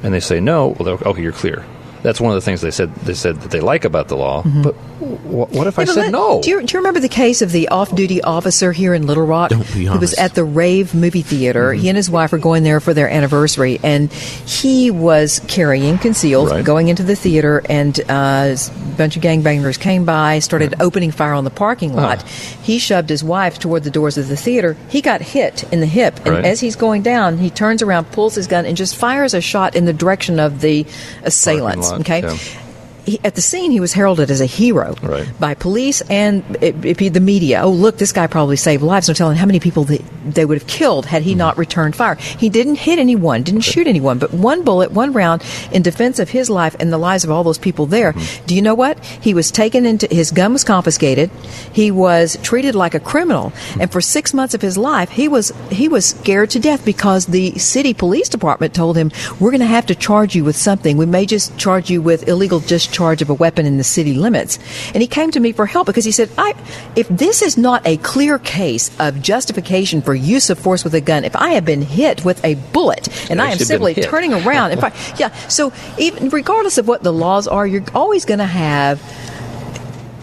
And they say, no. Well, okay, you're clear. That's one of the things they said they said that they like about the law. Mhm. But wh- what if I Yeah, but said let- no? Do you, do you remember the case of the off-duty officer here in Little Rock? Don't be Who was at the Rave movie theater. Mm-hmm. He and his wife were going there for their anniversary, and he was carrying concealed, Right. going into the theater, and uh, a bunch of gangbangers came by, started opening fire on the parking lot. He shoved his wife toward the doors of the theater. He got hit in the hip, and Right. as he's going down, he turns around, pulls his gun, and just fires a shot in the direction of the assailants. Okay. yeah. He, at the scene, he was heralded as a hero Right. by police and if he, the media. Oh, look, this guy probably saved lives. No telling how many people they, they would have killed had he mm-hmm. not returned fire. He didn't hit anyone, didn't shoot anyone, but one bullet, one round in defense of his life and the lives of all those people there. Mm-hmm. Do you know what? He was taken into his gun was confiscated. He was treated like a criminal, mm-hmm. and for six months of his life, he was he was scared to death because the city police department told him, "We're going to have to charge you with something. We may just charge you with illegal discharge of a weapon in the city limits." And he came to me for help because he said, "I, if this is not a clear case of justification for use of force with a gun, if I have been hit with a bullet and I am simply turning around, if I, yeah, so even regardless of what the laws are, you're always going to have."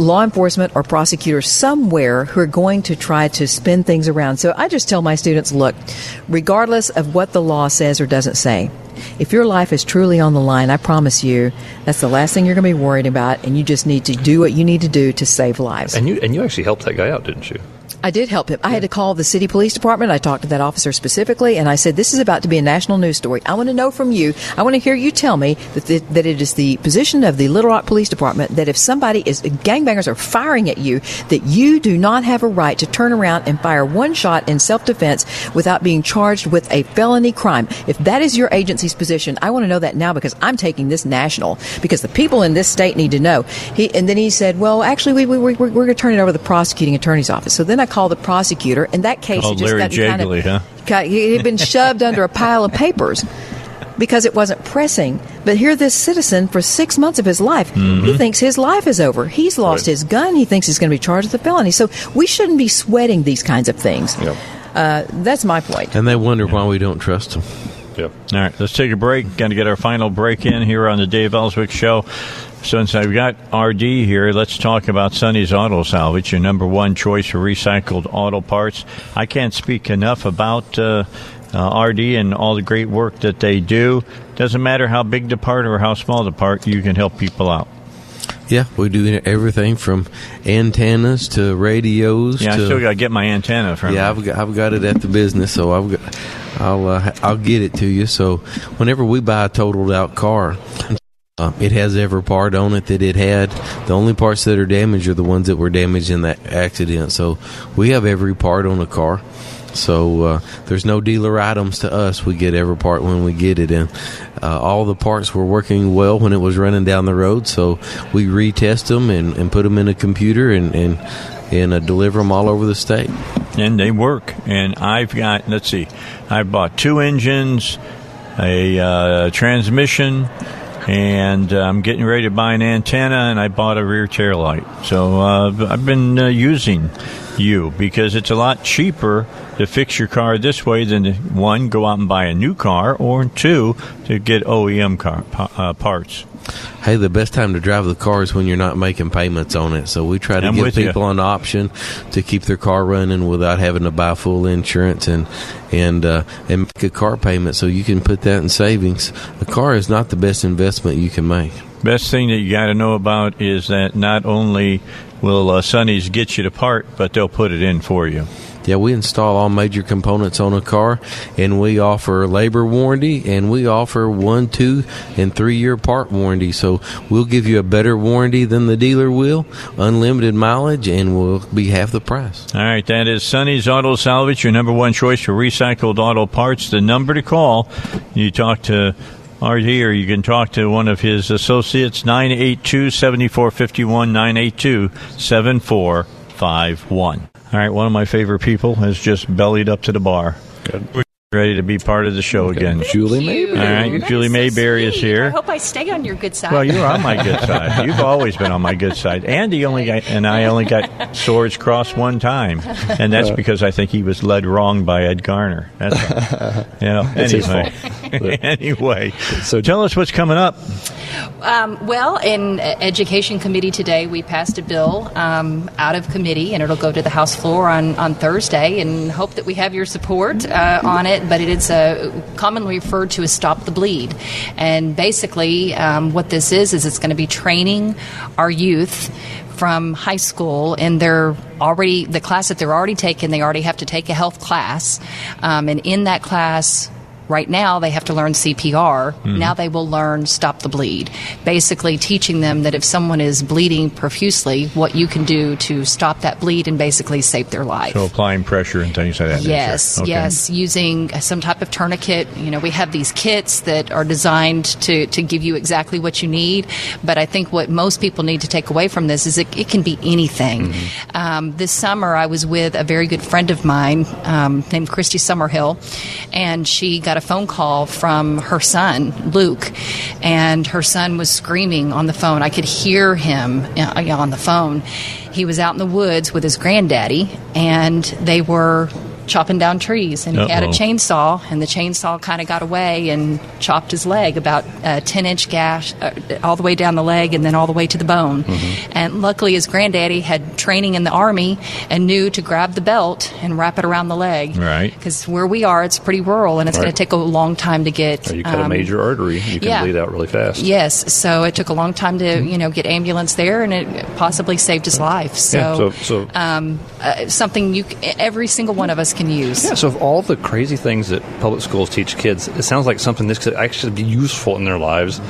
law enforcement or prosecutors somewhere who are going to try to spin things around. So I just tell my students look, regardless of what the law says or doesn't say, if your life is truly on the line, I promise you that's the last thing you're going to be worried about, and you just need to do what you need to do to save lives. and you and you actually helped that guy out, didn't you? I did help him. I had to call the city police department. I talked to that officer specifically, and I said, "This is about to be a national news story. I want to know from you. I want to hear you tell me that the, that it is the position of the Little Rock Police Department that if somebody is gangbangers are firing at you, that you do not have a right to turn around and fire one shot in self-defense without being charged with a felony crime. If that is your agency's position, I want to know that now because I'm taking this national because the people in this state need to know." He and then he said, "Well, actually, we, we, we, we're going to turn it over to the prosecuting attorney's office." So then I called the prosecutor. In that case, Called just Larry got kind of, huh? got- he had been shoved under a pile of papers because it wasn't pressing. But here, this citizen, for six months of his life, he Mhm. thinks his life is over. He's lost his gun. He thinks he's going to be charged with a felony. So we shouldn't be sweating these kinds of things. Uh, that's my point. And they wonder why we don't trust them. All right, let's take a break. Got to get our final break in here on the Dave Elswick Show. Since I've got RD here, let's talk about Sonny's Auto Salvage, your number one choice for recycled auto parts. I can't speak enough about uh, uh, RD and all the great work that they do. Doesn't matter how big the part or how small the part, you can help people out. Yeah, we do everything from antennas to radios. Yeah, I to, still got to get my antenna from. Yeah, I've got, I've got it at the business, so I've got, I'll uh, I'll get it to you. So whenever we buy a totaled out car, uh, it has every part on it that it had. The only parts that are damaged are the ones that were damaged in that accident. So we have every part on the car. So uh, there's no dealer items to us. We get every part when we get it, and uh, all the parts were working well when it was running down the road. So we retest them and, and put them in a computer and and, and uh, deliver them all over the state. and they work. And I've got, let's see, I bought two engines, a uh, transmission, and uh, I'm getting ready to buy an antenna, and I bought a rear tail light. So uh, I've been using you because it's a lot cheaper to fix your car this way than to, one go out and buy a new car, or two to get OEM car uh, parts. Hey, the best time to drive the car is when you're not making payments on it. So we try to I'm give with you. people an option to keep their car running without having to buy full insurance and and uh, and make a car payment. So you can put that in savings. A car is not the best investment you can make. Best thing that you got to know about is that not only will uh, Sonny's get you the part, but they'll put it in for you. Yeah, we install all major components on a car, and we offer labor warranty, and we offer one, two, and three year part warranty. So we'll give you a better warranty than the dealer will, unlimited mileage, and we'll be half the price. All right, that is Sonny's Auto Salvage, your number one choice for recycled auto parts. The number to call, you talk to RD or you can talk to one of his associates, 982 7451, 982 7451. All right, one of my favorite people has just bellied up to the bar. Good. Ready to be part of the show again. Julie Mayberry. All right, Julie Mayberry is here. I hope I stay on your good side. Well, you're on my good side. You've always been on my good side. Andy only got, and I only got swords crossed one time, and that's because I think he was led wrong by Ed Garner. That's all. you know. It's his anyway, anyway. So tell us what's coming up. Um, well, in Education Committee today, we passed a bill um, out of committee, and it'll go to the House floor on, on Thursday, and hope that we have your support uh, on it. But it is uh, commonly referred to as Stop the Bleed. And basically, um, what this is, is it's going to be training our youth from high school and they're already the class that they're already taking they already have to take a health class um, and in that class Right now, they have to learn CPR. Mm-hmm. Now they will learn Stop the Bleed. Basically, teaching them that if someone is bleeding profusely, what you can do to stop that bleed and basically save their life. So applying pressure and things like that. Yes. Okay. yes, using some type of tourniquet. You know, we have these kits that are designed to, to give you exactly what you need. But I think what most people need to take away from this is it, it can be anything. Mm-hmm. Um, this summer, I was with a very good friend of mine um, named Christy Summerhill, and she got a phone call from her son, Luke, and her son was screaming on the phone. I could hear him uh, on the phone. He was out in the woods with his granddaddy, and they were chopping down trees and he had a chainsaw and the chainsaw kind of got away and chopped his leg about a 10 inch gash uh, all the way down the leg and then all the way to the bone and luckily his granddaddy had training in the army and knew to grab the belt and wrap it around the leg Right. because where we are it's pretty rural and it's Right. going to take a long time to get Or you cut a um, major artery, you can yeah. bleed out really fast. Yes, so it took a long time to you know get ambulance there, and it possibly saved his life. So, Yeah, so- so- um, uh, something you every single one of us can use. Yeah, so of all the crazy things that public schools teach kids, it sounds like something this could actually be useful in their lives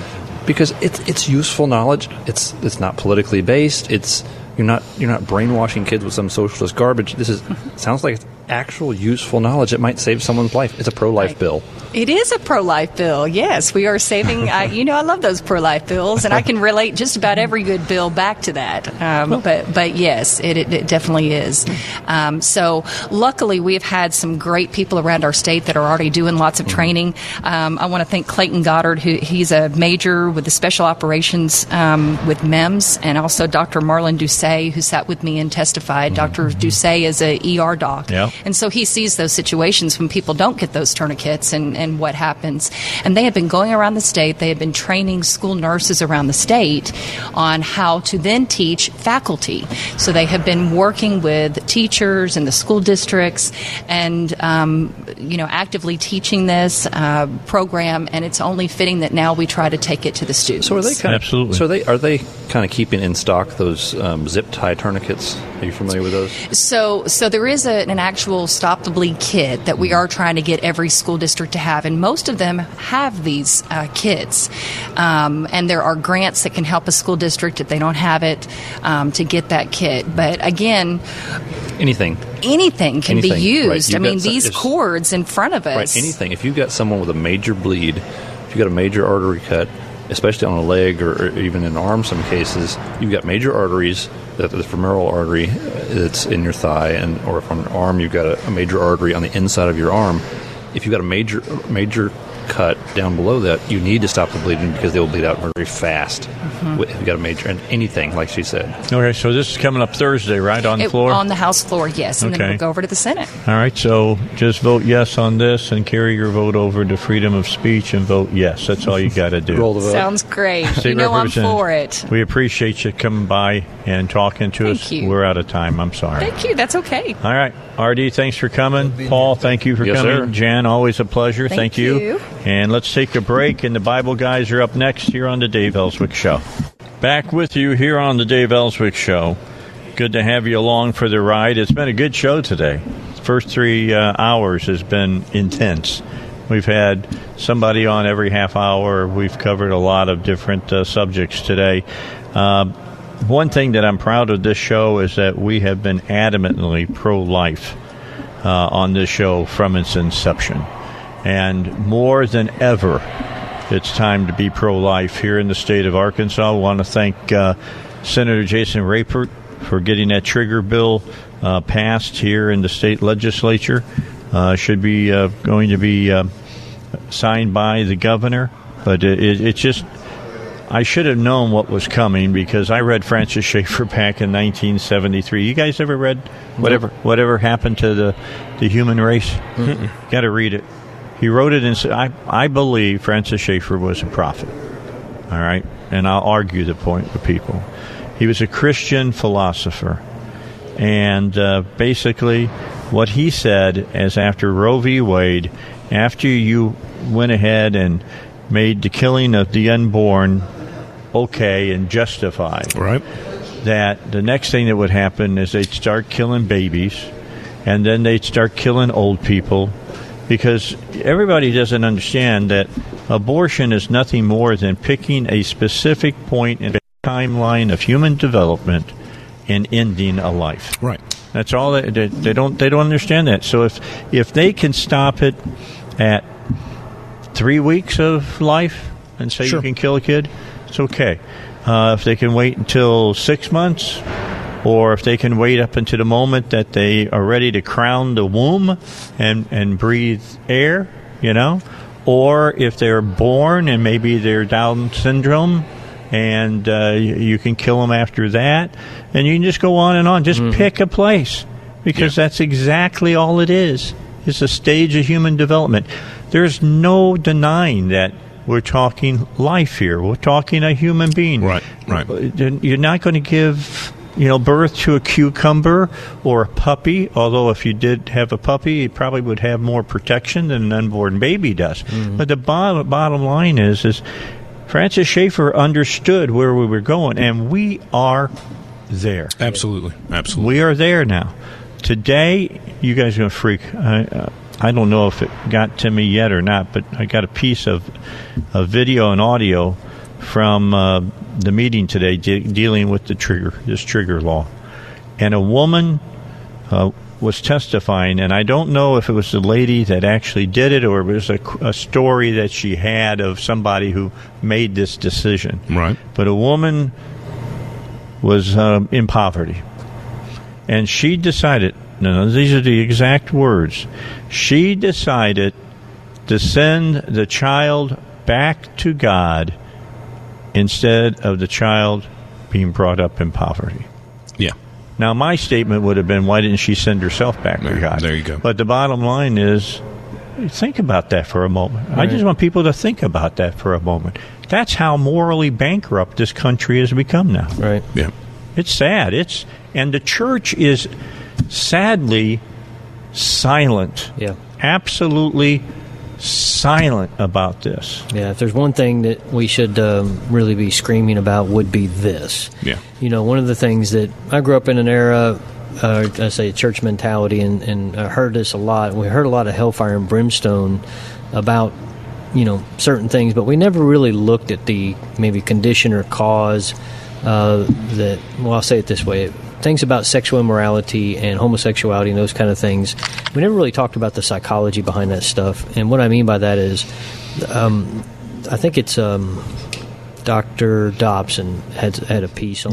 because it's it's useful knowledge. It's it's not politically based. It's you're not you're not brainwashing kids with some socialist garbage. This is sounds like it's actual useful knowledge that might save someone's life. It's a pro life bill. It is a pro life bill. Yes, we are saving. uh, you know, I love those pro life bills, and I can relate just about every good bill back to that. Um, but but yes, it, it, it definitely is. Um, so luckily, we've had some great people around our state that are already doing lots of training. Um, I want to thank Clayton Goddard, who he's a major with the special operations um, with MEMS, and also Dr. Marlon Doucet, who sat with me and testified. Dr. Doucet is a ER doc. Yeah. And so he sees those situations when people don't get those tourniquets and, and what happens. And they have been going around the state, they have been training school nurses around the state on how to then teach faculty. So they have been working with teachers and the school districts and, um, you know, actively teaching this uh, program. And it's only fitting that now we try to take it to the students. So are they kind of So are they are they kind of keeping in stock those um, zip tie tourniquets? Are you familiar with those? So, so there is a, an actual stop the bleed kit that we are trying to get every school district to have, and most of them have these uh, kits. Um, and there are grants that can help a school district if they don't have it um, to get that kit. But again, Anything. anything can Anything, be used. right. I mean, some- these cords in front of us. Right, anything. If you've got someone with a major bleed, if you've got a major artery cut, especially on a leg or, or even an arm, some cases, you've got major arteries. That the femoral artery that's in your thigh, and or if on an arm, you've got a, a major artery on the inside of your arm. If you've got a major major cut down below that, you need to stop the bleeding because they will bleed out very fast. Mhm. If you've got a major and anything, like she said. Okay, so this is coming up Thursday, right on the It- floor. on the House floor, yes, and then Okay. we'll go over to the Senate. All right, so just vote yes on this and carry your vote over to freedom of speech and vote yes. That's all you got to do. Roll the vote. Sounds great. State you know I'm for it. We appreciate you coming by and talking to Thank us. you. We're out of time. I'm sorry. Thank you. That's okay. All right, RD, thanks for coming. Paul, thank you for Yes, coming. sir. Jan, always a pleasure. Thank you. you. And let's take a break, and the Bible guys are up next here on the Dave Elswick Show. Back with you here on the Dave Elswick Show. Good to have you along for the ride. It's been a good show today. First three uh, hours has been intense. We've had somebody on every half hour. We've covered a lot of different uh, subjects today. Uh, one thing that I'm proud of this show is that we have been adamantly pro life uh, on this show from its inception. And more than ever, it's time to be pro life here in the state of Arkansas. I want to thank uh, Senator Jason Rapert for getting that trigger bill uh, passed here in the state legislature. uh, should be uh, going to be uh, signed by the governor. But it, it, it's just, I should have known what was coming because I read Francis Schaeffer back in 1973. You guys ever read whatever whatever happened to the the human race? Got to read it. He wrote it and I I believe Francis Schaeffer was a prophet. All right, and I'll argue the point with people. He was a Christian philosopher, and uh, basically, what he said is after Roe v. Wade, after you went ahead and made the killing of the unborn okay and justified, right? That the next thing that would happen is they'd start killing babies, and then they'd start killing old people, because everybody doesn't understand that abortion is nothing more than picking a specific point in the timeline of human development and ending a life. Right. That's all they, they, they don't they don't understand that. So if if they can stop it at three weeks of life and say Sure. you can kill a kid, it's okay. Uh, if they can wait until six months, or if they can wait up until the moment that they are ready to crown the womb and and breathe air, you know, or if they're born and maybe they're Down syndrome. And uh, you, you can kill them after that, and you can just go on and on. Just pick a place because that's exactly all it is. It's a stage of human development. There's no denying that we're talking life here. We're talking a human being. Right, right. You're not going to give you know birth to a cucumber or a puppy. Although if you did have a puppy, it probably would have more protection than an unborn baby does. But the bottom bottom line is is Francis Schaeffer understood where we were going, and we are there. Absolutely, absolutely. We are there now. Today, you guys are going to freak. I, uh, I don't know if it got to me yet or not, but I got a piece of, of video and audio from uh, the meeting today de- dealing with the trigger, this trigger law. And a woman uh, was testifying, and I don't know if it was the lady that actually did it or it was a, a story that she had of somebody who made this decision. Right. But a woman was um, in poverty. And she decided, no, these are the exact words. She decided to send the child back to God instead of the child being brought up in poverty. Yeah. Now, my statement would have been, why didn't she send herself back to God? there you go. But the bottom line is, think about that for a moment. I just want people to think about that for a moment. That's how morally bankrupt this country has become now. Right. Yeah. It's sad. It's and the church is sadly silent. Yeah. Absolutely silent about this. Yeah, if there's one thing that we should um, really be screaming about, would be this. Yeah. You know, one of the things that I grew up in an era, uh, I say church mentality, and, and I heard this a lot. We heard a lot of hellfire and brimstone about, you know, certain things, but we never really looked at the maybe condition or cause uh, that, well, I'll say it this way. Things about sexual immorality and homosexuality and those kind of things. We never really talked about the psychology behind that stuff. And what I mean by that is, um, I think it's um, Dr. Dobson had had a piece on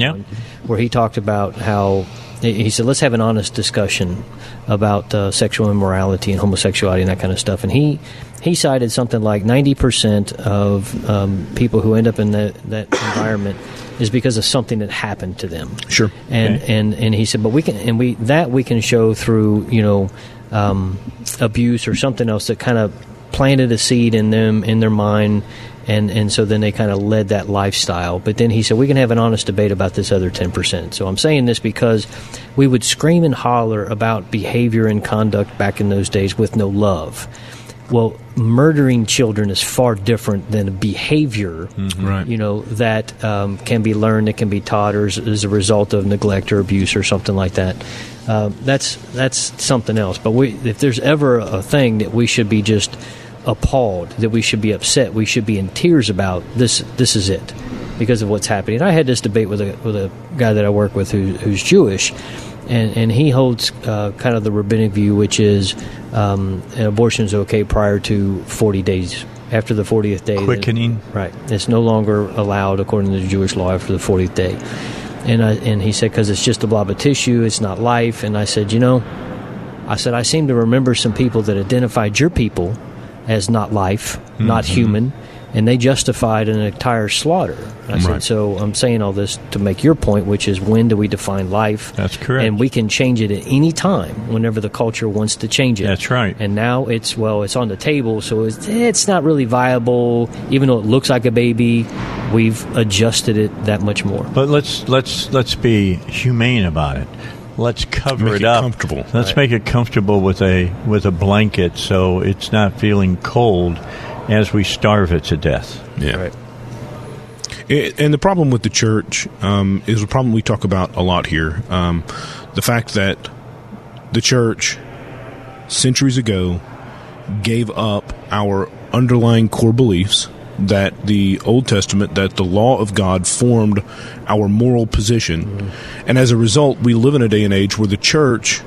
where he talked about how he he said let's have an honest discussion about uh, sexual immorality and homosexuality and that kind of stuff. And he he cited something like ninety percent of um, people who end up in that that environment is because of something that happened to them. Sure. And and and he said, but we can and we that we can show through you know um, abuse or something else that kind of planted a seed in them in their mind. And, and so then they kind of led that lifestyle. But then he said, we can have an honest debate about this other 10%. So I'm saying this because we would scream and holler about behavior and conduct back in those days with no love. Well, murdering children is far different than a behavior, Right. you know, that um, can be learned, that can be taught, or as, as a result of neglect or abuse or something like that. Uh, that's that's something else. But we, if there's ever a thing that we should be just appalled, that we should be upset, we should be in tears about, this this is it because of what's happening. I had this debate with a with a guy that I work with who, who's Jewish, and and he holds uh, kind of the rabbinic view, which is um, an abortion is okay prior to 40 days. After the 40th day, Quickening. right? It's no longer allowed according to the Jewish law after the 40th day. And I, and he said because it's just a blob of tissue, it's not life. And I said, you know, I said, I seem to remember some people that identified your people as not life, not Mhm. human, and they justified an entire slaughter. I said, so I'm saying all this to make your point, which is when do we define life? That's correct. And we can change it at any time whenever the culture wants to change it. That's right. And now it's, well, it's on the table, so it's, it's not really viable. Even though it looks like a baby, we've adjusted it that much more. But let's let's let's be humane about it. Let's cover Make it it up. comfortable. Let's Right. make it comfortable with a with a blanket, so it's not feeling cold as we starve it to death. Yeah. It- and the problem with the church um, is a problem we talk about a lot here. Um, the fact that the church, centuries ago, gave up our underlying core beliefs that the Old Testament, that the law of God formed our moral position. And as a result, we live in a day and age where the church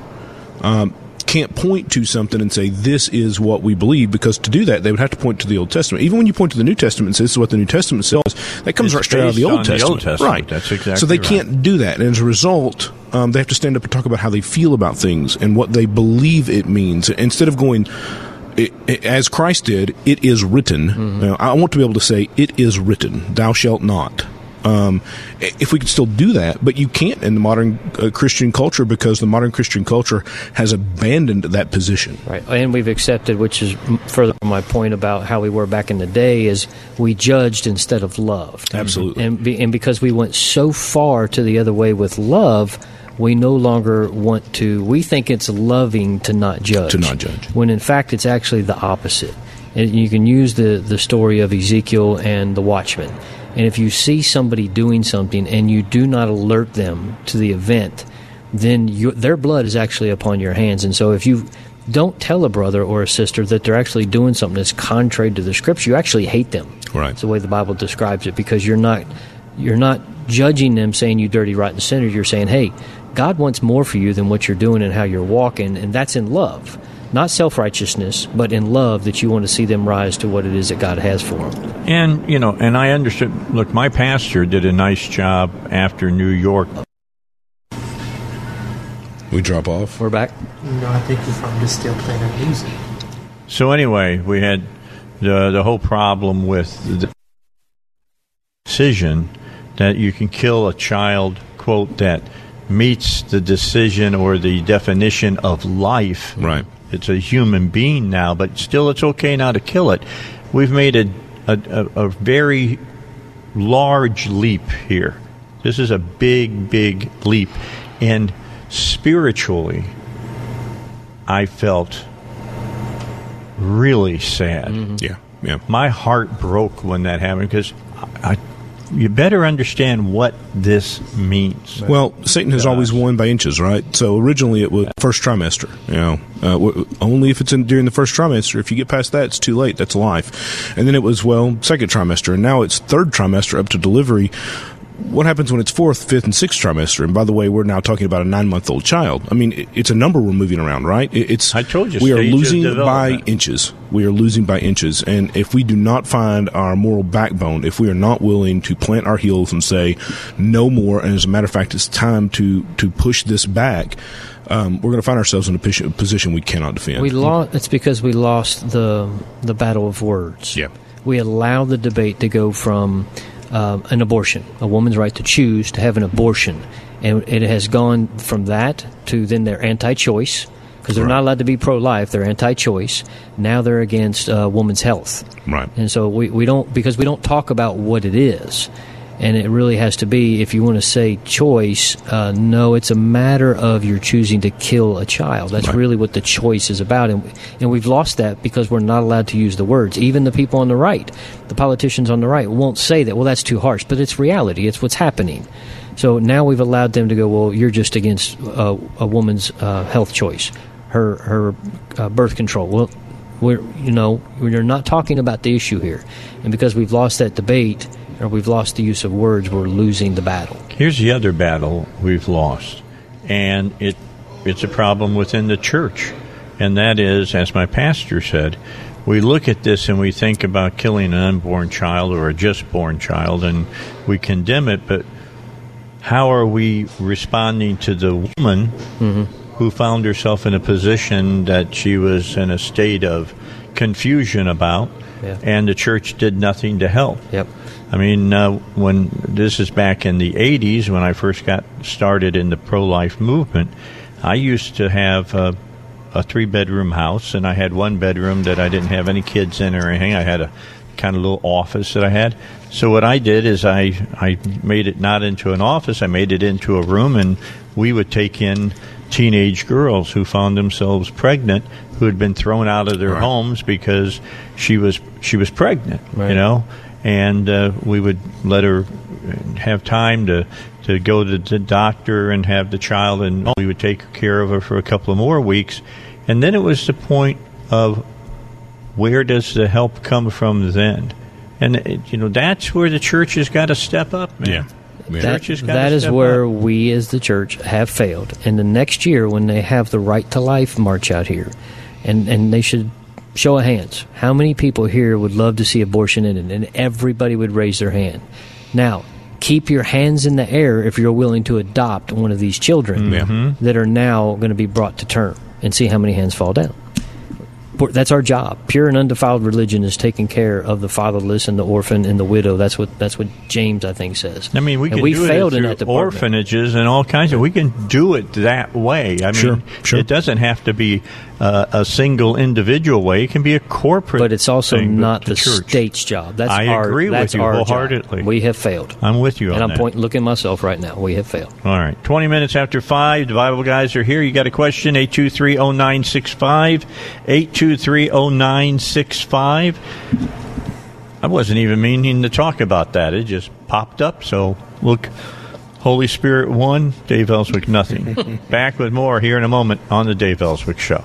um, can't point to something and say, this is what we believe, because to do that, they would have to point to the Old Testament. Even when you point to the New Testament and say, this is what the New Testament says, that comes It's right straight out of the Old on the Testament. Old Testament. Right. That's exactly So they right. can't do that. And as a result, um, they have to stand up and talk about how they feel about things and what they believe it means. Instead of going, it, it- as Christ did, it is written. Mm-hmm. You know, I want to be able to say, it is written, thou shalt not. Um, if we could still do that, but you can't in the modern uh, Christian culture because the modern Christian culture has abandoned that position. Right, and we've accepted, which is further my point about how we were back in the day, is we judged instead of loved. Absolutely. and be, and because we went so far to the other way with love, we no longer want to. We think it's loving to not judge. To not judge. when in fact it's actually the opposite. And you can use the the story of Ezekiel and the watchman. And if you see somebody doing something and you do not alert them to the event, then you, their blood is actually upon your hands. And so if you don't tell a brother or a sister that they're actually doing something that's contrary to the scripture, you actually hate them. Right. It's the way the Bible describes it because you're not you're not judging them saying you dirty rotten sinner. You're saying, hey, God wants more for you than what you're doing and how you're walking, and that's in love. Not self righteousness, but in love that you want to see them rise to what it is that God has for them. And you know, and I understood. Look, my pastor did a nice job after New York. We drop off. We're back. No, I think you're probably just still playing our music. So anyway, we had the the whole problem with the decision that you can kill a child quote that meets the decision or the definition of life. Right. It's a human being now, but still, it's okay now to kill it. We've made a a, a, a very large leap here. This is a big, big leap, and spiritually, I felt really sad. Mm-hmm. Yeah, yeah. My heart broke when that happened because I, I, you better understand what this means. Well, Satan has always won by inches, right? So originally it was first trimester. You know, uh, w- only if it's in during the first trimester. If you get past that, it's too late. That's life. And then it was well second trimester, and now it's third trimester up to delivery. What happens when it's fourth, fifth, and sixth trimester? And by the way, we're now talking about a nine-month-old child. I mean, it's a number we're moving around, right? It's I told you, we are losing by inches. We are losing by inches, and if we do not find our moral backbone, if we are not willing to plant our heels and say no more, and as a matter of fact, it's time to to push this back, um, we're going to find ourselves in a position we cannot defend. We lost. It's because we lost the the battle of words. Yeah. We allowed the debate to go from um, an abortion, a woman's right to choose, to have an abortion, and it has gone from that to then they're anti-choice because they're not allowed to be pro-life. They're anti-choice. Now they're against uh, woman's health. Right. And so we, we don't because we don't talk about what it is. And it really has to be, if you want to say choice, uh, no, it's a matter of you're choosing to kill a child. That's really what the choice is about. And, and we've lost that because we're not allowed to use the words. Even the people on the right, the politicians on the right, won't say that, well, that's too harsh. But it's reality, it's what's happening. So now we've allowed them to go, well, you're just against uh, a woman's uh, health choice, her, her uh, birth control. Well, we're you know we're not talking about the issue here, and because we've lost that debate or we've lost the use of words, we're losing the battle. Here's the other battle we've lost, and it it's a problem within the church, and that is, as my pastor said, we look at this and we think about killing an unborn child or a just born child, and we condemn it, but how are we responding to the woman mm-hmm. who found herself in a position that she was in a state of confusion about, Yeah. and the church did nothing to help. Yep. I mean, uh, when this is back in the 80s when I first got started in the pro life movement, I used to have a, a three bedroom house, and I had one bedroom that I didn't have any kids in or anything. I had a kind of little office that I had. So what I did is I, I made it not into an office, I made it into a room, and we would take in teenage girls who found themselves pregnant who had been thrown out of their homes because she was she was pregnant you know and uh, we would let her have time to to go to the doctor and have the child and we would take care of her for a couple of more weeks and then it was the point of where does the help come from then and it, you know that's where the church has got to step up man yeah. That, Church has gotta that is where up. we as the church have failed. And the next year, when they have the right to life march out here, and, and they should show of hands, how many people here would love to see abortion ended? And everybody would raise their hand. Now, keep your hands in the air if you're willing to adopt one of these children Mhm. that are now going to be brought to term and see how many hands fall down. That's our job. Pure and undefiled religion is taking care of the fatherless and the orphan and the widow. That's what that's what James I think says. I mean, we and can we do failed it in through that department. orphanages and all kinds of. We can do it that way. I mean, Sure, sure. it doesn't have to be uh, a single individual way. It can be a corporate. But it's also thing, not the church. state's job. That's I our, agree with you our job. wholeheartedly. We have failed. I'm with you and on I'm that. pointing, looking at myself right now. We have failed. All right, 20 minutes after 5, the Bible guys are here. You got a question, 823-0965, 823-0965. I wasn't even meaning to talk about that. It just popped up, so look, Holy Spirit one, Dave Elswick nothing. Back with more here in a moment on the Dave Elswick Show.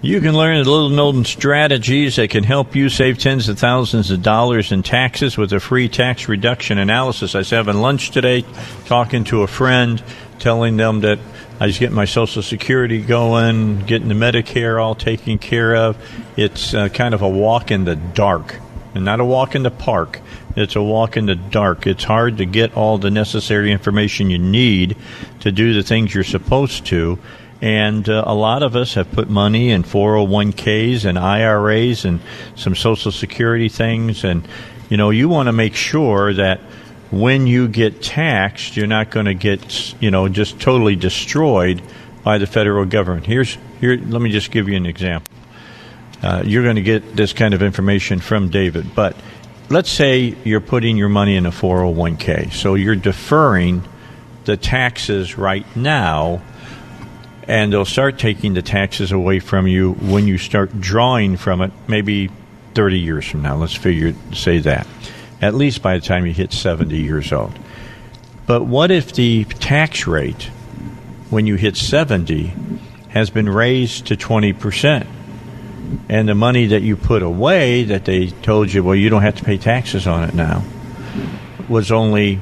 You can learn the little known strategies that can help you save tens of thousands of dollars in taxes with a free tax reduction analysis. I was having lunch today, talking to a friend, telling them that I was getting my Social Security going, getting the Medicare all taken care of. It's uh, kind of a walk in the dark, and not a walk in the park. It's a walk in the dark. It's hard to get all the necessary information you need to do the things you're supposed to. And uh, a lot of us have put money in 401ks and IRAs and some Social Security things. And, you know, you want to make sure that when you get taxed, you're not going to get, you know, just totally destroyed by the federal government. Here's, here, let me just give you an example. Uh, you're going to get this kind of information from David, but let's say you're putting your money in a 401k. So you're deferring the taxes right now and they'll start taking the taxes away from you when you start drawing from it maybe 30 years from now. Let's figure say that. At least by the time you hit 70 years old. But what if the tax rate when you hit 70 has been raised to 20% and the money that you put away that they told you well you don't have to pay taxes on it now was only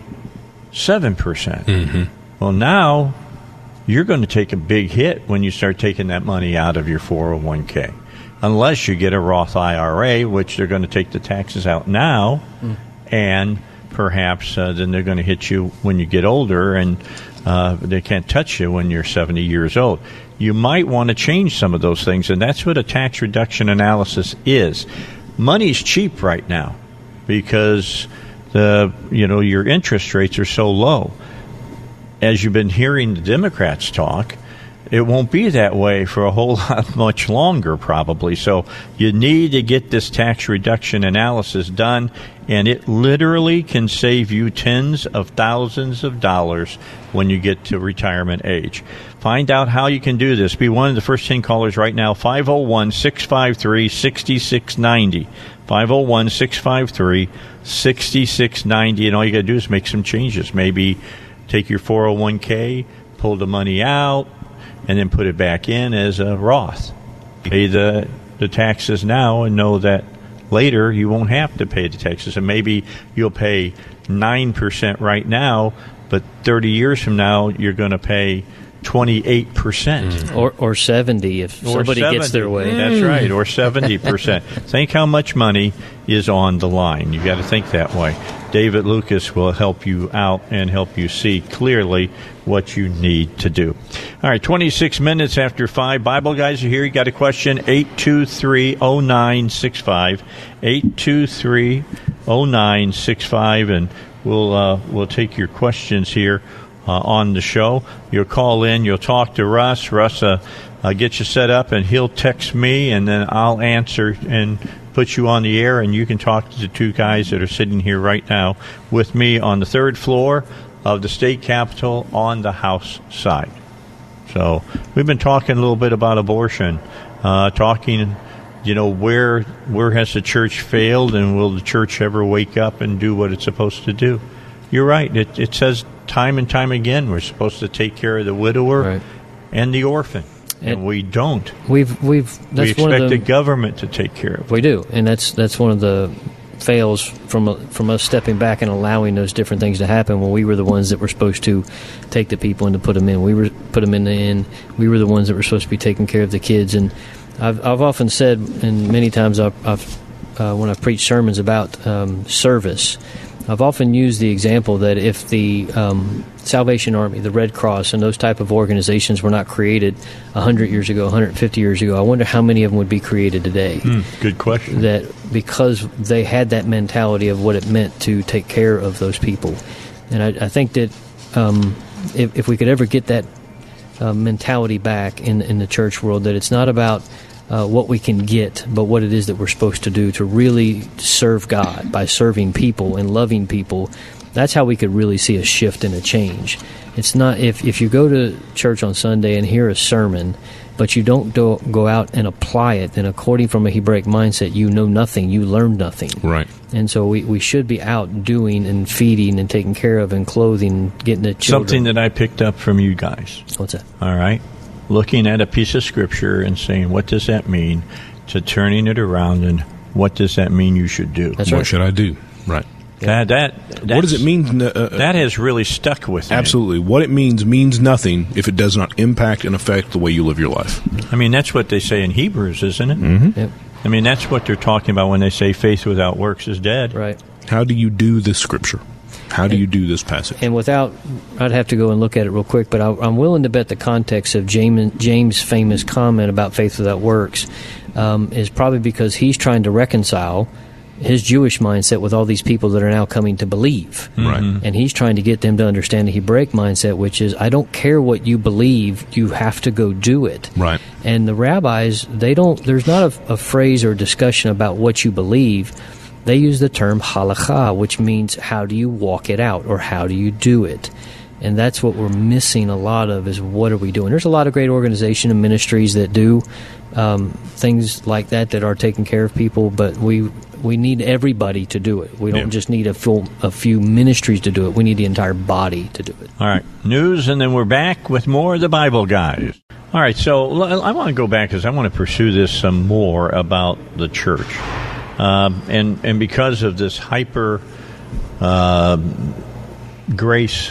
7%. Mm-hmm. Well now you're going to take a big hit when you start taking that money out of your 401k. Unless you get a Roth IRA, which they're going to take the taxes out now, and perhaps uh, then they're going to hit you when you get older and uh, they can't touch you when you're 70 years old. You might want to change some of those things, and that's what a tax reduction analysis is. Money's cheap right now because the you know your interest rates are so low as you've been hearing the Democrats talk, it won't be that way for a whole lot much longer, probably. So you need to get this tax reduction analysis done, and it literally can save you tens of thousands of dollars when you get to retirement age. Find out how you can do this. Be one of the first 10 callers right now, 501 653 6690. 501 653 6690. And all you got to do is make some changes. Maybe take your 401k, pull the money out, and then put it back in as a Roth. Pay the, the taxes now and know that later you won't have to pay the taxes. And maybe you'll pay 9% right now, but 30 years from now you're going to pay 28%. Or, or 70 if Or somebody gets their way. That's right, or 70%. think how much money is on the line. you got to think that way. David Lucas will help you out and help you see clearly what you need to do. All right, 26 minutes after 5. Bible guys are here. You got a question? 823 0965. 823 0965. And we'll, uh, we'll take your questions here on the show. You'll call in, you'll talk to Russ. Russ uh, uh, get you set up, and he'll text me, and then I'll answer and put you on the air, and you can talk to the two guys that are sitting here right now with me on the third floor of the state capitol on the House side. So we've been talking a little bit about abortion, uh, talking, you know, where where has the church failed, and will the church ever wake up and do what it's supposed to do? You're right. It, it says time and time again we're supposed to take care of the widower and the orphan, and, we don't. We've we've we expect of the the government to take care of. it. We do, and that's that's one of the fails from from us stepping back and allowing those different things to happen when we were the ones that were supposed to take the people and to put them in. We were put them in the inn. We were the ones that were supposed to be taking care of the kids. And I've I've often said, and many times I've, I've uh, when I've preached sermons about um, service. I've often used the example that if the um, Salvation Army, the Red Cross, and those type of organizations were not created 100 years ago, 150 years ago, I wonder how many of them would be created today. Hmm, good question. That because they had that mentality of what it meant to take care of those people, and I, I think that um, if, if we could ever get that uh, mentality back in in the church world, that it's not about uh, what we can get, but what it is that we're supposed to do to really serve God by serving people and loving people. That's how we could really see a shift and a change. It's not if, if you go to church on Sunday and hear a sermon, but you don't do, go out and apply it, then according from a Hebraic mindset, you know nothing, you learn nothing. Right. And so we, we should be out doing and feeding and taking care of and clothing, getting the children. Something that I picked up from you guys. What's that? All right. Looking at a piece of scripture and saying, what does that mean? To turning it around and what does that mean you should do? what should I do? Right. That, that, What does it mean? Uh, uh, that has really stuck with me. Absolutely. What it means means nothing if it does not impact and affect the way you live your life. I mean, that's what they say in Hebrews, isn't it? Mhm. Yep. I mean, that's what they're talking about when they say faith without works is dead. Right. How do you do this scripture? How do you do this passage? And without, I'd have to go and look at it real quick, but I, I'm willing to bet the context of James, James' famous comment about faith without works um, is probably because he's trying to reconcile his Jewish mindset with all these people that are now coming to believe. Right. And he's trying to get them to understand the Hebraic mindset, which is I don't care what you believe, you have to go do it. Right. And the rabbis, they don't, there's not a, a phrase or discussion about what you believe. They use the term halakha, which means how do you walk it out or how do you do it. And that's what we're missing a lot of is what are we doing? There's a lot of great organization and ministries that do um, things like that that are taking care of people, but we we need everybody to do it. We don't Yeah. just need a full a few ministries to do it. We need the entire body to do it. All right, news, and then we're back with more of the Bible guys. All right, so I want to go back because I want to pursue this some more about the church, um, and and because of this hyper uh, grace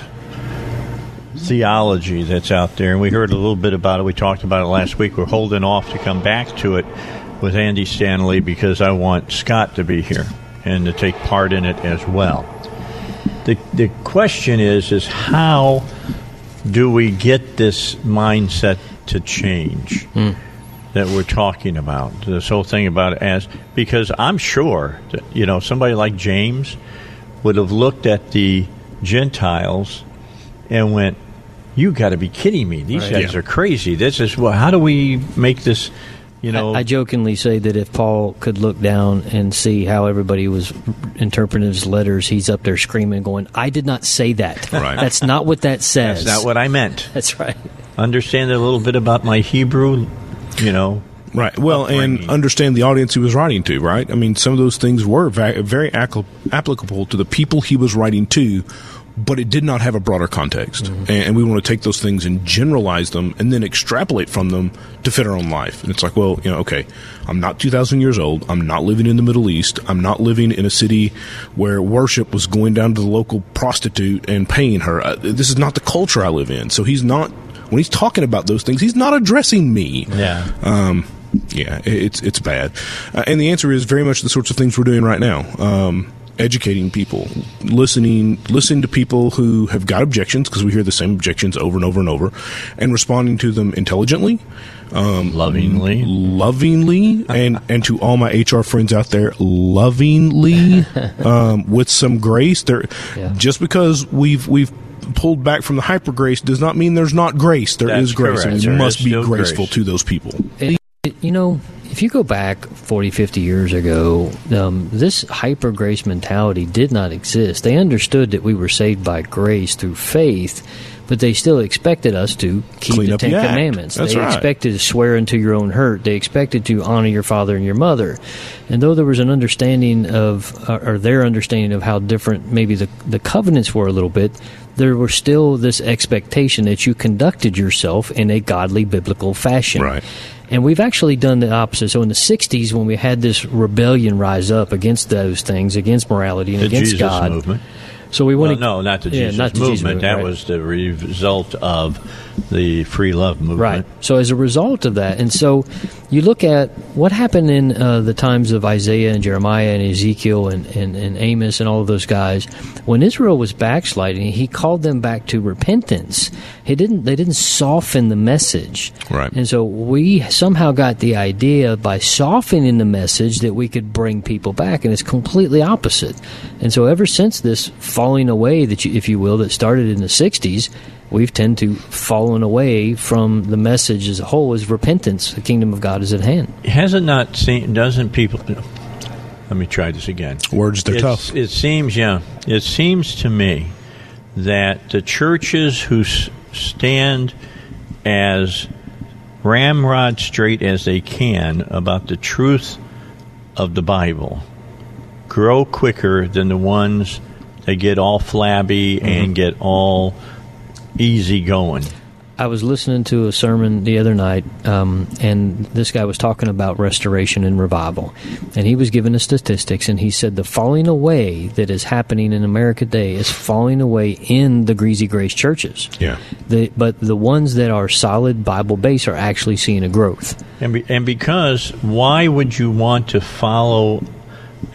theology that's out there, and we heard a little bit about it. We talked about it last week. We're holding off to come back to it with Andy Stanley because I want Scott to be here and to take part in it as well. The the question is is how do we get this mindset to change that we're talking about? This whole thing about it as because I'm sure that, you know somebody like James would have looked at the Gentiles and went, "You got to be kidding me! These Right. guys Yeah. are crazy. This is well. How do we make this? You know, I, I jokingly say that if Paul could look down and see how everybody was interpreting his letters, he's up there screaming, going, "I did not say that. Right. That's not what that says. that's not what I meant. That's right. Understand a little bit about my Hebrew, you know." Right. Well, and understand the audience he was writing to, right? I mean, some of those things were very applicable to the people he was writing to, but it did not have a broader context. And, and we want to take those things and generalize them and then extrapolate from them to fit our own life. And it's like, well, you know, okay, I'm not 2,000 years old. I'm not living in the Middle East. I'm not living in a city where worship was going down to the local prostitute and paying her. Uh, this is not the culture I live in. So he's not, when he's talking about those things, he's not addressing me. Yeah. Um, yeah, it's it's bad, uh, and the answer is very much the sorts of things we're doing right now. Um, educating people, listening, listening to people who have got objections because we hear the same objections over and over and over, and responding to them intelligently, um, lovingly, lovingly, and and to all my HR friends out there, lovingly, um, with some grace. There, just because we've we've pulled back from the hyper grace does not mean there's not grace. There is That's grace, correct. and we There must be still graceful grace. to those people. It- it- you know, if you go back 40, 50 years ago, um, this hyper grace mentality did not exist. They understood that we were saved by grace through faith, but they still expected us to keep Clean the Ten the. Commandments. That's they right. expected to swear unto your own hurt. They expected to honor your father and your mother. And though there was an understanding of, uh, or their understanding of how different maybe the, the covenants were a little bit, there was still this expectation that you conducted yourself in a godly biblical fashion. Right. And we've actually done the opposite. So in the 60s, when we had this rebellion rise up against those things, against morality and The against Jesus God. movement. So we want to. no, not the yeah, Jesus not the movement. Jesus movement, that right. was the result of the free love movement. Right. So as a result of that, and so you look at what happened in uh, the times of Isaiah and Jeremiah and Ezekiel and, and, and Amos and all of those guys, when Israel was backsliding, he called them back to repentance. He didn't. They didn't soften the message. Right. And so we somehow got the idea by softening the message that we could bring people back, and it's completely opposite. And so ever since this falling away, that you, if you will, that started in the '60s, we've tend to fallen away from the message as a whole is repentance. The kingdom of God is at hand. Has it not seen? Doesn't people? Let me try this again. Words, they're It's- tough. It seems, yeah. It seems to me that the churches who s- stand as ramrod straight as they can about the truth of the Bible grow quicker than the ones that get all flabby and mm-hmm. get all easy going. I was listening to a sermon the other night, um, and this guy was talking about restoration and revival. And he was giving us statistics, and he said the falling away that is happening in America today is falling away in the greasy grace churches. Yeah. The, but the ones that are solid Bible based are actually seeing a growth. And, be, and because why would you want to follow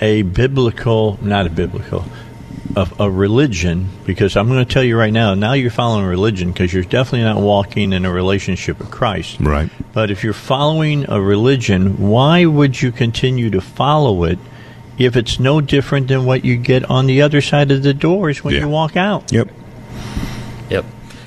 a biblical, not a biblical, a, a religion? Because I'm going to tell you right now, now you're following religion because you're definitely not walking in a relationship with Christ. Right. But if you're following a religion, why would you continue to follow it if it's no different than what you get on the other side of the doors when Yeah. you walk out? Yep. Yep.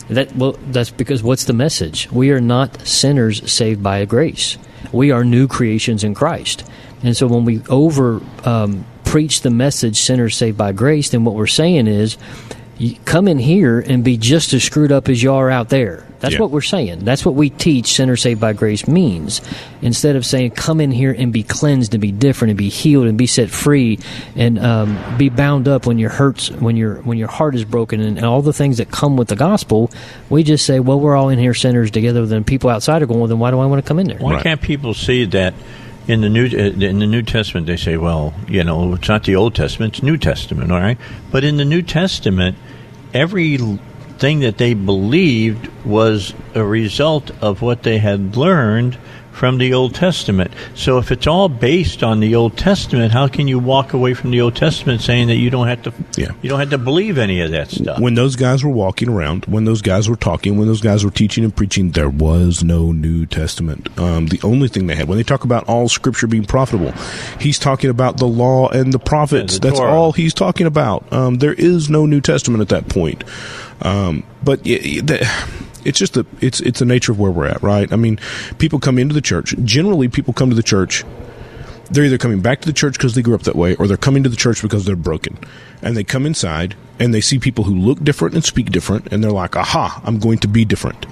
That well, that's because what's the message? We are not sinners saved by grace. We are new creations in Christ. And so when we over um, preach the message, sinners saved by grace, then what we're saying is, you come in here and be just as screwed up as you are out there. That's Yeah. what we're saying. That's what we teach sinners saved by grace means. Instead of saying, come in here and be cleansed and be different and be healed and be set free and um, be bound up when your hurts, when your when your heart is broken and, and all the things that come with the gospel, we just say, well, we're all in here sinners together. Then people outside are going, well, then why do I want to come in there? Why can't people see that in the new uh, in the New Testament? They say, well, you know, it's not the Old Testament; it's New Testament, all right. But in the New Testament, everything that they believed was a result of what they had learned from the Old Testament. So if it's all based on the Old Testament, how can you walk away from the Old Testament saying that you don't have to Yeah. you don't have to believe any of that stuff? When those guys were walking around, when those guys were talking, when those guys were teaching and preaching, there was no New Testament. Um, the only thing they had, when they talk about all Scripture being profitable, he's talking about the law and the prophets. Yeah, the That's all he's talking about. Um, there is no New Testament at that point. Um, but y- y- the, it's just the it's it's the nature of where we're at, right? I mean, people come into the church. Generally, people come to the church they're either coming back to the church because they grew up that way or they're coming to the church because they're broken and they come inside and they see people who look different and speak different and they're like aha i'm going to be different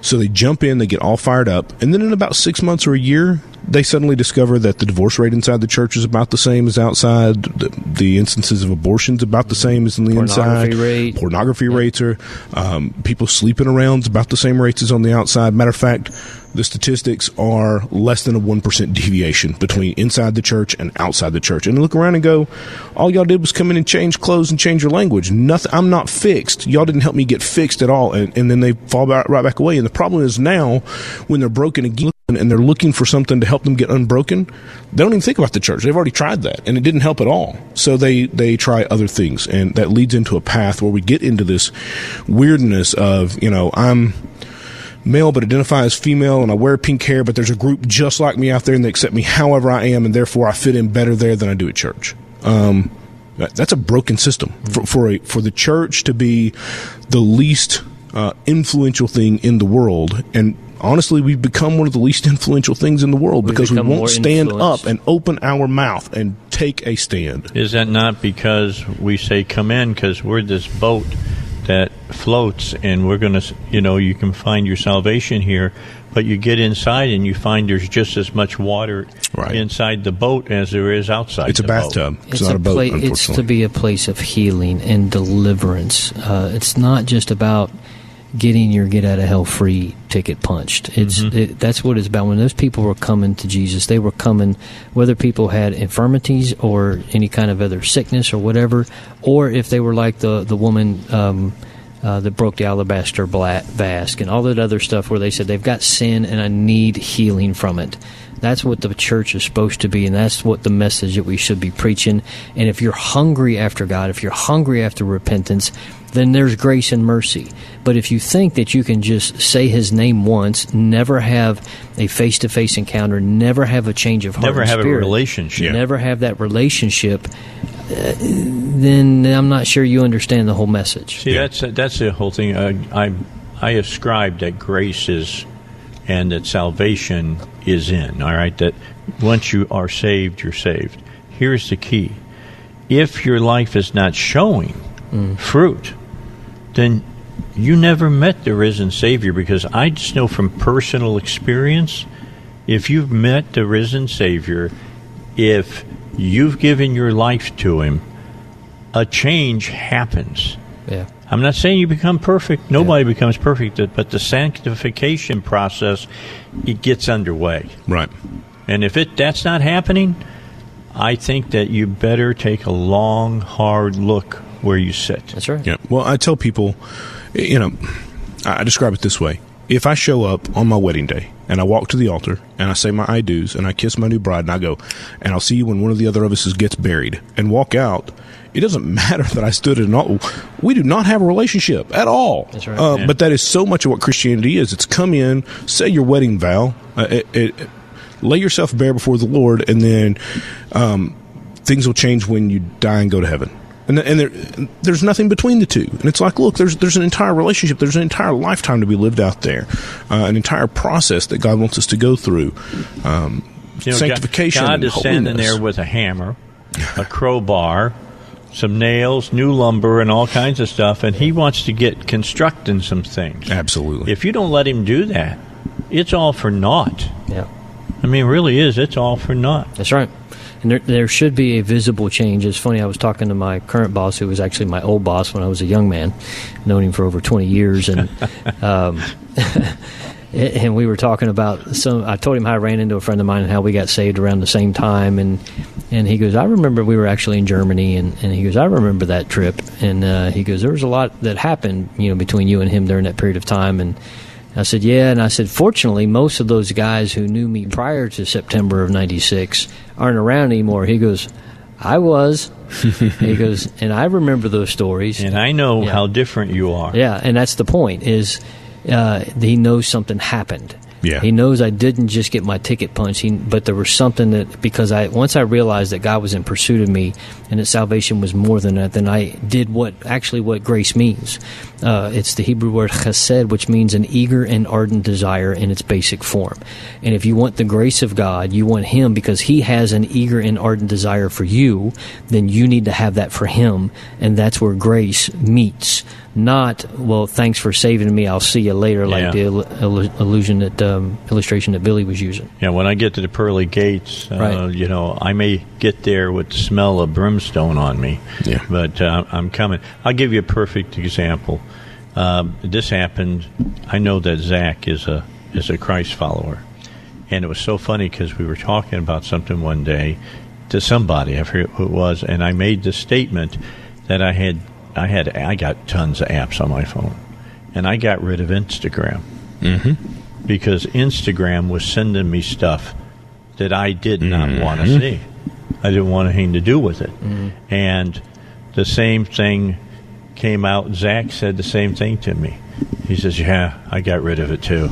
so they jump in they get all fired up and then in about six months or a year they suddenly discover that the divorce rate inside the church is about the same as outside the, the instances of abortions about the same as in the Pornography inside rate. pornography rates are um, people sleeping around is about the same rates as on the outside matter of fact the statistics are less than a 1% deviation between inside the church and outside the church. And they look around and go, all y'all did was come in and change clothes and change your language. Nothing, I'm not fixed. Y'all didn't help me get fixed at all. And, and then they fall back, right back away. And the problem is now, when they're broken again, and, they're looking for something to help them get unbroken, they don't even think about the church. They've already tried that, and it didn't help at all. So they they try other things, and that leads into a path where we get into this weirdness of you know I'm male but identify as female and I wear pink hair, but there's a group just like me out there and they accept me however I am, and therefore I fit in better there than I do at church. Um, that's a broken system. For for, a, for the church to be the least uh, influential thing in the world, and honestly, we've become one of the least influential things in the world We've because we won't stand up and open our mouth and take a stand. Is that not because we say come in because we're this boat that floats and we're going to, you know, you can find your salvation here, but you get inside and you find there's just as much water inside the boat as there is outside. It's a the boat. bathtub. It's, a pla- It's to be a place of healing and deliverance. Uh, it's not just about getting your get out of hell free ticket punched. It's it, that's what it's about. When those people were coming to Jesus, they were coming whether people had infirmities or any kind of other sickness or whatever, or if they were like the the woman. Um, uh, that broke the alabaster vase and all that other stuff where they said they've got sin and I need healing from it. That's what the church is supposed to be, and that's what the message that we should be preaching. And if you're hungry after God, if you're hungry after repentance, then there's grace and mercy. But if you think that you can just say His name once, never have a face to face encounter, never have a change of heart, Never and have a relationship. never have that relationship, uh, then I'm not sure you understand the whole message. See, that's that's the whole thing. Uh, I I ascribe that grace is and that salvation is in. All right, that once you are saved, you're saved. Here's the key: if your life is not showing fruit, then you never met the risen Savior. Because I just know from personal experience, if you've met the risen Savior, if you've given your life to Him, a change happens. Yeah. I'm not saying you become perfect. Nobody becomes perfect, but the sanctification process it gets underway. Right. And if it that's not happening, I think that you better take a long, hard look where you sit. That's right. Yeah. Well, I tell people, you know, I I describe it this way: if I show up on my wedding day and I walk to the altar and I say my I do's and I kiss my new bride and I go, and I'll see you when one of the other of us is- gets buried and walk out. It doesn't matter that I stood at an altar. We do not have a relationship at all. That's right. Uh, Yeah. But that is so much of what Christianity is. It's come in, say your wedding vow, uh, it, it, lay yourself bare before the Lord, and then um, things will change when you die and go to heaven. And, and there, there's nothing between the two. And it's like, look, there's there's an entire relationship, there's an entire lifetime to be lived out there, uh, an entire process that God wants us to go through. Um, You know, God- sanctification. God, and is standing there with a hammer, a crowbar, some nails, new lumber, and all kinds of stuff, and He wants to get constructing some things. Absolutely. If you don't let Him do that, it's all for naught. Yeah. I mean, it really is. It's all for naught. That's right. And there, there should be a visible change. It's funny, I was talking to my current boss, who was actually my old boss when I was a young man, known him for over 20 years. And um, and we were talking about some. I told him how I ran into a friend of mine and how we got saved around the same time. And and he goes, I remember we were actually in Germany, and, and he goes, I remember that trip. And uh, he goes, there was a lot that happened, you know, between you and him during that period of time. And I said, yeah. And I said, fortunately, most of those guys who knew me prior to September of '96 aren't around anymore. He goes, I was. he goes, and I remember those stories. And I know how different you are. Yeah, and that's the point. Is uh, he knows something happened. Yeah. He knows I didn't just get my ticket punched, he, but there was something that because I once I realized that God was in pursuit of me and that salvation was more than that, then I did what actually what grace means. Uh, it's the Hebrew word chesed, which means an eager and ardent desire in its basic form. And if you want the grace of God, you want Him because He has an eager and ardent desire for you, then you need to have that for Him, and that's where grace meets. Not well. Thanks for saving me. I'll see you later. Like Yeah. the il- illu- illusion that um, illustration that Billy was using. Yeah, when I get to the pearly gates, uh, Right. you know, I may get there with the smell of brimstone on me. Yeah. But uh, I'm coming. I'll give you a perfect example. Um, this happened. I know that Zach is a is a Christ follower, and it was so funny because we were talking about something one day to somebody. I forget who it was, and I made the statement that I had I had I got tons of apps on my phone, and I got rid of Instagram. Mm-hmm. because Instagram was sending me stuff that I did not want to see. I didn't want anything to do with it. Mm-hmm. And the same thing came out. Zach said the same thing to me. He says, Yeah, I got rid of it too.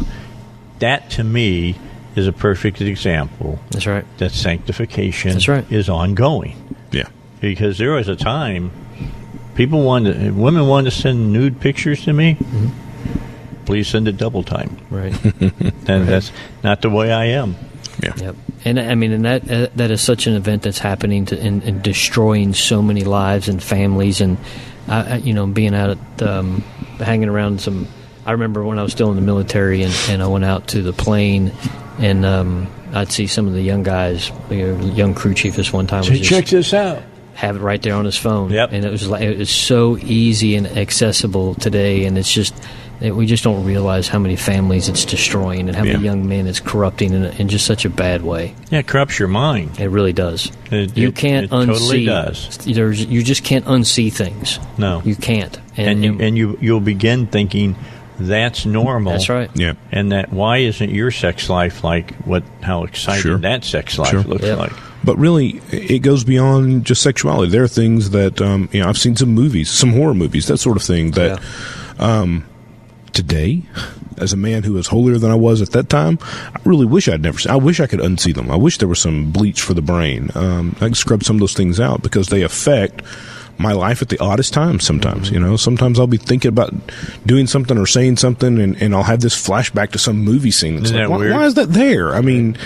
That to me is a perfect example. That's right. That sanctification That's right. is ongoing. Yeah. Because there was a time people want wanted, women wanted to send nude pictures to me. Please send it double time. Right. and that's not the way I am. Yeah. Yep. And I mean, and that uh, that is such an event that's happening to and, and destroying so many lives and families, and uh, uh, you know, being out at um, hanging around some. I remember when I was still in the military, and, and I went out to the plane, and um, I'd see some of the young guys, you know, young crew chief. This one time, was Say, just check this out. Have it right there on his phone. Yep. And it was like it was so easy and accessible today, and it's just that we just don't realize how many families it's destroying and how many young men it's corrupting in, in just such a bad way. Yeah, it corrupts your mind. It really does. It- you it- can't it unsee. totally does. There's, you just can't unsee things. No, you can't. And, you, and you you'll begin thinking that's normal. That's right. Yeah. And that why isn't your sex life like what how exciting Sure. that sex life Sure. looks like? But really, it goes beyond just sexuality. There are things that um, you know. I've seen some movies, some horror movies, that sort of thing. That um, today, as a man who is holier than I was at that time, I really wish I'd never. Seen, I wish I could unsee them. I wish there was some bleach for the brain. Um, I could scrub some of those things out because they affect my life at the oddest times sometimes you know? Sometimes i'll be thinking about doing something or saying something and, and i'll have this flashback to some movie scene. It's Isn't like, that why, weird? why is that there? I mean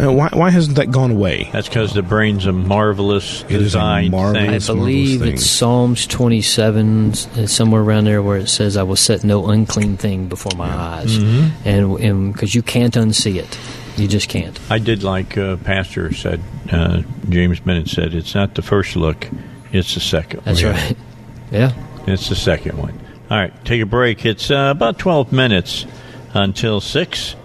uh, why, why hasn't that gone away? That's because the brain's a marvelous It is a design marvelous- thing. I believe it's Psalms 27, uh, somewhere around there, where it says, "I will set no unclean thing before my eyes," Mhm. and because you can't unsee it, you just can't. I did like uh, Pastor said, uh, James Bennett said, it's not the first look, it's the second. That's one. right. Yeah. It's the second one. All right, take a break. It's uh, about 12 minutes until 6.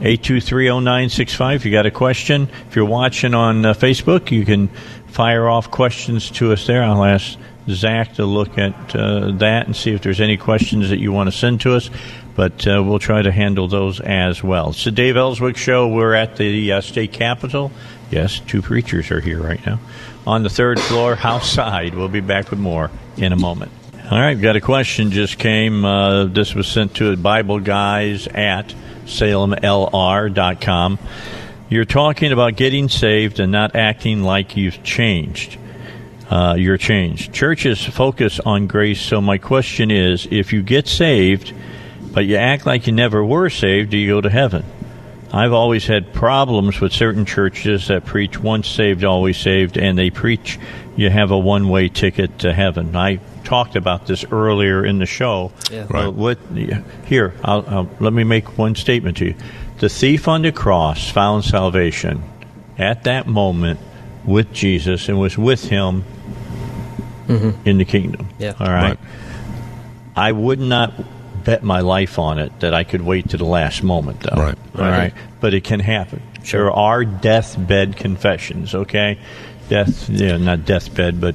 8230965. If you got a question, if you're watching on uh, Facebook, you can fire off questions to us there. I'll ask Zach to look at uh, that and see if there's any questions that you want to send to us. But uh, we'll try to handle those as well. It's the Dave Elswick Show. We're at the uh, state capitol. Yes, two preachers are here right now. On the third floor, house side. We'll be back with more in a moment. All right, got a question just came. Uh, this was sent to Bible Guys at salemlr.com. You're talking about getting saved and not acting like you've changed. Uh, you're changed. Churches focus on grace, so my question is if you get saved, but you act like you never were saved, do you go to heaven? I've always had problems with certain churches that preach once saved, always saved, and they preach you have a one way ticket to heaven. I talked about this earlier in the show. Yeah. Uh, what, here, I'll, I'll, let me make one statement to you. The thief on the cross found salvation at that moment with Jesus and was with him Mhm. in the kingdom. Yeah. All right. Right. I would not bet my life on it that I could wait to the last moment, though. Right. All right. But it can happen. There are deathbed confessions, okay? Death, you know, not deathbed, but,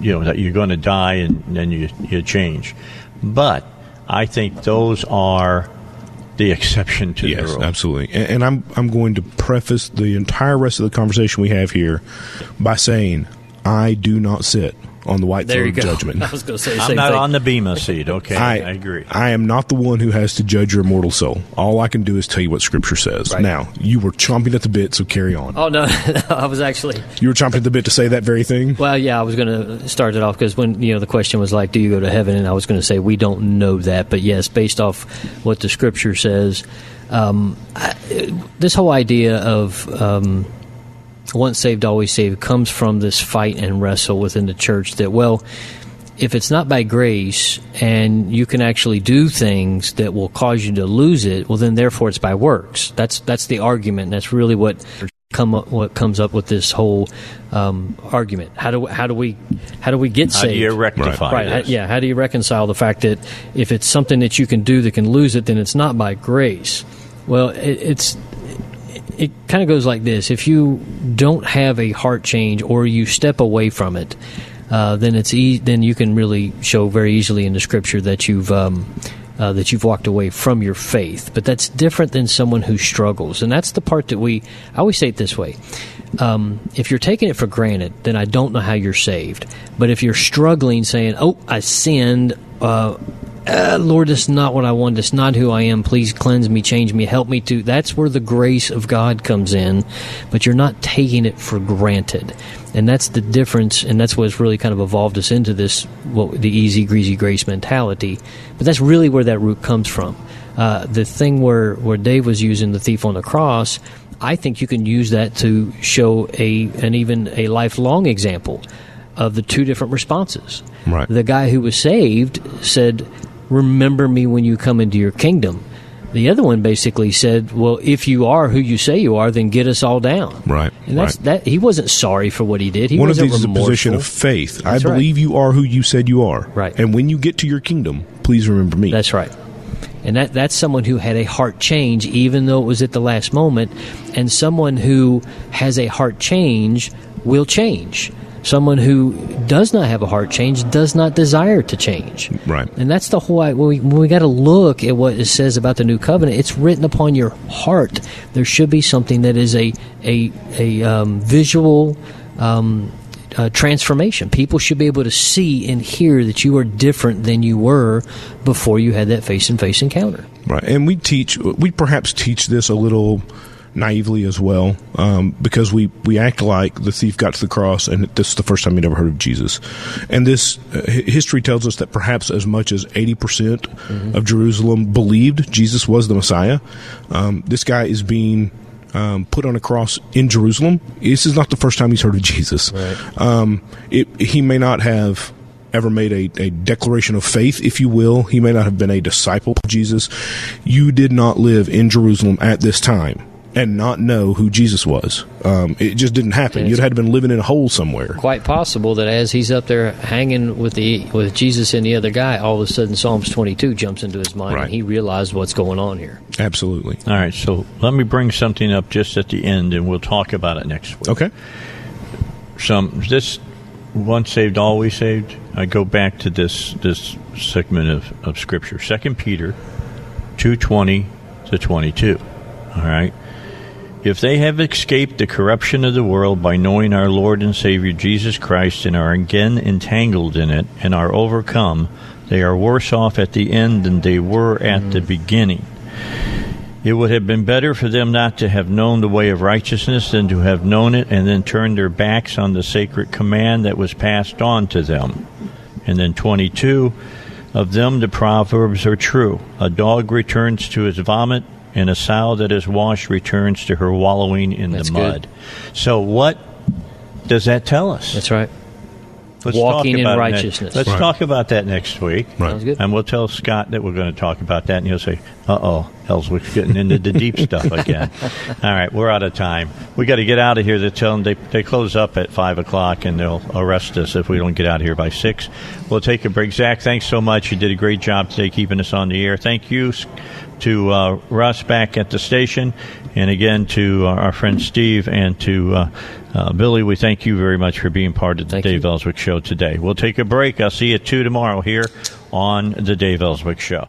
you know, that you're going to die and then you, you change. But I think those are the exception to the yes, rule. absolutely. And, and I'm I'm going to preface the entire rest of the conversation we have here by saying I do not sit on the white There throne you of go. judgment. I was going to say the I'm same not thing. on the Bema seat, okay? I, agree. I am not the one who has to judge your immortal soul. All I can do is tell you what Scripture says. Right. Now, you were chomping at the bit, so carry on. Oh no, I was actually. You were chomping at the bit to say that very thing. Well, yeah, I was going to start it off because when you know the question was like, "Do you go to heaven?" and I was going to say we don't know that, but yes, based off what the Scripture says, um, I, this whole idea of um, once saved, always saved comes from this fight and wrestle within the church. That well, if it's not by grace and you can actually do things that will cause you to lose it, well, then therefore it's by works. That's that's the argument. That's really what come up, what comes up with this whole um, argument. How do how do we how do we get How do saved? you rectify right? how- yeah. How do you reconcile the fact that if it's something that you can do that can lose it, then it's not by grace? Well, it, it's it kind of goes like this: if you don't have a heart change or you step away from it, uh, then it's e- then you can really show very easily in the scripture that you've um, uh, that you've walked away from your faith. But that's different than someone who struggles. And that's the part that we, I always say it this way. Um, if you're taking it for granted, then I don't know how you're saved. But if you're struggling, saying, "Oh, I sinned," uh, uh, Lord, it's not what I want. It's not who I am. Please cleanse me, change me, help me to. That's where the grace of God comes in, but you're not taking it for granted. And that's the difference, and that's what's really kind of evolved us into this, what, the easy, greasy grace mentality. But that's really where that root comes from. Uh, the thing where, where Dave was using the thief on the cross, I think you can use that to show a an even a lifelong example of the two different responses. Right. The guy who was saved said, "Remember me when you come into your kingdom." The other one basically said, "Well, if you are who you say you are, then get us all down." Right. And that's right. that. He wasn't sorry for what he did. He One of these is a position of faith. That's I right. believe you are who you said you are. Right. And when you get to your kingdom, please remember me. That's right. And that that's someone who had a heart change, even though it was at the last moment. And someone who has a heart change will change. Someone who does not have a heart change does not desire to change. Right. And that's the whole. When we, we got to look at what it says about the new covenant, it's written upon your heart. There should be something that is a a a um, visual. Um, uh, transformation. People should be able to see and hear that you are different than you were before you had that face and face encounter. Right, and we teach, we perhaps teach this a little naively as well, um, because we we act like the thief got to the cross and this is the first time he'd ever heard of Jesus, and this uh, history tells us that perhaps as much as eighty percent of Jerusalem believed Jesus was the Messiah. Um, this guy is being. Um, put on a cross in Jerusalem. This is not the first time he's heard of Jesus. Um, it, he may not have ever made a, a declaration of faith, if you will. He may not have been a disciple of Jesus. You did not live in Jerusalem at this time and not know who Jesus was. Um, it just didn't happen. You'd had been living in a hole somewhere. Quite possible that as he's up there hanging with the with Jesus and the other guy, all of a sudden Psalms twenty two jumps into his mind and he realized what's going on here. Absolutely. All right, so let me bring something up just at the end, and we'll talk about it next week. Okay. Some this once saved, always saved. I go back to this this segment of, of scripture, Second Peter two twenty to twenty two. All right. If they have escaped the corruption of the world by knowing our Lord and Savior Jesus Christ and are again entangled in it and are overcome, they are worse off at the end than they were at the mm. beginning. It would have been better for them not to have known the way of righteousness than to have known it and then turned their backs on the sacred command that was passed on to them. And then 22 of them the proverbs are true. A dog returns to his vomit, and a sow that is washed returns to her wallowing in That's the good. mud. So, what does that tell us? That's right. Let's Walking talk in about it next- righteousness. Let's Right. talk about that next week. Right. Sounds good. And we'll tell Scott that we're going to talk about that, and he'll say, "Uh oh, Elswick's getting into the deep stuff again." All right, we're out of time. We got to get out of here. They tell them they they close up at five o'clock, and they'll arrest us if we don't get out of here by six. We'll take a break. Zach, thanks so much. You did a great job today keeping us on the air. Thank you to uh, Russ back at the station, and again to uh, our friend Steve and to uh, uh, Billy. We thank you very much for being part of the Dave Elswick Show today. We'll take a break. I'll see you at two tomorrow here on the Dave Elswick Show.